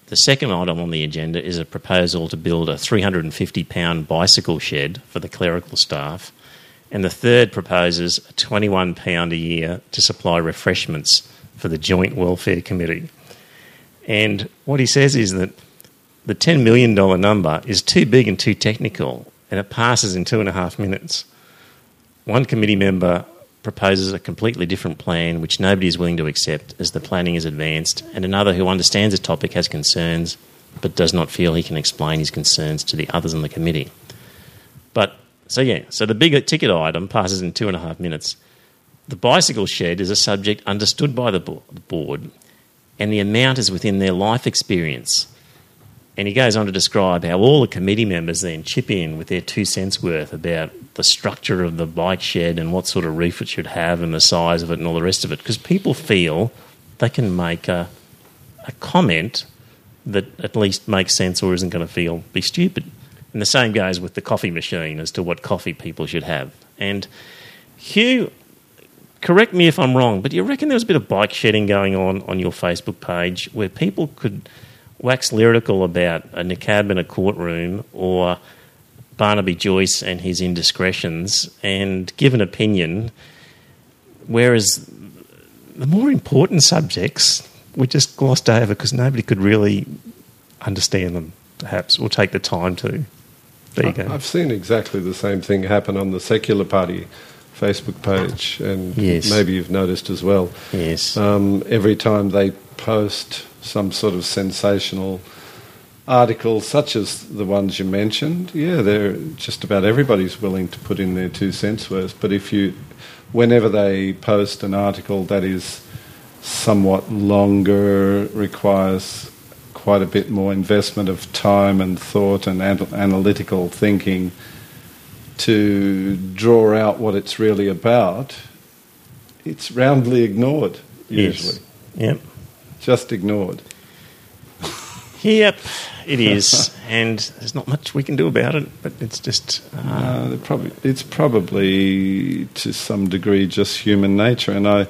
The second item on the agenda is a proposal to build a 350 pound bicycle shed for the clerical staff. And the third proposes a £21 a year to supply refreshments for the Joint Welfare Committee. And what he says is that the $10 million number is too big and too technical, and it passes in two and a half minutes. One committee member proposes a completely different plan, which nobody is willing to accept as the planning is advanced, and another who understands the topic has concerns but does not feel he can explain his concerns to the others on the committee. But so yeah, so the big ticket item passes in two and a half minutes. The bicycle shed is a subject understood by the board, and the amount is within their life experience. And he goes on to describe how all the committee members then chip in with their two cents worth about the structure of the bike shed and what sort of roof it should have and the size of it and all the rest of it. Because people feel they can make a, a comment that at least makes sense or isn't going to feel be stupid. And the same goes with the coffee machine as to what coffee people should have. And Hugh, correct me if I'm wrong, but you reckon there was a bit of bike shedding going on on your Facebook page where people could wax lyrical about a niqab in a courtroom or Barnaby Joyce and his indiscretions and give an opinion, whereas the more important subjects we just glossed over because nobody could really understand them, perhaps, or take the time to. There you go. I've seen exactly the same thing happen on the Secular Party Facebook page, and Yes. maybe you've noticed as well. yes. Um, every time they post some sort of sensational article, such as the ones you mentioned, yeah, they're just about everybody's willing to put in their two cents worth. But if you, whenever they post an article that is somewhat longer, requires quite a bit more investment of time and thought and anal- analytical thinking to draw out what it's really about, it's roundly ignored, usually. Yes. Yep. Just ignored. Yep, it is. and there's not much we can do about it, but it's just. Uh, No, probably, it's probably to some degree just human nature. And I,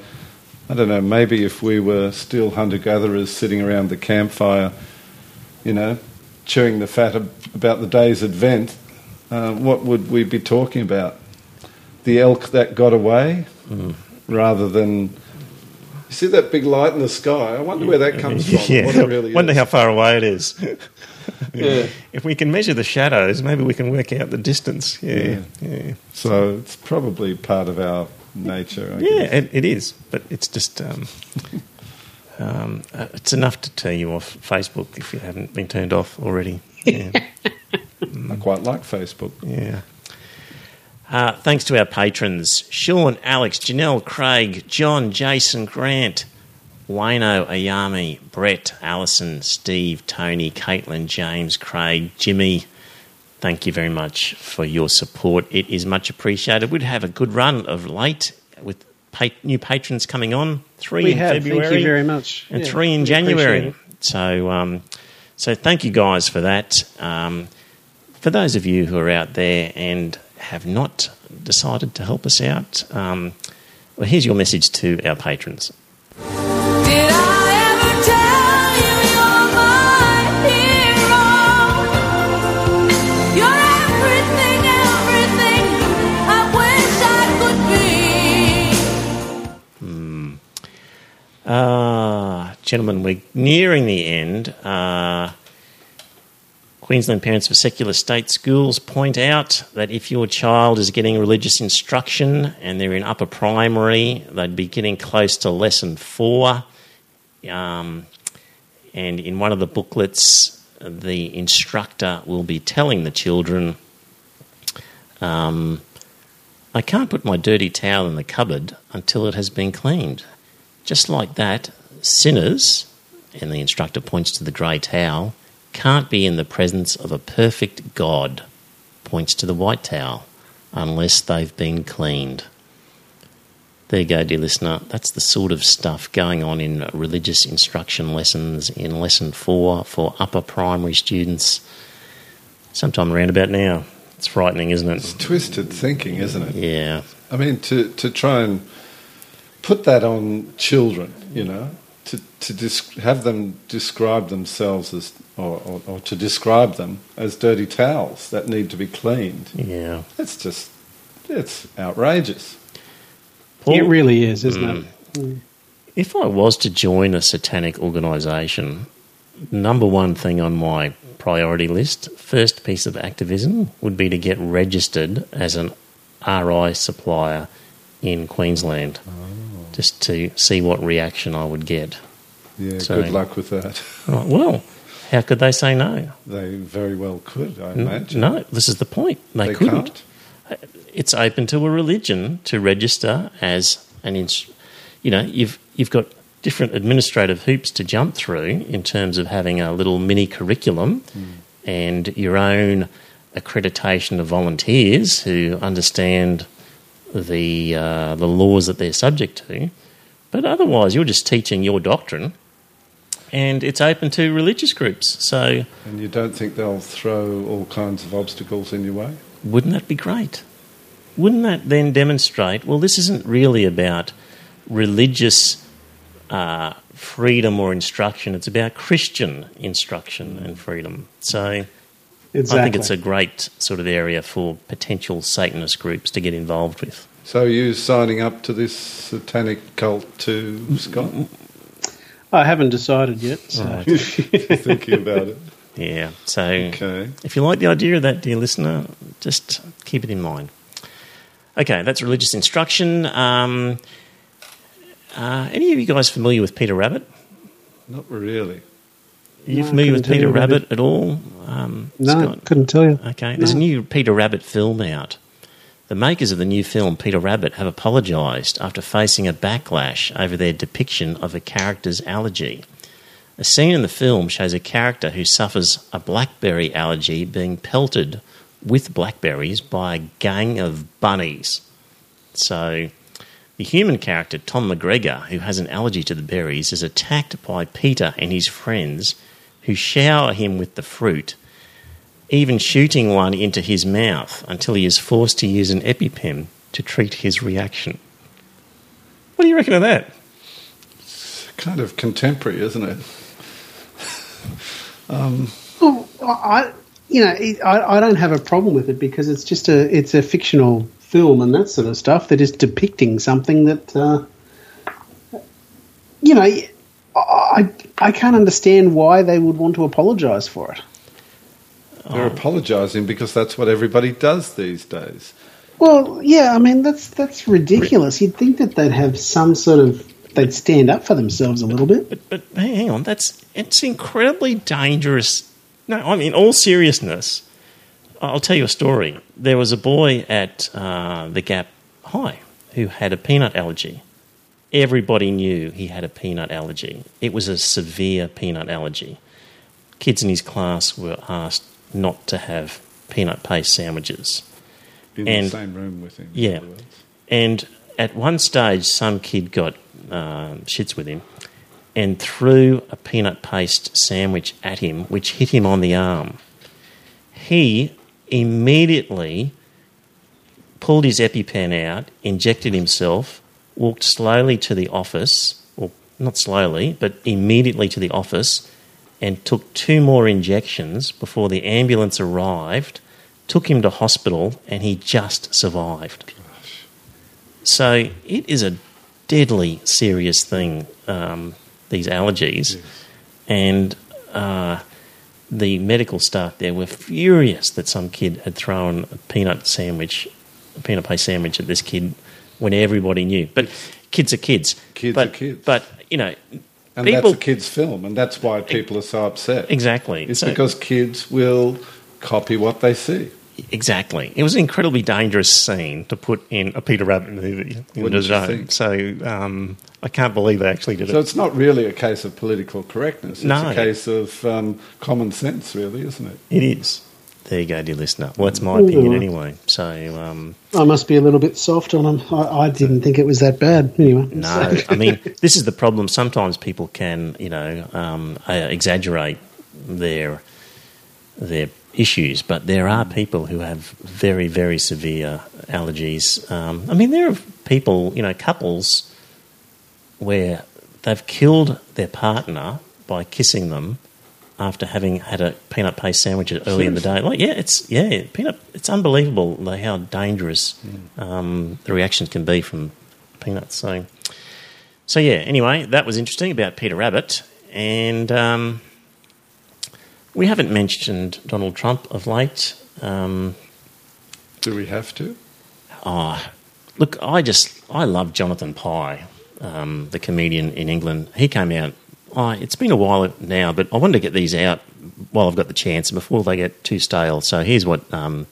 I don't know, maybe if we were still hunter gatherers sitting around the campfire, you know, chewing the fat about the day's advent, uh, what would we be talking about? The elk that got away, mm. rather than you see that big light in the sky. I wonder where that comes from. Yeah, really wonder is. how far away it is. yeah. If we can measure the shadows, maybe we can work out the distance. Yeah, yeah. yeah. So it's probably part of our nature. I yeah, it, it is, but it's just. Um, um, uh, it's enough to turn you off Facebook if you haven't been turned off already. Yeah. I quite like Facebook. Yeah. Uh, thanks to our patrons Sean, Alex, Janelle, Craig, John, Jason, Grant, Wayno, Ayami, Brett, Alison, Steve, Tony, Caitlin, James, Craig, Jimmy. Thank you very much for your support. It is much appreciated. We'd have a good run of late with pa- new patrons coming on. Three we in have. February. Thank you very much. And yeah, three in January. So, um, so thank you guys for that. Um, for those of you who are out there and have not decided to help us out, um, well, here's your message to our patrons. Uh, gentlemen, we're nearing the end. Uh, Queensland Parents for Secular State Schools point out that if your child is getting religious instruction and they're in upper primary, they'd be getting close to lesson four. Um, and in one of the booklets, the instructor will be telling the children, um, I can't put my dirty towel in the cupboard until it has been cleaned. Just like that, sinners, and the instructor points to the grey towel, can't be in the presence of a perfect God, points to the white towel, unless they've been cleaned. There you go, dear listener. That's the sort of stuff going on in religious instruction lessons in lesson four for upper primary students sometime around about now. It's frightening, isn't it? It's twisted thinking, isn't it? Yeah. I mean, to, to try and put that on children, you know, to, to have them describe themselves as, or, or, or, to describe them as dirty towels that need to be cleaned. Yeah. It's just, it's outrageous. Paul, it really is, isn't mm, it? Mm. If I was to join a satanic organisation, number one thing on my priority list, first piece of activism, would be to get registered as an RI supplier in Queensland. Oh just to see what reaction I would get. Yeah, so, good luck with that. Oh, well, how could they say no? They very well could, I imagine. No, this is the point. They, they couldn't. Can't. It's open to a religion to register as an, ins- you know, you've you've got different administrative hoops to jump through in terms of having a little mini curriculum mm. and your own accreditation of volunteers who understand the uh, the laws that they're subject to. But otherwise, you're just teaching your doctrine, and it's open to religious groups. So, and you don't think they'll throw all kinds of obstacles in your way? Wouldn't that be great? Wouldn't that then demonstrate? Well, this isn't really about religious uh, freedom or instruction. It's about Christian instruction and freedom. So Exactly. I think it's a great sort of area for potential Satanist groups to get involved with. So, are you signing up to this satanic cult too, Scott? I haven't decided yet. So. Right. Thinking about it. Yeah. So, okay. if you like the idea of that, dear listener, just keep it in mind. Okay, that's religious instruction. Um, uh, any of you guys familiar with Peter Rabbit? Not really. Are you no, familiar with Peter Rabbit at all? Um, no, Scott? couldn't tell you. Okay, there's a new Peter Rabbit film out. The makers of the new film, Peter Rabbit, have apologised after facing a backlash over their depiction of a character's allergy. A scene in the film shows a character who suffers a blackberry allergy being pelted with blackberries by a gang of bunnies. So, the human character, Tom McGregor, who has an allergy to the berries, is attacked by Peter and his friends who shower him with the fruit, even shooting one into his mouth until he is forced to use an EpiPen to treat his reaction. What do you reckon of that? It's kind of contemporary, isn't it? um, well, I, you know, I, I don't have a problem with it because it's just a it's a fictional film and that sort of stuff that is depicting something that, uh, you know, I I can't understand why they would want to apologise for it. They're apologising because that's what everybody does these days. Well, yeah, I mean that's that's ridiculous. You'd think that they'd have some sort of they'd stand up for themselves a little bit. But, but hang on, that's it's incredibly dangerous. No, I mean, all seriousness. I'll tell you a story. There was a boy at uh, the Gap High who had a peanut allergy. Everybody knew he had a peanut allergy. It was a severe peanut allergy. Kids in his class were asked not to have peanut paste sandwiches. In and, the same room with him. Yeah. And at one stage, some kid got uh, shits with him and threw a peanut paste sandwich at him, which hit him on the arm. He immediately pulled his EpiPen out, injected himself, walked slowly to the office, or not slowly, but immediately to the office, and took two more injections before the ambulance arrived, took him to hospital, and he just survived. Gosh. So it is a deadly serious thing, um, these allergies. Yes. And uh, the medical staff there were furious that some kid had thrown a peanut sandwich, a peanut paste sandwich at this kid when everybody knew. But kids are kids. Kids but, are kids. But, you know, and people, that's a kids' film, and that's why people are so upset. Exactly. It's so, because kids will copy what they see. Exactly. It was an incredibly dangerous scene to put in a Peter Rabbit movie in the zone. So um, I can't believe they actually did so it. So it's not really a case of political correctness. It's no. a case of um, common sense, really, isn't it? It is. There you go, dear listener. Well, that's my opinion anyway. So um, I must be a little bit soft on them. I, I didn't think it was that bad. Anyway, no. I mean, this is the problem. Sometimes people can, you know, um, uh, exaggerate their their issues, but there are people who have very, very severe allergies. Um, I mean, there are people, you know, couples where they've killed their partner by kissing them after having had a peanut paste sandwich early in the day. Like, yeah, it's yeah, peanut. It's unbelievable how dangerous um, the reactions can be from peanuts. So, so yeah. Anyway, that was interesting about Peter Rabbit, and um, we haven't mentioned Donald Trump of late. Um, Do we have to? Oh, look, I just I love Jonathan Pie, um, the comedian in England. He came out. Oh, it's been a while now, but I wanted to get these out while I've got the chance and before they get too stale. So here's what um,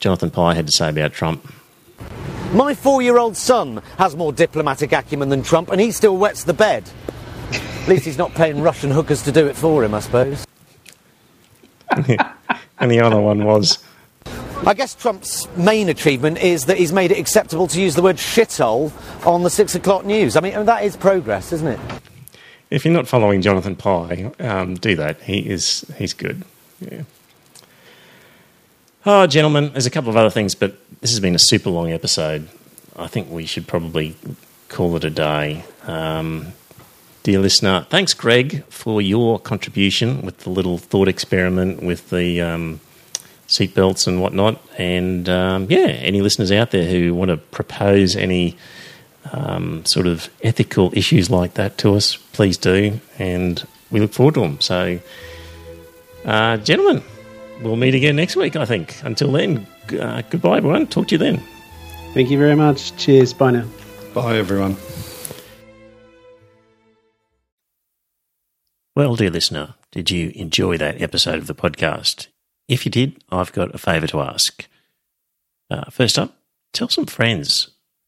Jonathan Pie had to say about Trump. My four-year-old son has more diplomatic acumen than Trump, and he still wets the bed. At least he's not paying Russian hookers to do it for him, I suppose. and the other one was. I guess Trump's main achievement is that he's made it acceptable to use the word shithole on the six o'clock news. I mean, that is progress, isn't it? If you're not following Jonathan Pie, um, do that. He is he's good. Yeah. Oh, gentlemen, there's a couple of other things, but this has been a super long episode. I think we should probably call it a day. Um, dear listener. Thanks, Greg, for your contribution with the little thought experiment with the um, seatbelts and whatnot. And um, yeah, any listeners out there who want to propose any um, sort of ethical issues like that to us, please do. And we look forward to them. So, uh, gentlemen, we'll meet again next week, I think. Until then, uh, goodbye, everyone. Talk to you then. Thank you very much. Cheers. Bye now. Bye, everyone. Well, dear listener, did you enjoy that episode of the podcast? If you did, I've got a favour to ask. Uh, first up, tell some friends.